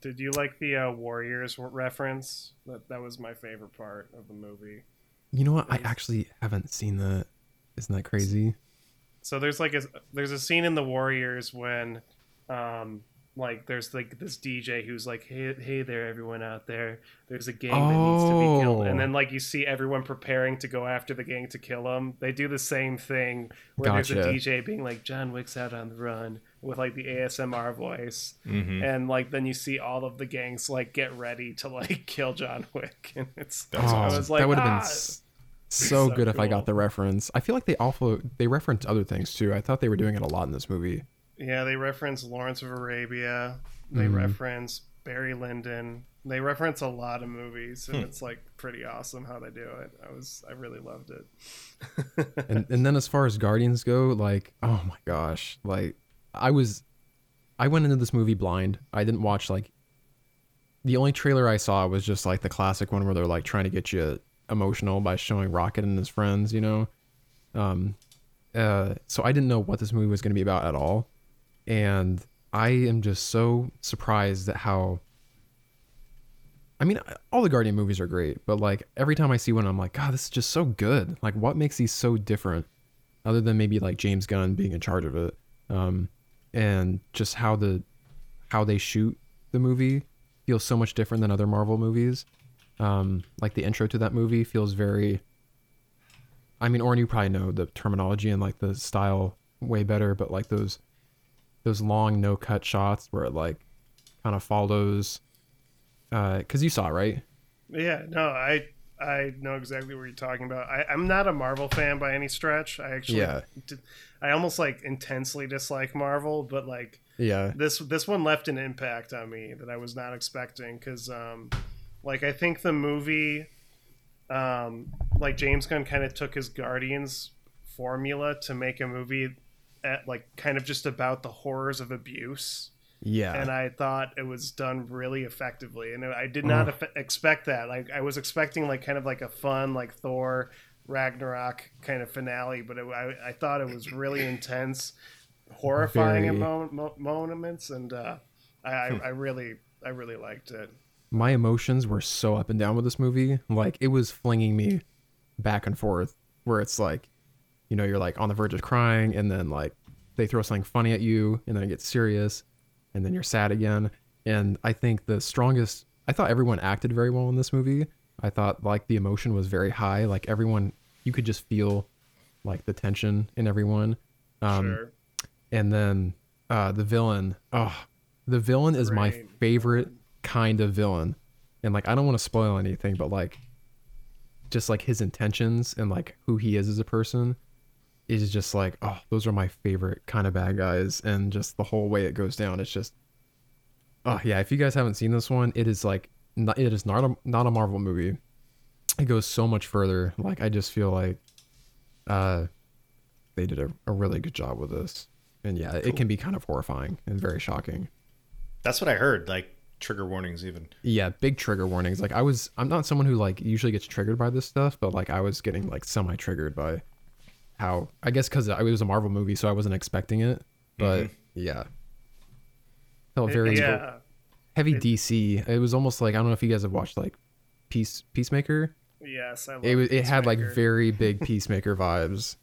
Did you like the uh, Warriors reference? That that was my favorite part of the movie. you know what? I actually haven't seen that. Isn't that crazy? So there's like a there's a scene in the Warriors when, um, like there's like this DJ who's like, hey hey there everyone out there, there's a gang that needs to be killed, Oh. and then like you see everyone preparing to go after the gang to kill him. They do the same thing where there's a DJ being like, John Wick's out on the run with like the ASMR voice, Mm-hmm. and like then you see all of the gangs like get ready to like [LAUGHS] kill John Wick, and it's That's oh, I was like, that would have "Ah." been s- so, so good if I got the reference. I feel like they also they reference other things too. I thought they were doing it a lot in this movie. Yeah, they reference Lawrence of Arabia. They Mhm. reference Barry Lyndon. They reference a lot of movies, and it's like pretty awesome how they do it. I was I really loved it. [LAUGHS] and and then as far as Guardians go, like oh my gosh, like I was, I went into this movie blind. I didn't watch like. The only trailer I saw was just like the classic one where they're like trying to get you emotional by showing Rocket and his friends, you know. Um, uh, so I didn't know what this movie was going to be about at all, and I am just so surprised at how. I mean, all the Guardian movies are great, but like every time I see one, I'm like, God, this is just so good. Like, what makes these so different, other than maybe like James Gunn being in charge of it, um, and just how the how they shoot the movie feels so much different than other Marvel movies. Um, like the intro to that movie feels very. I mean, Oren, you probably know the terminology and like the style way better, but like those those long no cut shots where it like kind of follows uh because you saw it, right Yeah, no, I I know exactly what you're talking about. I, I'm not a Marvel fan by any stretch. I actually, Yeah. d- I almost like intensely dislike Marvel, but like yeah this this one left an impact on me that I was not expecting because um like I think the movie um like James Gunn kind of took his Guardians formula to make a movie at like kind of just about the horrors of abuse. Yeah. And I thought it was done really effectively and I did not eff- expect that. Like I was expecting like kind of like a fun like Thor Ragnarok kind of finale but it, I, I thought it was really intense horrifying in Very. mo- mo- moments and uh, I, I, I really I really liked it my emotions were so up and down with this movie. Like it was flinging me back and forth where it's like, you know, you're like on the verge of crying and then like they throw something funny at you and then it gets serious and then you're sad again. And I think the strongest I thought everyone acted very well in this movie. I thought like the emotion was very high. Like everyone you could just feel like the tension in everyone. Um sure and then uh the villain oh the villain is my favorite kind of villain. And like i don't want to spoil anything but like just like his intentions and like who he is as a person is just like oh those are my favorite kind of bad guys. And just the whole way it goes down it's just oh yeah if you guys haven't seen this one it is like not, it is not a not a marvel movie. It goes so much further. Like i just feel like uh they did a, a really good job with this. And yeah it can be kind of horrifying and very shocking. That's what I heard. Like trigger warnings, even. yeah big trigger warnings. Like i was i'm not someone who like usually gets triggered by this stuff but like i was getting like semi triggered by how i guess because it was a marvel movie so i wasn't expecting it but mm-hmm. yeah. Felt very yeah. heavy It- dc it was almost like i don't know if you guys have watched like peace peacemaker? Yes I love it was it had like very big [LAUGHS] peacemaker vibes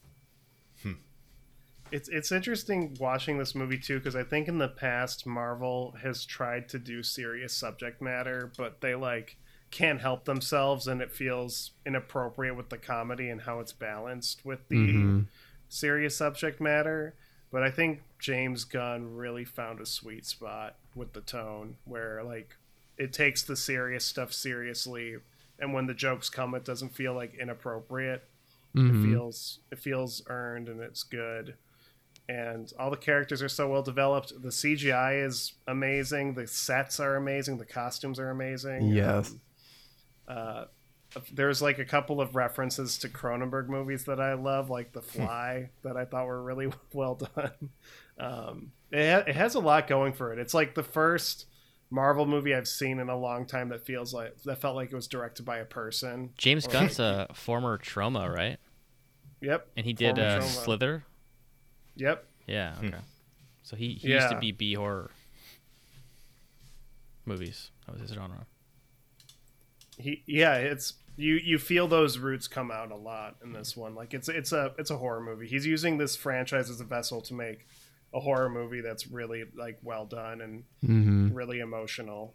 It's it's interesting watching this movie too because I think in the past Marvel has tried to do serious subject matter, but they like can't help themselves, and it feels inappropriate with the comedy and how it's balanced with the Mhm. serious subject matter. But I think James Gunn really found a sweet spot with the tone where like it takes the serious stuff seriously, and when the jokes come, it doesn't feel like inappropriate it Mhm. feels it feels earned and it's good and all the characters are so well developed. The cgi is amazing. The sets are amazing. The costumes are amazing. Yes. Um, uh, there's like a couple of references to cronenberg movies that i love like the fly that i thought were really [LAUGHS] well done. Um, it, ha- it has a lot going for it. It's like the first marvel movie i've seen in a long time that feels like that felt like it was directed by a person. James Or- Gunn's [LAUGHS] a former Troma, right? yep. And he did uh, Slither. Yep Yeah. Okay. So he, he used to be B horror movies. That was his genre. he yeah it's you you feel those roots come out a lot in this one like it's it's a it's a horror movie he's using this franchise as a vessel to make a horror movie that's really like well done and Mhm. really emotional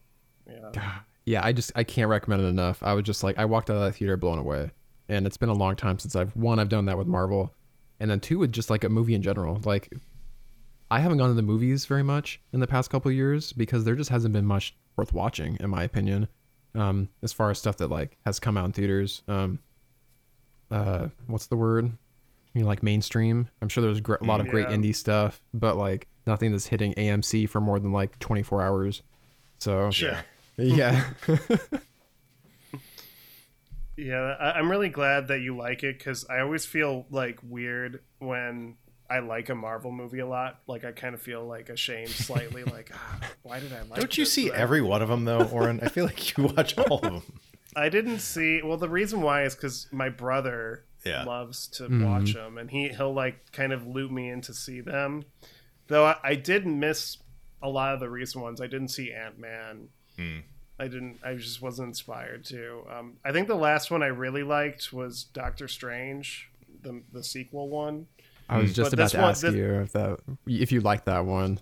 yeah yeah i just i can't recommend it enough i was just like i walked out of that theater blown away and it's been a long time since i've one i've done that with marvel and then two with just like a movie in general. Like i haven't gone to the movies very much in the past couple of years because there just hasn't been much worth watching in my opinion. Um as far as stuff that like has come out in theaters um uh what's the word? You know, like mainstream? I'm sure there's gr- a lot of great indie stuff but like nothing that's hitting amc for more than like 24 hours. So Sure. [LAUGHS] yeah, Yeah, [LAUGHS] I, I'm really glad that you like it because I always feel like weird when I like a Marvel movie a lot. Like I kind of feel like ashamed slightly. like, [LAUGHS] ah, why did I like? Don't you this? see But every one of them though, Oren? I feel like you watch all of them. [LAUGHS] I didn't see. Well, the reason why is because my brother Yeah. loves to Mhm. watch them, and he he'll like kind of loop me in to see them. Though I, I did miss a lot of the recent ones. I didn't see Ant Man. Hmm. I didn't. I just wasn't inspired to. Um, I think the last one I really liked was Doctor Strange, the the sequel one. I was hmm. just But about to one- ask this- you if that if you liked that one.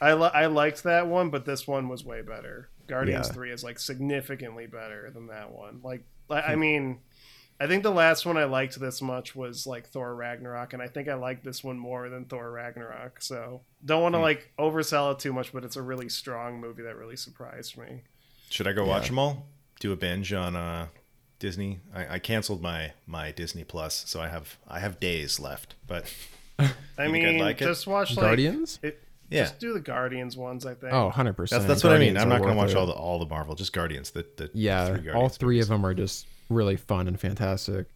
I li- I liked that one, but this one was way better. Guardians Yeah. Three is like significantly better than that one. Like, I I hmm. mean, I think the last one I liked this much was like Thor Ragnarok, and I think I like this one more than Thor Ragnarok. So don't want to hmm. like oversell it too much, but it's a really strong movie that really surprised me. Should I go watch them all? Do a binge on uh, Disney? I, I canceled my my Disney Plus, so I have I have days left. But [LAUGHS] I You think I'd mean, like just watch like Guardians? It, yeah, Just do the Guardians ones, I think. Oh, 100 percent. that's that's what I mean. I'm not going to watch all the all the Marvel, just Guardians. The, the Yeah, three all three movies. of them are just really fun and fantastic.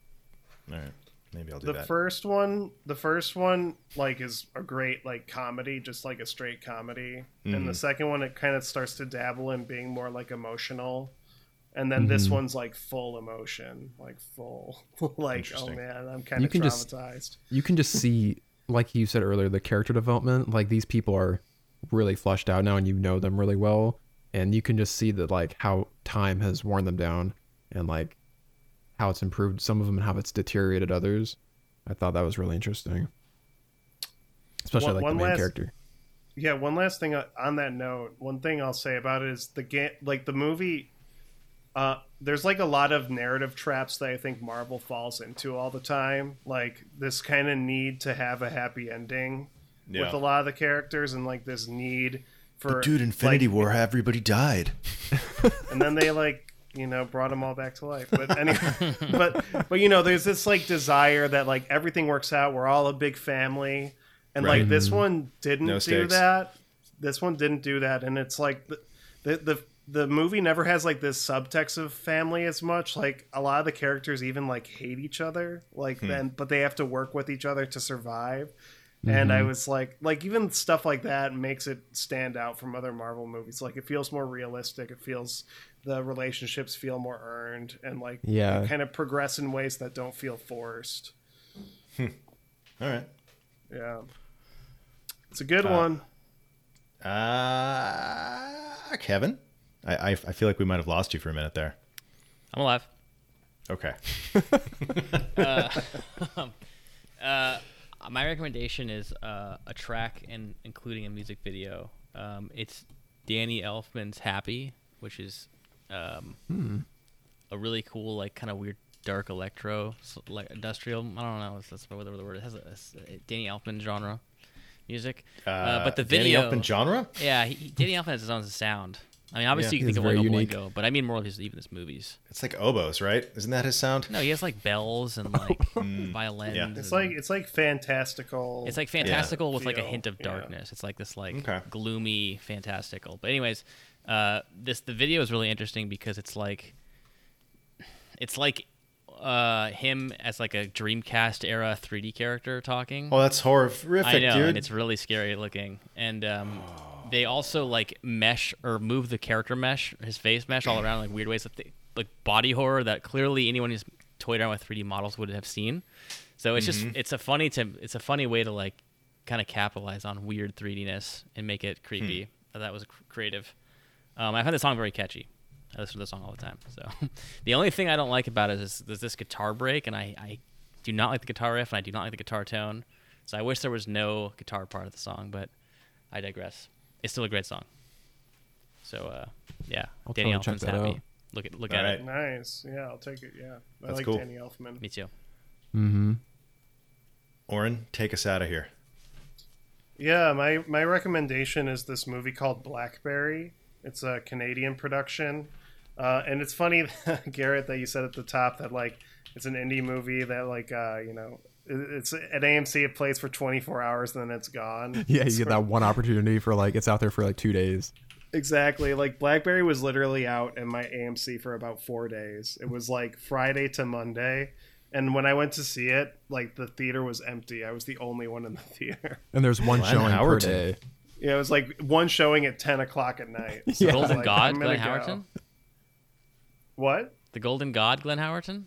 All right, maybe I'll do the that. first one the first one like is a great like comedy just like a straight comedy and Mm-hmm. the second one it kind of starts to dabble in being more like emotional and then this Mhm. one's like full emotion like full [LAUGHS] like oh man i'm kind of can just- You can just see, like you said earlier, the character development. Like these people are really fleshed out now, and you know them really well, and you can just see that like how time has worn them down, and like how it's improved some of them and how it's deteriorated others. I thought that was really interesting, especially One- like one the main last- character. yeah one last thing uh, on that note one thing i'll say about it is the game like the movie uh there's like a lot of narrative traps that i think marvel falls into all the time like this kind of need to have a happy ending Yeah. with a lot of the characters and like this need for But dude, Infinity like, War, everybody died. [LAUGHS] and then they like you know brought them all back to life. But anyway [LAUGHS] but but you know there's this like desire that like everything works out. We're all a big family. And Right. like this mm-hmm. one didn't No do stakes. that. This one didn't do that. And it's like the, the the the movie never has like this subtext of family as much. Like a lot of the characters even like hate each other like hmm. then but they have to work with each other to survive. And i mm-hmm. was like like even stuff like that makes it stand out from other marvel movies. Like it feels more realistic. It feels the relationships feel more earned and like Yeah. kind of progress in ways that don't feel forced All right. yeah it's a good one Uh, Kevin, I, I I feel like we might have lost you for a minute there. I'm alive. Okay. [LAUGHS] [LAUGHS] Uh, my recommendation is uh, a track and including a music video. Um, it's Danny Elfman's "Happy," which is um, a really cool, like kind of weird, dark electro, like industrial. I don't know. That's that's whatever the word. It has a, a Danny Elfman genre music. Uh, but the video Danny video, Elfman genre? yeah, he, he- Danny Elfman has his own sound. I mean, obviously Yeah, you can think very of like unique. Oingo, but I mean more of his even his movies. It's like oboes, right? Isn't that his sound? No, he has like bells and [LAUGHS] like [LAUGHS] violins. Yeah. it's like it's like fantastical it's like fantastical with like a hint of yeah. darkness. It's like this like Okay. gloomy fantastical. But anyways, uh, this the video is really interesting because it's like it's like uh, him as like a Dreamcast era 3D character talking. Oh, that's horrific, I know, dude. and it's really scary looking. And um, they also like mesh or move the character mesh, his face mesh, all around like weird ways. That they, like body horror that clearly anyone who's toyed around with 3D models would have seen. So it's Mm-hmm. just it's a funny to it's a funny way to like kind of capitalize on weird 3Dness and make it creepy. Hmm. That was creative. Um, I find the song very catchy. I listen to the song all the time. So [LAUGHS] the only thing I don't like about it is there's this guitar break, and I, I do not like the guitar riff, and I do not like the guitar tone. So I wish there was no guitar part of the song, but I digress. It's still a great song. So uh, yeah, I'll Danny Elfman's happy. out. Look at look All at right. it. nice yeah i'll take it yeah i like cool. danny elfman Me too. Mm-hmm. Oren, take us out of here. Yeah, my my recommendation is this movie called Blackberry. It's a Canadian production, uh, and it's funny, [LAUGHS] Garrett, that you said at the top that like it's an indie movie that like uh, you know it's at AMC it plays for 24 hours and then it's gone. [LAUGHS] Yeah, you get that one opportunity for like it's out there for like two days. Exactly. Like BlackBerry was literally out in my AMC for about four days. It was like Friday to Monday. And when I went to see it, like the theater was empty. I was the only one in the [LAUGHS] theater. And there's one Glenn showing Howerton. per day. Yeah, it was like one showing at ten o'clock at night. So The Golden like, God, Glenn go. Howerton. What? The Golden God, Glenn Howerton.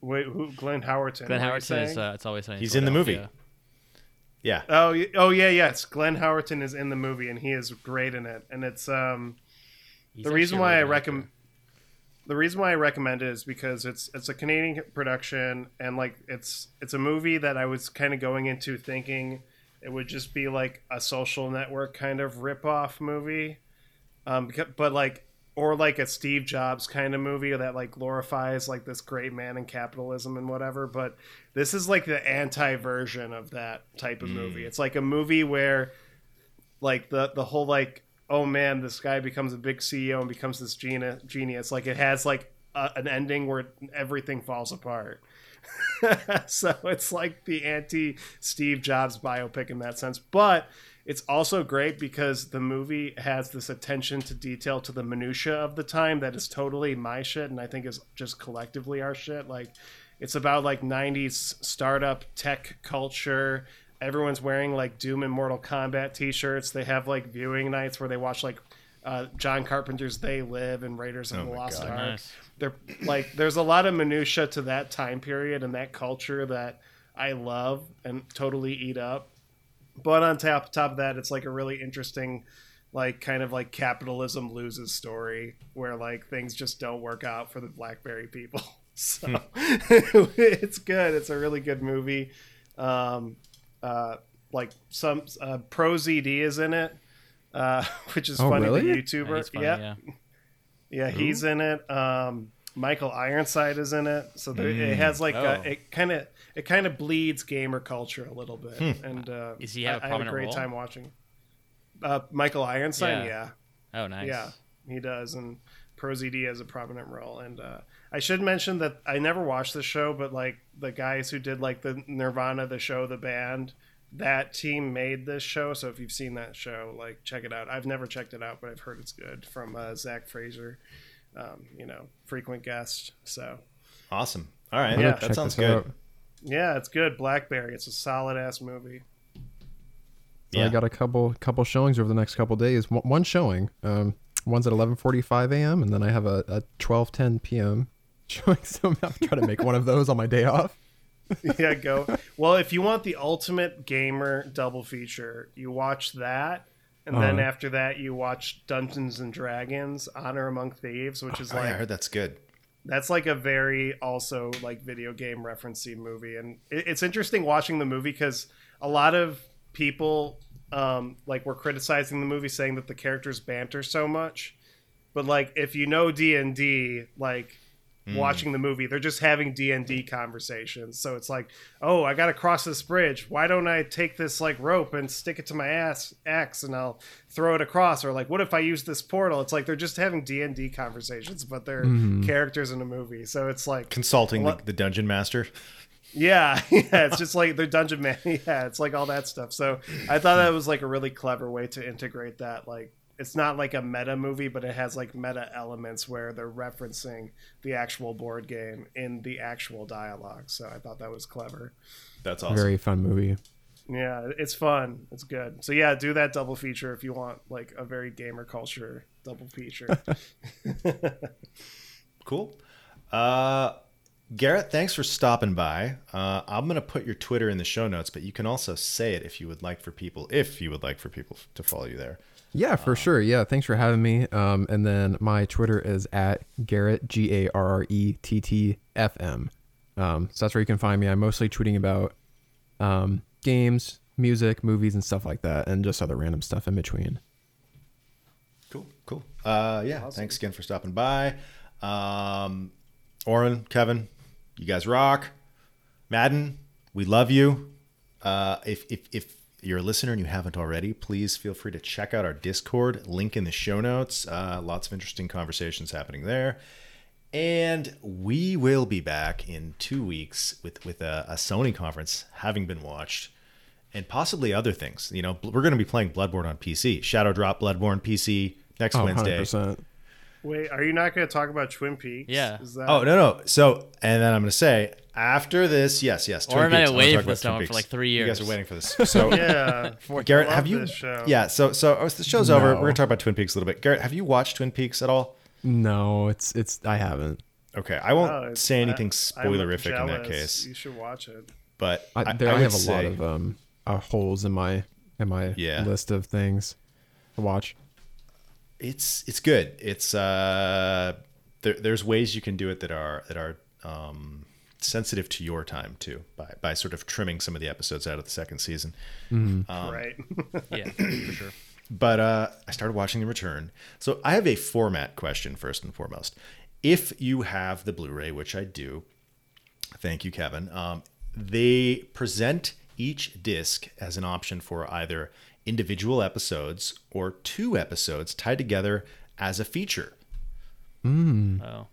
Wait, who? Glenn Howerton. Glenn what are you Howerton is. Uh, it's always sunny. He's in the movie. Yeah. Oh, oh yeah, yes. Glenn Howerton is in the movie, and he is great in it. And it's um He's the reason why I recommend the reason why I recommend it is because it's it's a Canadian production and like it's it's a movie that I was kind of going into thinking it would just be like a social network kind of rip off movie, um, but like or like a Steve Jobs kind of movie that like glorifies like this great man in capitalism and whatever. But this is like the anti version of that type of movie. It's like a movie where like the the whole like oh man this guy becomes a big ceo and becomes this genius genius like it has like a, an ending where everything falls apart [LAUGHS] so it's like the anti steve jobs biopic in that sense. But it's also great because the movie has this attention to detail to the minutia of the time that is totally my shit and i think is just collectively our shit. Like it's about like 90s startup tech culture. Everyone's wearing like doom and mortal kombat t-shirts. They have like viewing nights where they watch like uh, john carpenter's they live and raiders of Oh the lost God. ark. Nice. they're like there's a lot of minutia to that time period and that culture that i love and totally eat up. But on top top of that it's like a really interesting like kind of like capitalism loses story where like things just don't work out for the blackberry people. [LAUGHS] So [LAUGHS] it's good. It's a really good movie. Um uh like some uh ProZD is in it uh [LAUGHS] which is Oh, funny really? the youtuber he's funny, yeah yeah. [LAUGHS] yeah, he's in it. Um, Michael Ironside is in it. So there, it has like Oh. uh it kind of it kind of bleeds gamer culture a little bit. And uh, Does he have a I- I had a great role? time watching. Uh, Michael Ironside, Yeah. yeah. Oh, nice. Yeah, he does, and ProZD has a prominent role. And uh, I should mention that I never watched the show, but like the guys who did like the Nirvanna, the show, the band, that team made this show. So if you've seen that show, like check it out. I've never checked it out, but I've heard it's good from uh, Zach Fraser, um, you know, frequent guest. So Awesome. All right. Yeah. That sounds good. out. yeah, it's good. Blackberry, it's a solid ass movie. So Yeah. I got a couple couple showings over the next couple days. One, one showing, um, one's at 11:45 a.m. and then I have a, a 12:10 p.m. [LAUGHS] showing. So I'm gonna try to make one of those on my day off. [LAUGHS] yeah, go. Well, if you want the ultimate gamer double feature, you watch that, and then Uh-huh. after that, you watch Dungeons and Dragons: Honor Among Thieves, which is Oh, yeah, I heard that's good. that's like a very also like video game referencey movie, and it, it's interesting watching the movie because a lot of people um, like were criticizing the movie, saying that the characters banter so much, but like if you know D and D, like Mm. watching the movie. They're just having d&d conversations. So it's like oh i gotta cross this bridge. Why don't i take this like rope and stick it to my ass axe and i'll throw it across? Or like what if i use this portal? It's like they're just having d&d conversations but they're mm-hmm. characters in a movie. So it's like Consulting the, the dungeon master. yeah [LAUGHS] yeah [LAUGHS] it's just like they're dungeon man [LAUGHS] yeah it's like all that stuff. So i thought that was like a really clever way to integrate that like it's not like a meta movie but it has like meta elements where they're referencing the actual board game in the actual dialogue so i thought that was clever That's awesome. Very fun movie. yeah it's fun it's good so yeah do that double feature if you want like a very gamer culture double feature [LAUGHS] [LAUGHS] Cool. Uh, Garrett, thanks for stopping by. Uh, I'm gonna put your Twitter in the show notes, but you can also say it if you would like for people, if you would like for people to follow you there. Yeah, for sure. Yeah, thanks for having me. Um, and then my Twitter is at Garrett G A R R E T T F M. Um, so that's where you can find me. I'm mostly tweeting about um, games, music, movies, and stuff like that, and just other random stuff in between. Cool, cool. Uh, yeah, thanks again for stopping by. Um, Oren, Kevin, you guys rock. Madden, we love you. Uh, if, if, if you're a listener and you haven't already, please feel free to check out our Discord. Link in the show notes. Uh, lots of interesting conversations happening there. And we will be back in two weeks with, with a, a Sony conference having been watched. and possibly other things. You know, we're going to be playing Bloodborne on PC, Shadow Drop Bloodborne PC next Oh, Wednesday. 100%. Wait, are you not going to talk about Twin Peaks? Yeah. Is that, Oh no no. So and then I'm going to say after this, yes yes. Or am I I'm gonna waiting for about this for like three years. You guys years? are waiting for this. So [LAUGHS] Yeah. Garrett, have you? show. Yeah. So so oh, the show's over. We're going to talk about Twin Peaks a little bit. Garrett, have you watched Twin Peaks at all? No, it's it's I haven't. Okay, I won't it's- say anything I- spoilerific in that case, You should watch it. but I, I, there, I I, have a lot of um uh, holes in my in my Yeah. list of things to watch. it's it's good. It's uh, there, there's ways you can do it that are that are um, sensitive to your time too, by by sort of trimming some of the episodes out of the second season. Um, right. [LAUGHS] yeah, for sure. But uh, I started watching The Return. So I have a format question first and foremost. If you have the Blu-ray, which I do, thank you, Kevin. Um, they present each disc as an option for either individual episodes or two episodes tied together as a feature. Oh,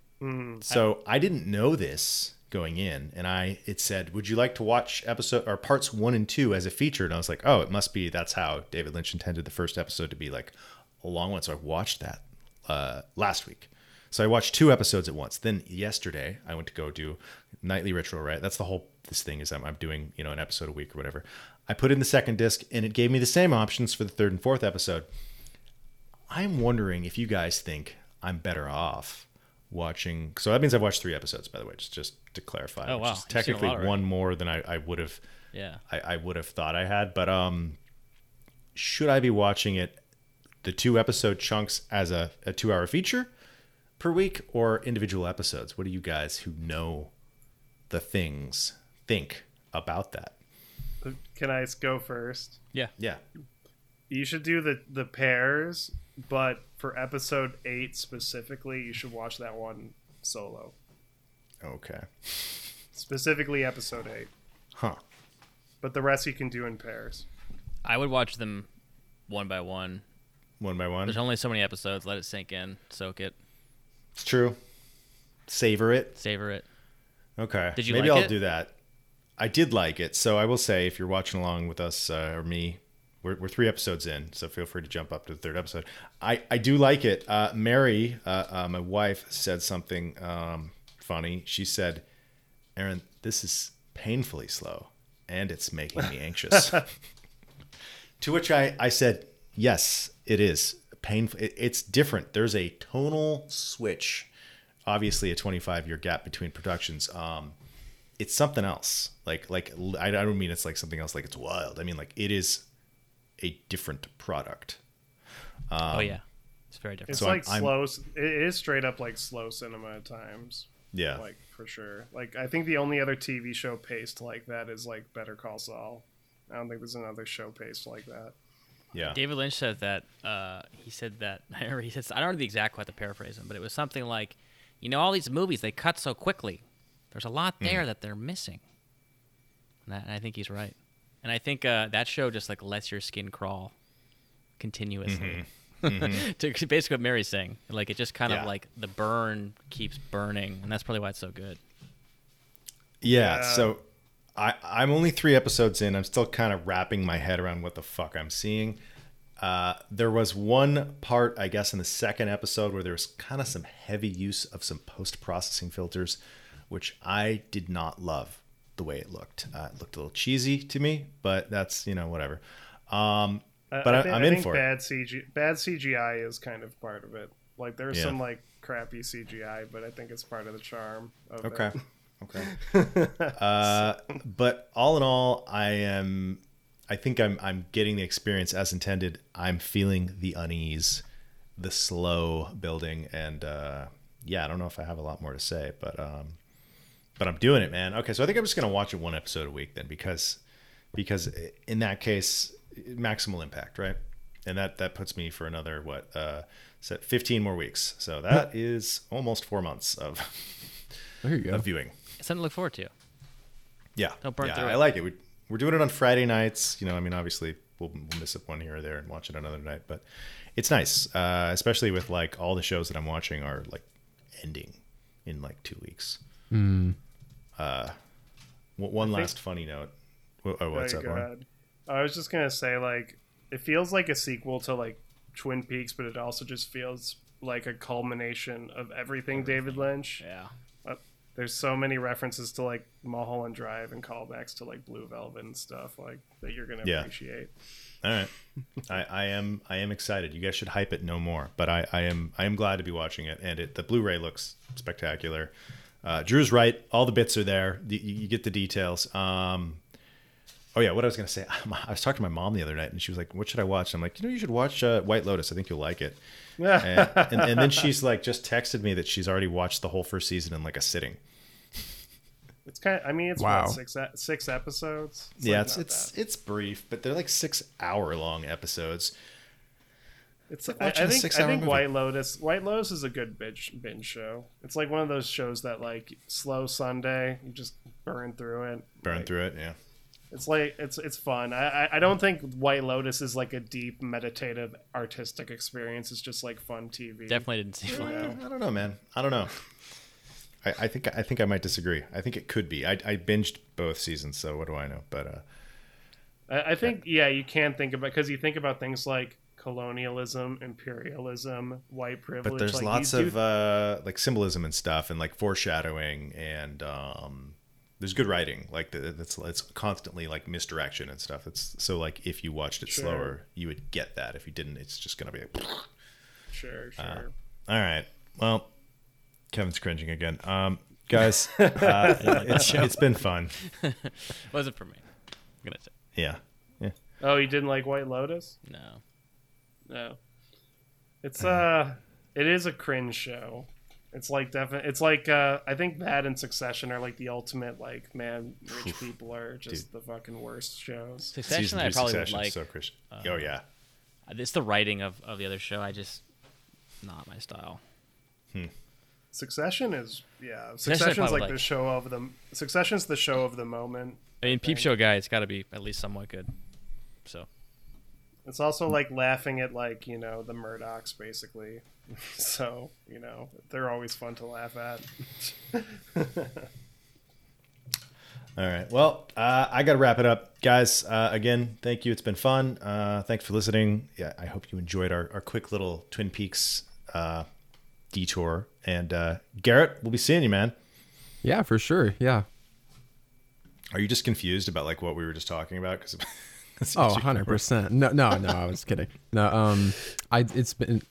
So I didn't know this going in, and I it said, "Would you like to watch episode or parts one and two as a feature?" And I was like, "Oh, it must be that's how David Lynch intended the first episode to be like a long one." So I watched that uh, last week. So I watched two episodes at once. Then yesterday I went to go do nightly ritual. Right, that's the whole this thing is I'm, I'm doing you know an episode a week or whatever. I put in the second disc, and it gave me the same options for the third and fourth episode. I'm wondering if you guys think I'm better off watching. So that means I've watched three episodes, by the way, just just to clarify. Oh, which wow. is You've seen a technically one more than I, I would have. yeah. I, I would have thought I had, but um, should I be watching it the two episode chunks as a, a two hour feature per week or individual episodes? What do you guys who know the things think about that? Can I go first? Yeah. Yeah. You should do the the pairs, but for episode eight specifically, you should watch that one solo. Okay. Specifically, episode eight. Huh. But the rest you can do in pairs. I would watch them one by one. One by one. There's only so many episodes. Let it sink in, soak it, It's true. Savor it. savor it. Okay. Did you Maybe like I'll it? do that. I did like it. So I will say, if you're watching along with us uh, or me, we're, we're three episodes in, so feel free to jump up to the third episode. I, I do like it. Uh, Mary, uh, uh, my wife, said something um, funny. She said, Aaron, this is painfully slow and it's making me anxious. [LAUGHS] to which I, I said, yes, it is painful. It, it's different. There's a tonal switch. Obviously, a 25 year gap between productions. Um, it's something else. Like like I, I don't mean it's like something else. Like it's wild. I mean like it is a different product. oh yeah, it's very different. It's So I'm- like I'm- slow. It is straight up like slow cinema at times. Yeah. Like for sure. Like I think the only other TV show paced like that is like Better Call Saul. I don't think there's another show paced like that. yeah. David Lynch said that. Uh, he said that. [LAUGHS] He said I don't know the exact quote to paraphrase him, but it was something like, you know, all these movies they cut so quickly. There's a lot there that they're missing. And, that, and I think he's right. And I think uh, that show just like lets your skin crawl continuously. [LAUGHS] to basically what Mary's saying, like it just kind Yeah. of like the burn keeps burning, and that's probably why it's so good. Yeah, Yeah. so I I'm only three episodes in. I'm still kind of wrapping my head around what the fuck I'm seeing. Uh, there was one part, I guess, in the second episode where there was kind of some heavy use of some post processing filters, which I did not love the way it looked. Uh, it looked a little cheesy to me, but that's you know whatever. Um, but I, I, I am in for it. bad CG, bad CGI is kind of part of it. Like there's Yeah. some like crappy CGI, but I think it's part of the charm. Of Okay. It. [LAUGHS] Okay. uh, but all in all, I am. I think I'm. I'm getting the experience as intended. I'm feeling the unease, the slow building, and uh, yeah, I don't know if I have a lot more to say, but um, but I'm doing it, man. Okay, so I think I'm just gonna watch it one episode a week then, because because in that case, maximal impact, right? And that that puts me for another what uh, set 15 more weeks. So that is almost four months of There you go. of viewing. Something to look forward to. Yeah, Don't burn yeah, through I like it. We, we're doing it on Friday nights. You know, I mean, obviously we'll, we'll miss up one here or there and watch it another night, but it's nice, uh, especially with like all the shows that I'm watching are like ending in like two weeks. Uh, one one think- last funny note. Oh, what's ahead, up, go I was just gonna say like it feels like a sequel to like Twin Peaks, but it also just feels like a culmination of everything David Lynch. Yeah. There's so many references to like Mulholland Drive and callbacks to like Blue Velvet and stuff like that you're gonna Yeah. appreciate. All right, [LAUGHS] I, I am I am excited. You guys should hype it no more. But I, I am I am glad to be watching it, and it the Blu-ray looks spectacular. Uh, Drew's right. All the bits are there. You, you get the details. Um, oh yeah, what I was gonna say. [LAUGHS] I was talking to my mom the other night, and she was like, "What should I watch?" I'm like, "You know, you should watch uh, White Lotus. I think you'll like it." [LAUGHS] and, and, and then she's like, just texted me that she's already watched the whole first season in like a sitting. It's kind. Of, I mean, it's Wow. what, six e- six episodes. yeah, like it's it's that. it's brief, but they're like six hour long episodes. It's like I, watching I a think I six-hour think movie. White Lotus White Lotus is a good binge binge show. It's like one of those shows that like slow Sunday, you just burn through it. Burn Like, through it, yeah. It's like it's it's fun. I, I I don't think White Lotus is like a deep meditative artistic experience. It's just like fun TV. Definitely didn't see like I I don't know, man. I don't know. I, I think I think I might disagree. I think it could be. I, I binged both seasons, so what do I know? But uh, I, I think yeah, you can think about because you think about things like colonialism, imperialism, white privilege. but there's like, lots you do- of uh, like symbolism and stuff, and like foreshadowing, and um, there's good writing. Like that's it's it's constantly like misdirection and stuff. It's so like if you watched it Sure. slower, you would get that. If you didn't, it's just gonna be. Like, [LAUGHS] sure sure. All right. Well, Kevin's cringing again. Um, guys, [LAUGHS] uh, it's, it's been fun. [LAUGHS] wasn't for me. I'm gonna say Yeah. Yeah. Oh, you didn't like White Lotus? no. No. It's uh it is a cringe show. It's like definitely it's like uh I think that and Succession are like the ultimate like man rich [LAUGHS] people are just the fucking worst shows. Succession, I probably would Succession like. so Christian. oh yeah. It's the writing of, of the other show. I just not my style. Hmm. Succession is yeah. I Succession's probably like, the show of the Succession's the show of the moment. I mean, Peep. Show guy, it's got to be at least somewhat good. So It's also like laughing at like, you know, the Murdochs basically. [LAUGHS] So, you know, they're always fun to laugh at. [LAUGHS] All right. Well, uh, I got to wrap it up, guys. Uh, again, thank you. It's been fun. Uh, thanks for listening. Yeah, I hope you enjoyed our, our quick little Twin Peaks uh, detour. And uh, Garrett, we'll be seeing you, man. Yeah, for sure. Yeah. Are you just confused about like what we were just talking about? Because [LAUGHS] Oh, 100%. No, no, no, I was kidding. No, um I it's been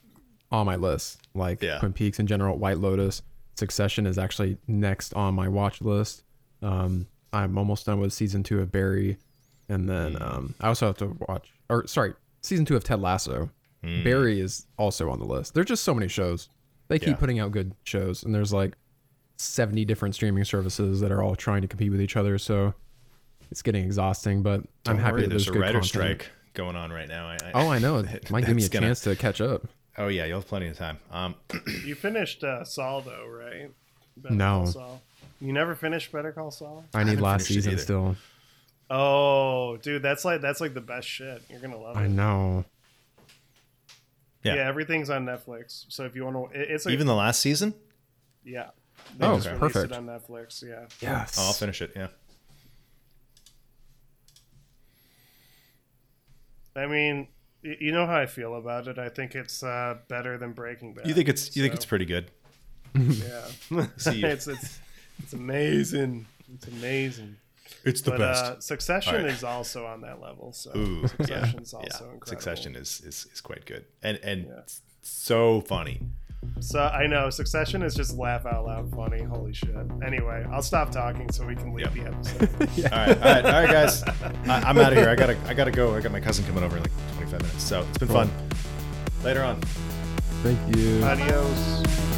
on my list. Like Yeah. Twin Peaks in general, White Lotus, Succession is actually next on my watch list. Um I'm almost done with season 2 of Barry and then Mm. um I also have to watch or sorry, season 2 of Ted Lasso. Barry is also on the list. There's just so many shows. They keep Mm. Yeah. putting out good shows and there's like 70 different streaming services that are all trying to compete with each other, so it's getting exhausting, but I'm happy worry, that there's there's, a good writer content. strike going on right now. I, I, Oh, I know. [LAUGHS] It might give me a gonna- chance to catch up. Oh yeah, you'll have plenty of time. Um, [CLEARS THROAT] You finished uh, Saul though, right? Better No. Call Saul. You never finished Better Call Saul? I need haven't last season still. Oh, dude, that's like that's like the best shit. You're gonna love it. I know. Yeah. Yeah. everything's on Netflix. So if you want to, it's a, even the last season. yeah. Oh, just released perfect. It on Netflix, yeah. Yes. Oh, I'll finish it. Yeah. I mean, you know how I feel about it. I think it's uh, better than Breaking Bad. You think it's you think it's pretty good? yeah. [LAUGHS] See [LAUGHS] it's it's it's amazing. It's amazing. It's the But best. uh, Succession right. is also on that level. So Ooh, yeah, Succession's yeah. also incredible. Succession is, is is quite good and and Yeah. so funny. So I know Succession is just laugh out loud funny. Holy shit. Anyway, I'll stop talking so we can leave Yep. the episode. [LAUGHS] All right, all right, all right, guys. I, I'm out of here. I gotta I gotta go. I got my cousin coming over in like 25 minutes. So it's been fun. Later on. Thank you. Adios.